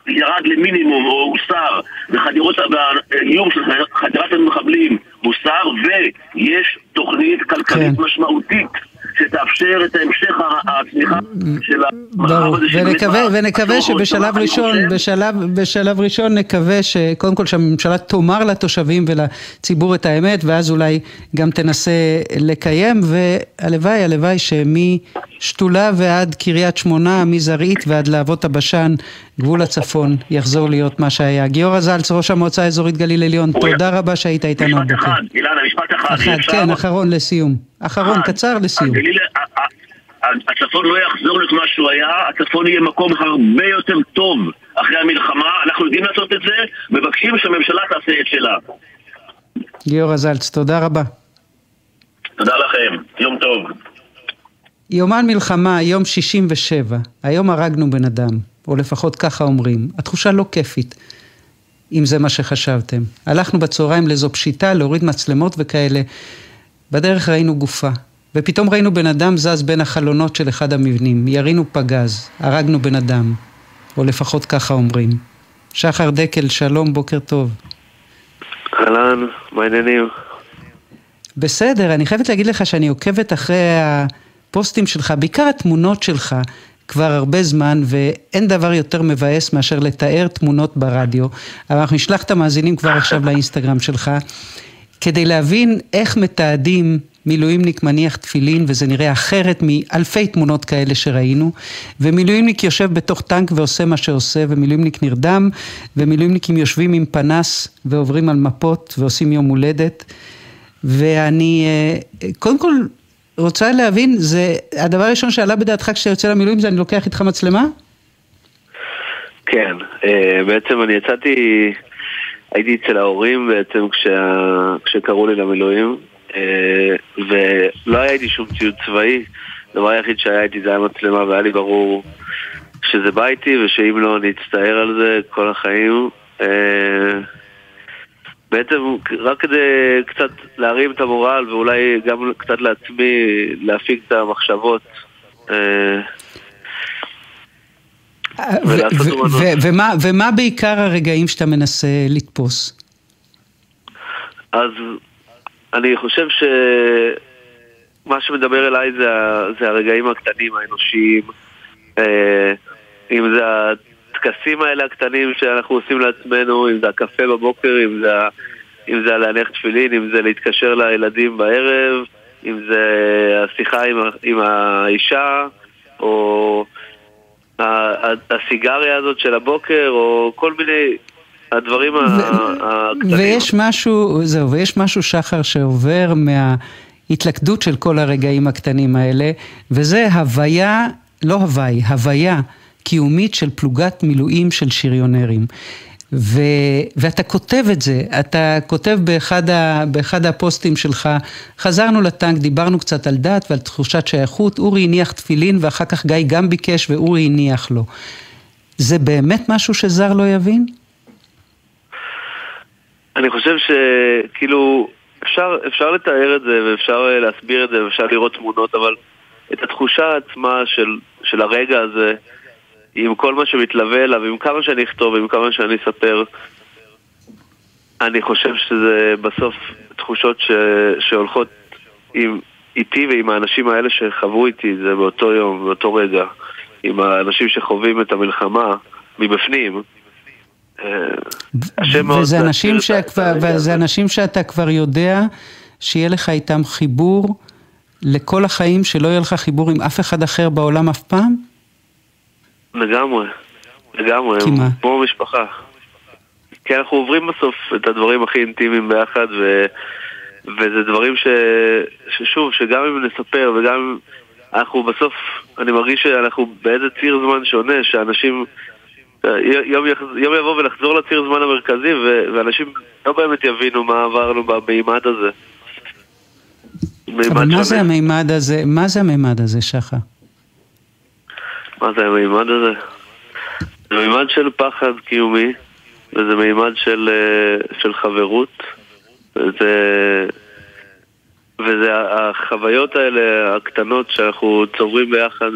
ירד למינימום או הוסר וחדירות, והאיום של חדירת המחבלים הוסר ויש תוכנית כלכלית כן. משמעותית שתאפשר את המשך הצמיחה של המרחב הזה ונקווה, ונקווה שבשלב ראשון, בשלב, בשלב ראשון נקווה שקודם כל שהממשלה תאמר לתושבים ולציבור את האמת ואז אולי גם תנסה לקיים והלוואי, הלוואי שמשתולה ועד קריית שמונה, מזרעית ועד להבות הבשן, גבול הצפון יחזור להיות מה שהיה. גיורא זלץ, ראש המועצה האזורית גליל עליון, תודה רבה שהיית איתנו הבוקר. משפט אחד, אילנה, משפט אחד. אחד, כן, אחרון לסיום. אחרון, קצר לסיום. הצפון לא יחזור למה שהוא היה, הצפון יהיה מקום הרבה יותר טוב אחרי המלחמה, אנחנו יודעים לעשות את זה, מבקשים שהממשלה תעשה את שלה. גיורא זלץ, תודה רבה. תודה לכם, יום טוב. יומן מלחמה, יום 67, היום הרגנו בן אדם, או לפחות ככה אומרים. התחושה לא כיפית, אם זה מה שחשבתם. הלכנו בצהריים לאיזו פשיטה, להוריד מצלמות וכאלה. בדרך ראינו גופה, ופתאום ראינו בן אדם זז בין החלונות של אחד המבנים. ירינו פגז, הרגנו בן אדם, או לפחות ככה אומרים. שחר דקל, שלום, בוקר טוב. אהלן, מה העניינים? בסדר, אני חייבת להגיד לך שאני עוקבת אחרי הפוסטים שלך, בעיקר התמונות שלך, כבר הרבה זמן, ואין דבר יותר מבאס מאשר לתאר תמונות ברדיו. אבל אנחנו נשלח את המאזינים כבר עכשיו לאינסטגרם שלך. כדי להבין איך מתעדים מילואימניק מניח תפילין, וזה נראה אחרת מאלפי תמונות כאלה שראינו, ומילואימניק יושב בתוך טנק ועושה מה שעושה, ומילואימניק נרדם, ומילואימניקים יושבים עם פנס ועוברים על מפות ועושים יום הולדת. ואני אה, קודם כל רוצה להבין, זה הדבר הראשון שעלה בדעתך כשאתה יוצא למילואים זה אני לוקח איתך מצלמה? כן, אה, בעצם אני יצאתי הייתי אצל ההורים בעצם כשה, כשקראו לי למילואים אה, ולא היה איתי שום ציוד צבאי. הדבר היחיד שהיה איתי זה היה מצלמה והיה לי ברור שזה בא איתי ושאם לא אני אצטער על זה כל החיים. אה, בעצם רק כדי קצת להרים את המורל ואולי גם קצת לעצמי להפיק את המחשבות ומה, ומה בעיקר הרגעים שאתה מנסה לתפוס? אז אני חושב שמה שמדבר אליי זה, זה הרגעים הקטנים האנושיים, אה, אם זה הטקסים האלה הקטנים שאנחנו עושים לעצמנו, אם זה הקפה בבוקר, אם זה, אם זה להניח תפילין, אם זה להתקשר לילדים בערב, אם זה השיחה עם, עם האישה, או הסיגריה הזאת של הבוקר, או כל מיני הדברים הקטנים. ויש משהו, זהו, ויש משהו, שחר, שעובר מההתלכדות של כל הרגעים הקטנים האלה, וזה הוויה, לא הוואי, הוויה קיומית של פלוגת מילואים של שריונרים. ו, ואתה כותב את זה, אתה כותב באחד, ה, באחד הפוסטים שלך, חזרנו לטנק, דיברנו קצת על דת ועל תחושת שייכות, אורי הניח תפילין ואחר כך גיא גם ביקש ואורי הניח לו. זה באמת משהו שזר לא יבין? אני חושב שכאילו אפשר, אפשר לתאר את זה ואפשר אה, להסביר את זה ואפשר לראות תמונות, אבל את התחושה עצמה של, של הרגע הזה, עם כל מה שמתלווה אליו, עם כמה שאני אכתוב, עם כמה שאני אספר, אני חושב שזה בסוף תחושות ש, שהולכות עם, איתי ועם האנשים האלה שחוו איתי זה באותו יום, באותו רגע, עם האנשים שחווים את המלחמה מבפנים. וזה אנשים, שכבר, וזה אנשים שאתה כבר יודע שיהיה לך איתם חיבור לכל החיים, שלא יהיה לך חיבור עם אף אחד אחר בעולם אף פעם? לגמרי, לגמרי, כי מה? כמו משפחה. כי אנחנו עוברים בסוף את הדברים הכי אינטימיים ביחד, ו... וזה דברים ש... ששוב, שגם אם נספר וגם אם אנחנו בסוף, אני מרגיש שאנחנו באיזה ציר זמן שונה, שאנשים יום, יום יבוא ולחזור לציר זמן המרכזי ו... ואנשים לא באמת יבינו מה עברנו במימד הזה. אבל מה זה המימד הזה, מה זה המימד הזה, שחר? מה זה המימד הזה? זה מימד של פחד קיומי, וזה מימד של, אה, של חברות, וזה, וזה החוויות האלה הקטנות שאנחנו צוברים ביחד,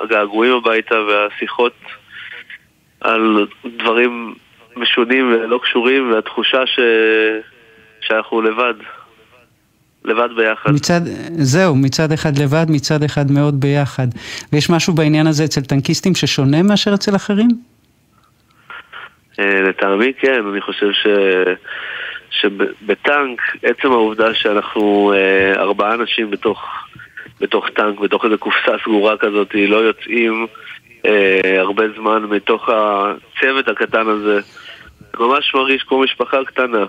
הגעגועים הביתה והשיחות על דברים משונים ולא קשורים, והתחושה ש... שאנחנו לבד. לבד ביחד. מצד, זהו, מצד אחד לבד, מצד אחד מאוד ביחד. ויש משהו בעניין הזה אצל טנקיסטים ששונה מאשר אצל אחרים? אה, לטעמי כן, אני חושב ש... שבטנק, עצם העובדה שאנחנו אה, ארבעה אנשים בתוך, בתוך טנק, בתוך איזו קופסה סגורה כזאת, לא יוצאים אה, הרבה זמן מתוך הצוות הקטן הזה. ממש מרגיש כמו משפחה קטנה.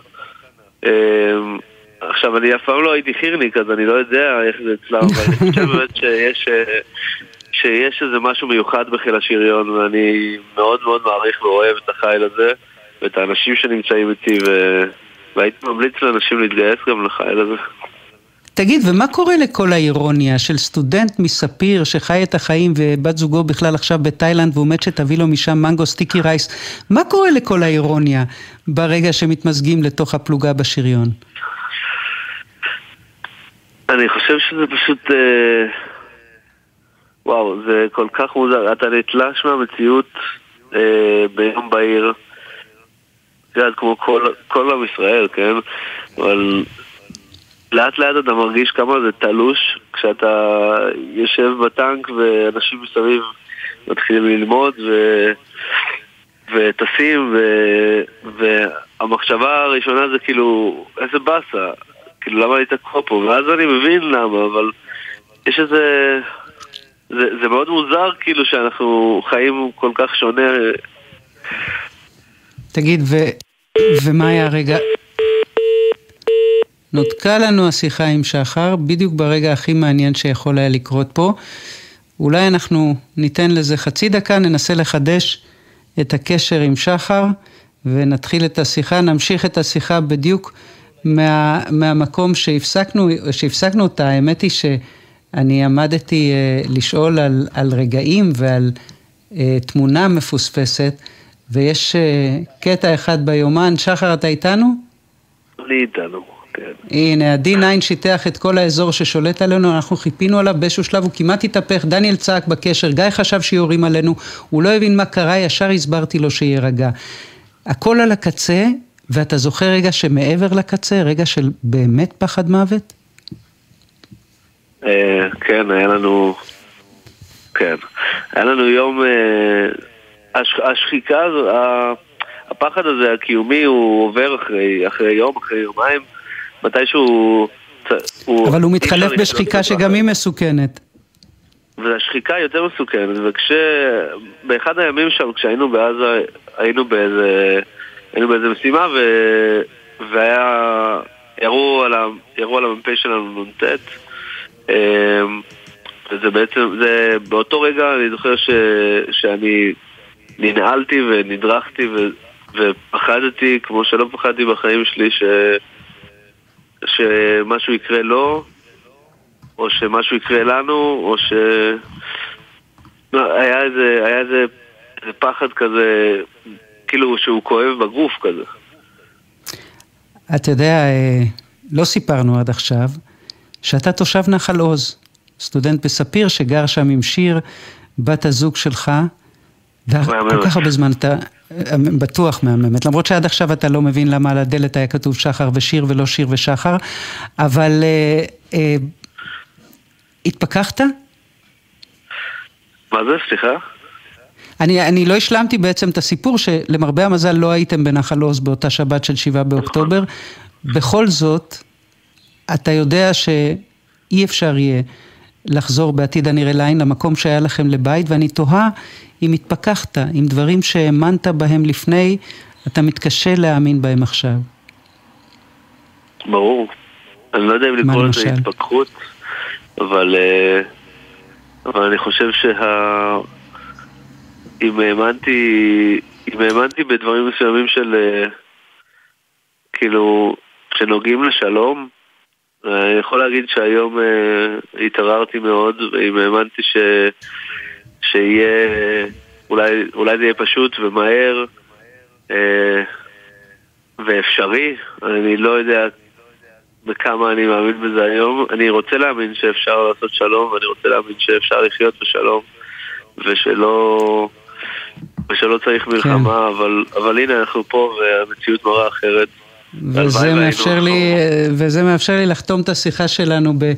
אה, עכשיו, אני אף פעם לא הייתי חירניק, אז אני לא יודע איך זה אצלם, אבל אני חושב באמת שיש, אה, שיש איזה משהו מיוחד בחיל השריון, ואני מאוד מאוד מעריך ואוהב את החיל הזה, ואת האנשים שנמצאים איתי, ו... והייתי ממליץ לאנשים להתגייס גם לחיל הזה. תגיד, ומה קורה לכל האירוניה של סטודנט מספיר שחי את החיים ובת זוגו בכלל עכשיו בתאילנד והוא מת שתביא לו משם מנגו סטיקי רייס? מה קורה לכל האירוניה ברגע שמתמזגים לתוך הפלוגה בשריון? אני חושב שזה פשוט... אה... וואו, זה כל כך מוזר. אתה נתלש מהמציאות אה, ביום בהיר. את כמו כל, כל עם ישראל, כן? אבל לאט לאט אתה מרגיש כמה זה תלוש כשאתה יושב בטנק ואנשים מסביב מתחילים ללמוד ו... וטסים ו... והמחשבה הראשונה זה כאילו, איזה באסה, כאילו למה אני תקוע פה? ואז אני מבין למה, אבל יש איזה... זה, זה מאוד מוזר כאילו שאנחנו חיים כל כך שונה. תגיד, ו... ומה היה הרגע? נותקה לנו השיחה עם שחר, בדיוק ברגע הכי מעניין שיכול היה לקרות פה. אולי אנחנו ניתן לזה חצי דקה, ננסה לחדש את הקשר עם שחר ונתחיל את השיחה, נמשיך את השיחה בדיוק מה, מהמקום שהפסקנו, שהפסקנו אותה. האמת היא שאני עמדתי uh, לשאול על, על רגעים ועל uh, תמונה מפוספסת, ויש uh, קטע אחד ביומן. שחר, אתה איתנו? אני איתנו. כן. הנה, ה-D9 שיטח את כל האזור ששולט עלינו, אנחנו חיפינו עליו באיזשהו שלב, הוא כמעט התהפך, דניאל צעק בקשר, גיא חשב שיורים עלינו, הוא לא הבין מה קרה, ישר הסברתי לו שיירגע. הכל על הקצה, ואתה זוכר רגע שמעבר לקצה, רגע של באמת פחד מוות? אה, כן, היה לנו... כן. היה לנו יום... אה, הש, השחיקה הזו, הפחד הזה הקיומי הוא עובר אחרי, אחרי יום, אחרי יומיים, מתישהו... הוא, אבל הוא מתחלף בשחיקה שגם היא מסוכנת. והשחיקה יותר מסוכנת, וכשבאחד הימים שם, כשהיינו בעזה, היינו באיזה, היינו באיזה משימה, ו... והיה, ירו על, ה... ירו על המ"פ שלנו נ"ט, אמ, וזה בעצם, זה, באותו רגע אני זוכר ש... שאני ננעלתי ונדרכתי ו... ופחדתי, כמו שלא פחדתי בחיים שלי, ש... שמשהו יקרה לו, או שמשהו יקרה לנו, או ש... לא, היה איזה, היה איזה, איזה פחד כזה, כאילו שהוא כואב בגוף כזה. אתה יודע, אה, לא סיפרנו עד עכשיו, שאתה תושב נחל עוז, סטודנט בספיר שגר שם עם שיר, בת הזוג שלך, וכל כך הרבה זמן אתה אה, בטוח מהממת, למרות שעד עכשיו אתה לא מבין למה על הדלת היה כתוב שחר ושיר ולא שיר ושחר, אבל אה, אה, התפכחת? מה זה? סליחה? אני, אני לא השלמתי בעצם את הסיפור שלמרבה המזל לא הייתם בנחל עוז באותה שבת של שבעה באוקטובר. בכל זאת, אתה יודע שאי אפשר יהיה לחזור בעתיד הנראה לעין למקום שהיה לכם לבית, ואני תוהה אם התפכחת, אם דברים שהאמנת בהם לפני, אתה מתקשה להאמין בהם עכשיו. ברור. אני לא יודע אם לקרוא לזה התפכחות, אבל, אה, אבל אני חושב שה... אם האמנתי, אם האמנתי בדברים מסוימים של אה, כאילו, שנוגעים לשלום, אה, אני יכול להגיד שהיום התערערתי מאוד, ואם האמנתי ש... שיהיה, אולי, אולי זה יהיה פשוט ומהר אה, ואפשרי, אני לא יודע בכמה אני מאמין בזה היום. אני רוצה להאמין שאפשר לעשות שלום, ואני רוצה להאמין שאפשר לחיות בשלום, ושלא, ושלא צריך מלחמה, כן. אבל, אבל הנה אנחנו פה והמציאות מראה אחרת. וזה מאפשר, לי, וזה מאפשר לי לחתום את השיחה שלנו ב...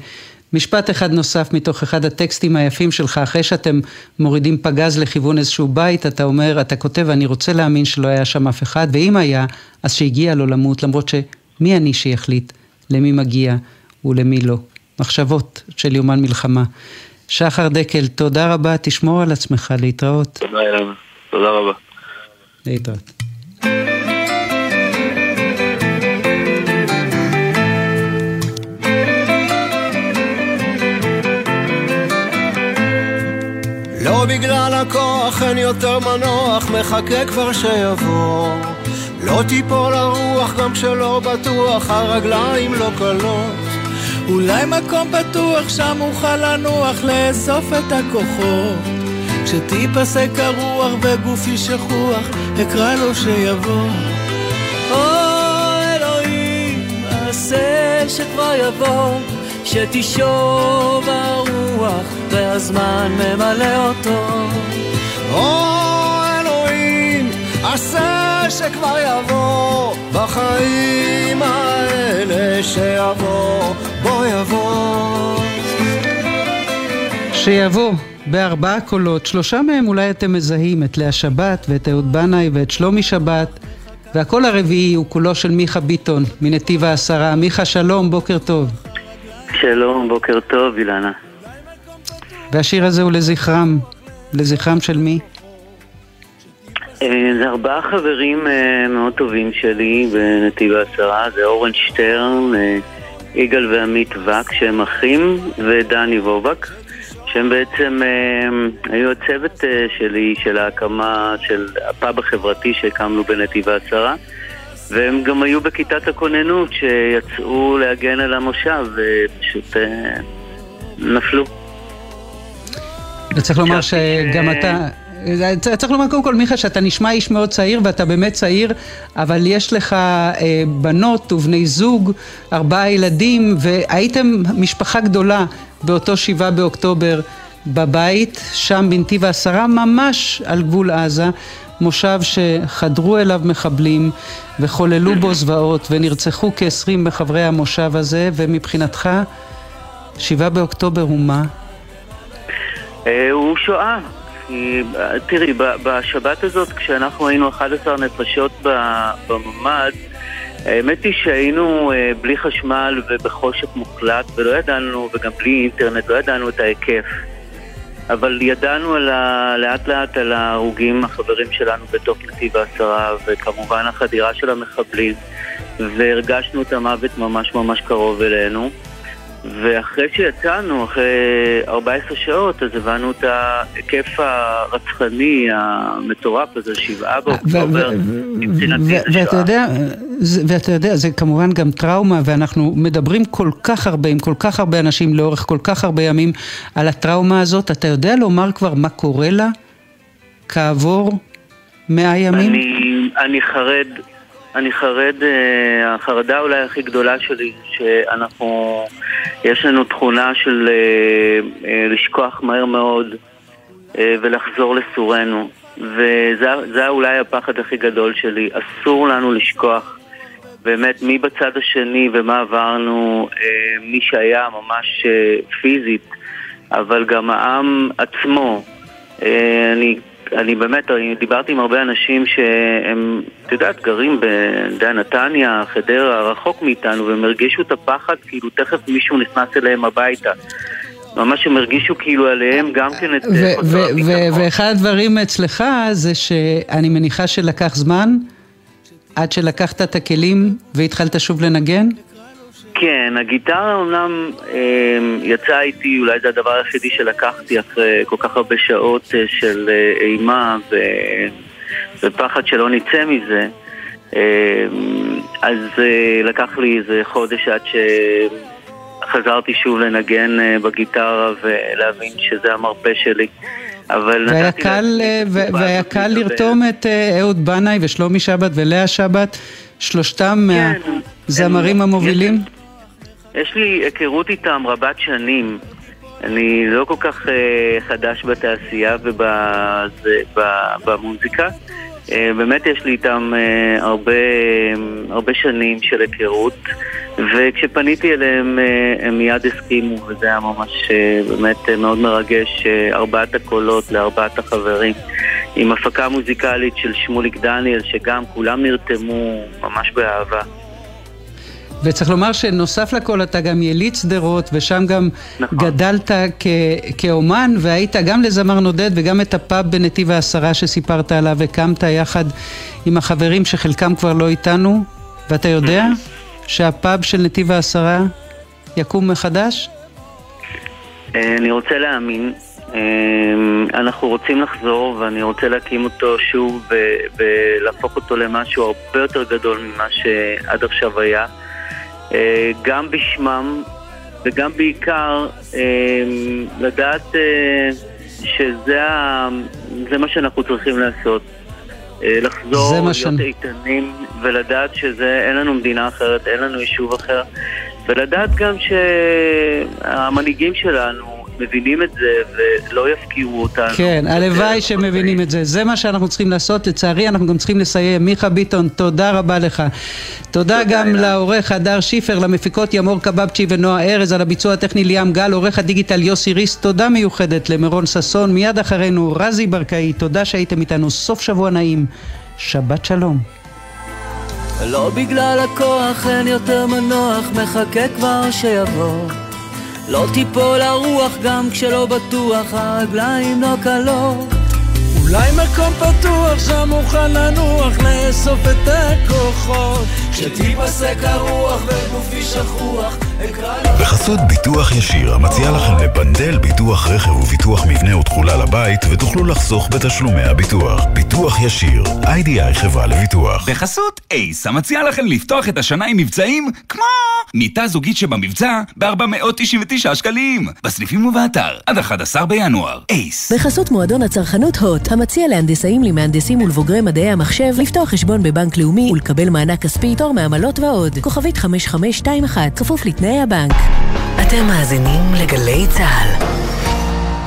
משפט אחד נוסף מתוך אחד הטקסטים היפים שלך, אחרי שאתם מורידים פגז לכיוון איזשהו בית, אתה אומר, אתה כותב, אני רוצה להאמין שלא היה שם אף אחד, ואם היה, אז שהגיע לו למות, למרות שמי אני שיחליט למי מגיע ולמי לא. מחשבות של יומן מלחמה. שחר דקל, תודה רבה, תשמור על עצמך, להתראות. תודה, אילנה. תודה רבה. להתראות. לא בגלל הכוח אין יותר מנוח, מחכה כבר שיבוא. לא תיפול הרוח גם כשלא בטוח, הרגליים לא קלות. אולי מקום פתוח שם אוכל לנוח, לאסוף את הכוחות. כשתיפסק הרוח וגופי שכוח, אקרא לו שיבוא. או אלוהים, עשה שכבר יבוא. שתשוב הרוח והזמן ממלא אותו. או אלוהים, עשה שכבר יבוא בחיים האלה שיבוא, בוא יבוא. שיבוא. בארבעה קולות, שלושה מהם אולי אתם מזהים, את לאה שבת ואת אהוד בנאי ואת שלומי שבת, והקול הרביעי הוא קולו של מיכה ביטון, מנתיב העשרה. מיכה, שלום, בוקר טוב. שלום, בוקר טוב, אילנה. והשיר הזה הוא לזכרם. לזכרם של מי? אה, זה ארבעה חברים אה, מאוד טובים שלי בנתיב העשרה, זה אורן שטרן, אה, יגאל ועמית וק, שהם אחים, ודני וובק, שהם בעצם היו הצוות שלי של ההקמה של הפאב החברתי שהקמנו בנתיב העשרה. והם גם היו בכיתת הכוננות שיצאו להגן על המושב ופשוט אה, נפלו. וצריך לומר שגם אתה... צריך לומר קודם כל, מיכה, שאתה נשמע איש מאוד צעיר, ואתה באמת צעיר, אבל יש לך אה, בנות ובני זוג, ארבעה ילדים, והייתם משפחה גדולה באותו שבעה באוקטובר בבית, שם בנתיב העשרה, ממש על גבול עזה. מושב שחדרו אליו מחבלים וחוללו בו זוועות ונרצחו כ-20 מחברי המושב הזה, ומבחינתך, שבעה באוקטובר הוא מה? אה, הוא שואה. תראי, בשבת הזאת, כשאנחנו היינו 11 נפשות בממ"ד, האמת היא שהיינו אה, בלי חשמל ובחושך מוחלט ולא ידענו, וגם בלי אינטרנט, לא ידענו את ההיקף. אבל ידענו על ה... לאט לאט על ההרוגים, החברים שלנו בתוך נתיב העשרה, וכמובן החדירה של המחבלים, והרגשנו את המוות ממש ממש קרוב אלינו. ואחרי שיצאנו, אחרי 14 שעות, אז הבנו את ההיקף הרצחני, המטורף הזה, שבעה באוקטובר, ואתה יודע, ואתה יודע, זה כמובן גם טראומה, ואנחנו מדברים כל כך הרבה עם כל כך הרבה אנשים לאורך כל כך הרבה ימים על הטראומה הזאת. אתה יודע לומר כבר מה קורה לה כעבור מאה ימים? אני, אני חרד אני חרד, אה, החרדה אולי הכי גדולה שלי, שאנחנו, יש לנו תכונה של אה, אה, לשכוח מהר מאוד ולחזור לסורנו. וזה אולי הפחד הכי גדול שלי. אסור לנו לשכוח באמת מי בצד השני ומה עברנו, מי שהיה ממש פיזית, אבל גם העם עצמו. אני אני באמת, אני דיברתי עם הרבה אנשים שהם, את יודעת, גרים בנתניה, חדרה, רחוק מאיתנו, והם הרגישו את הפחד, כאילו תכף מישהו נכנס אליהם הביתה. ממש הם הרגישו כאילו עליהם גם כן את חוסר הביטחון. ואחד הדברים אצלך זה שאני מניחה שלקח זמן עד שלקחת את הכלים והתחלת שוב לנגן? כן, הגיטרה אומנם אה, יצאה איתי, אולי זה הדבר היחידי שלקחתי אחרי כל כך הרבה שעות אה, של אה, אימה ו... ופחד שלא נצא מזה. אה, אז אה, לקח לי איזה חודש עד שחזרתי שוב לנגן אה, בגיטרה ולהבין שזה המרפא שלי. אבל והיה קל, אה, והיה קל לרתום את אה, אהוד בנאי ושלומי שבת ולאה שבת, שלושתם כן, מהזמרים המובילים? יש... יש לי היכרות איתם רבת שנים. אני לא כל כך uh, חדש בתעשייה ובמוזיקה. Uh, באמת יש לי איתם uh, הרבה, הרבה שנים של היכרות, וכשפניתי אליהם uh, הם מיד הסכימו, וזה היה ממש uh, באמת uh, מאוד מרגש, uh, ארבעת הקולות לארבעת החברים. עם הפקה מוזיקלית של שמוליק דניאל, שגם כולם נרתמו ממש באהבה. וצריך לומר שנוסף לכל אתה גם יליד שדרות, ושם גם נכון. גדלת כ- כאומן, והיית גם לזמר נודד וגם את הפאב בנתיב העשרה שסיפרת עליו, הקמת יחד עם החברים שחלקם כבר לא איתנו, ואתה יודע שהפאב של נתיב העשרה יקום מחדש? אה, אני רוצה להאמין. אה, אנחנו רוצים לחזור ואני רוצה להקים אותו שוב ולהפוך אותו למשהו הרבה יותר גדול ממה שעד עכשיו היה. אה, גם בשמם וגם בעיקר אה, לדעת אה, שזה מה שאנחנו צריכים לעשות. לחזור, להיות ש... איתנים ולדעת שאין לנו מדינה אחרת, אין לנו יישוב אחר ולדעת גם שהמנהיגים שלנו מבינים את זה ולא יפקירו אותנו. כן, הלוואי שהם מבינים את זה. זה מה שאנחנו צריכים לעשות. לצערי, אנחנו גם צריכים לסיים. מיכה ביטון, תודה רבה לך. תודה גם לעורך הדר שיפר, למפיקות ימור קבבצ'י ונועה ארז, על הביצוע הטכני ליאם גל, עורך הדיגיטל יוסי ריס. תודה מיוחדת למירון ששון. מיד אחרינו רזי ברקאי. תודה שהייתם איתנו. סוף שבוע נעים. שבת שלום. לא בגלל הכוח אין יותר מנוח, מחכה כבר שיבוא. לא תיפול הרוח גם כשלא בטוח, הרגליים לא קלות. אולי מקום פתוח שם מוכן לנוח, לאסוף את הכוחות. כשתיפסק הרוח וגופי שכוח, בחסות ביטוח ישיר, המציע לכם לפנדל ביטוח רכב וביטוח מבנה ותכולה לבית, ותוכלו לחסוך בתשלומי הביטוח. ביטוח ישיר, איי-די-איי חברה לביטוח. בחסות אייס, המציע לכם לפתוח את השנה עם מבצעים כמו מיטה זוגית שבמבצע ב-499 שקלים. בסניפים ובאתר, עד 11 בינואר. אייס. בחסות מועדון הצרכנות הוט, המציע להנדסאים, למהנדסים ולבוגרי מדעי המחשב, לפתוח חשבון בבנק לאומי ולקבל מענק כספי, תור מעמלות ועוד. כוכבית 5521, כפוף לתנאי הבנק. אתם מאזינים לגלי צה"ל.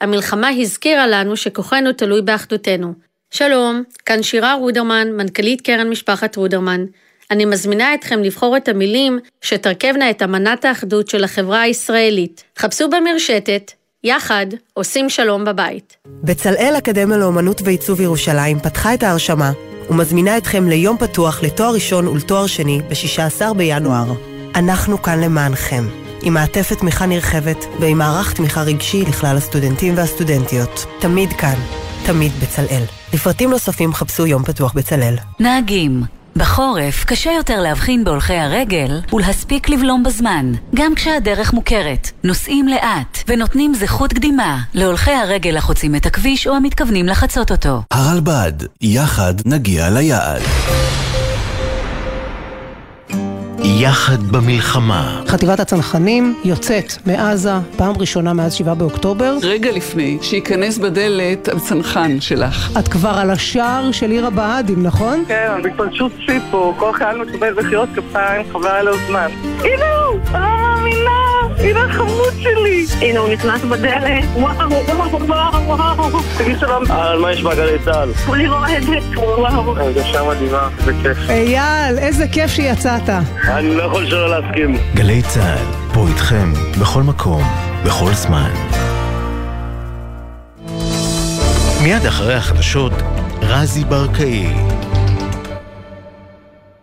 המלחמה הזכירה לנו שכוחנו תלוי באחדותנו. שלום, כאן שירה רודרמן, מנכ"לית קרן משפחת רודרמן. אני מזמינה אתכם לבחור את המילים שתרכבנה את אמנת האחדות של החברה הישראלית. חפשו במרשתת, יחד עושים שלום בבית. בצלאל אקדמיה לאומנות ועיצוב ירושלים פתחה את ההרשמה ומזמינה אתכם ליום פתוח לתואר ראשון ולתואר שני ב-16 בינואר. אנחנו כאן למענכם. עם מעטפת תמיכה נרחבת ועם מערך תמיכה רגשי לכלל הסטודנטים והסטודנטיות. תמיד כאן, תמיד בצלאל. לפרטים נוספים חפשו יום פתוח בצלאל. נהגים בחורף קשה יותר להבחין בהולכי הרגל ולהספיק לבלום בזמן, גם כשהדרך מוכרת. נוסעים לאט ונותנים זכות קדימה להולכי הרגל החוצים את הכביש או המתכוונים לחצות אותו. הרלב"ד, יחד נגיע ליעד. יחד במלחמה. חטיבת הצנחנים יוצאת מעזה פעם ראשונה מאז 7 באוקטובר. רגע לפני שייכנס בדלת הצנחן שלך. את כבר על השער של עיר הבה"דים, נכון? כן, שיא פה, כל חייל מקבל מחיאות כפיים, חבל על הזמן. הנה הוא! אני לא מאמינה! הנה החמוד שלי! הנה הוא נכנס בדלת, וואו, וואו, וואו, וואו. תגיד שלום. על מה יש בגלי צה"ל? כולי רועדת, וואו. הרגשה מדהימה, איזה כיף. אייל, איזה כיף שיצאת. אני לא יכול שלא להסכים. גלי צה"ל, פה איתכם, בכל מקום, בכל זמן. מיד אחרי החדשות, רזי ברקאי.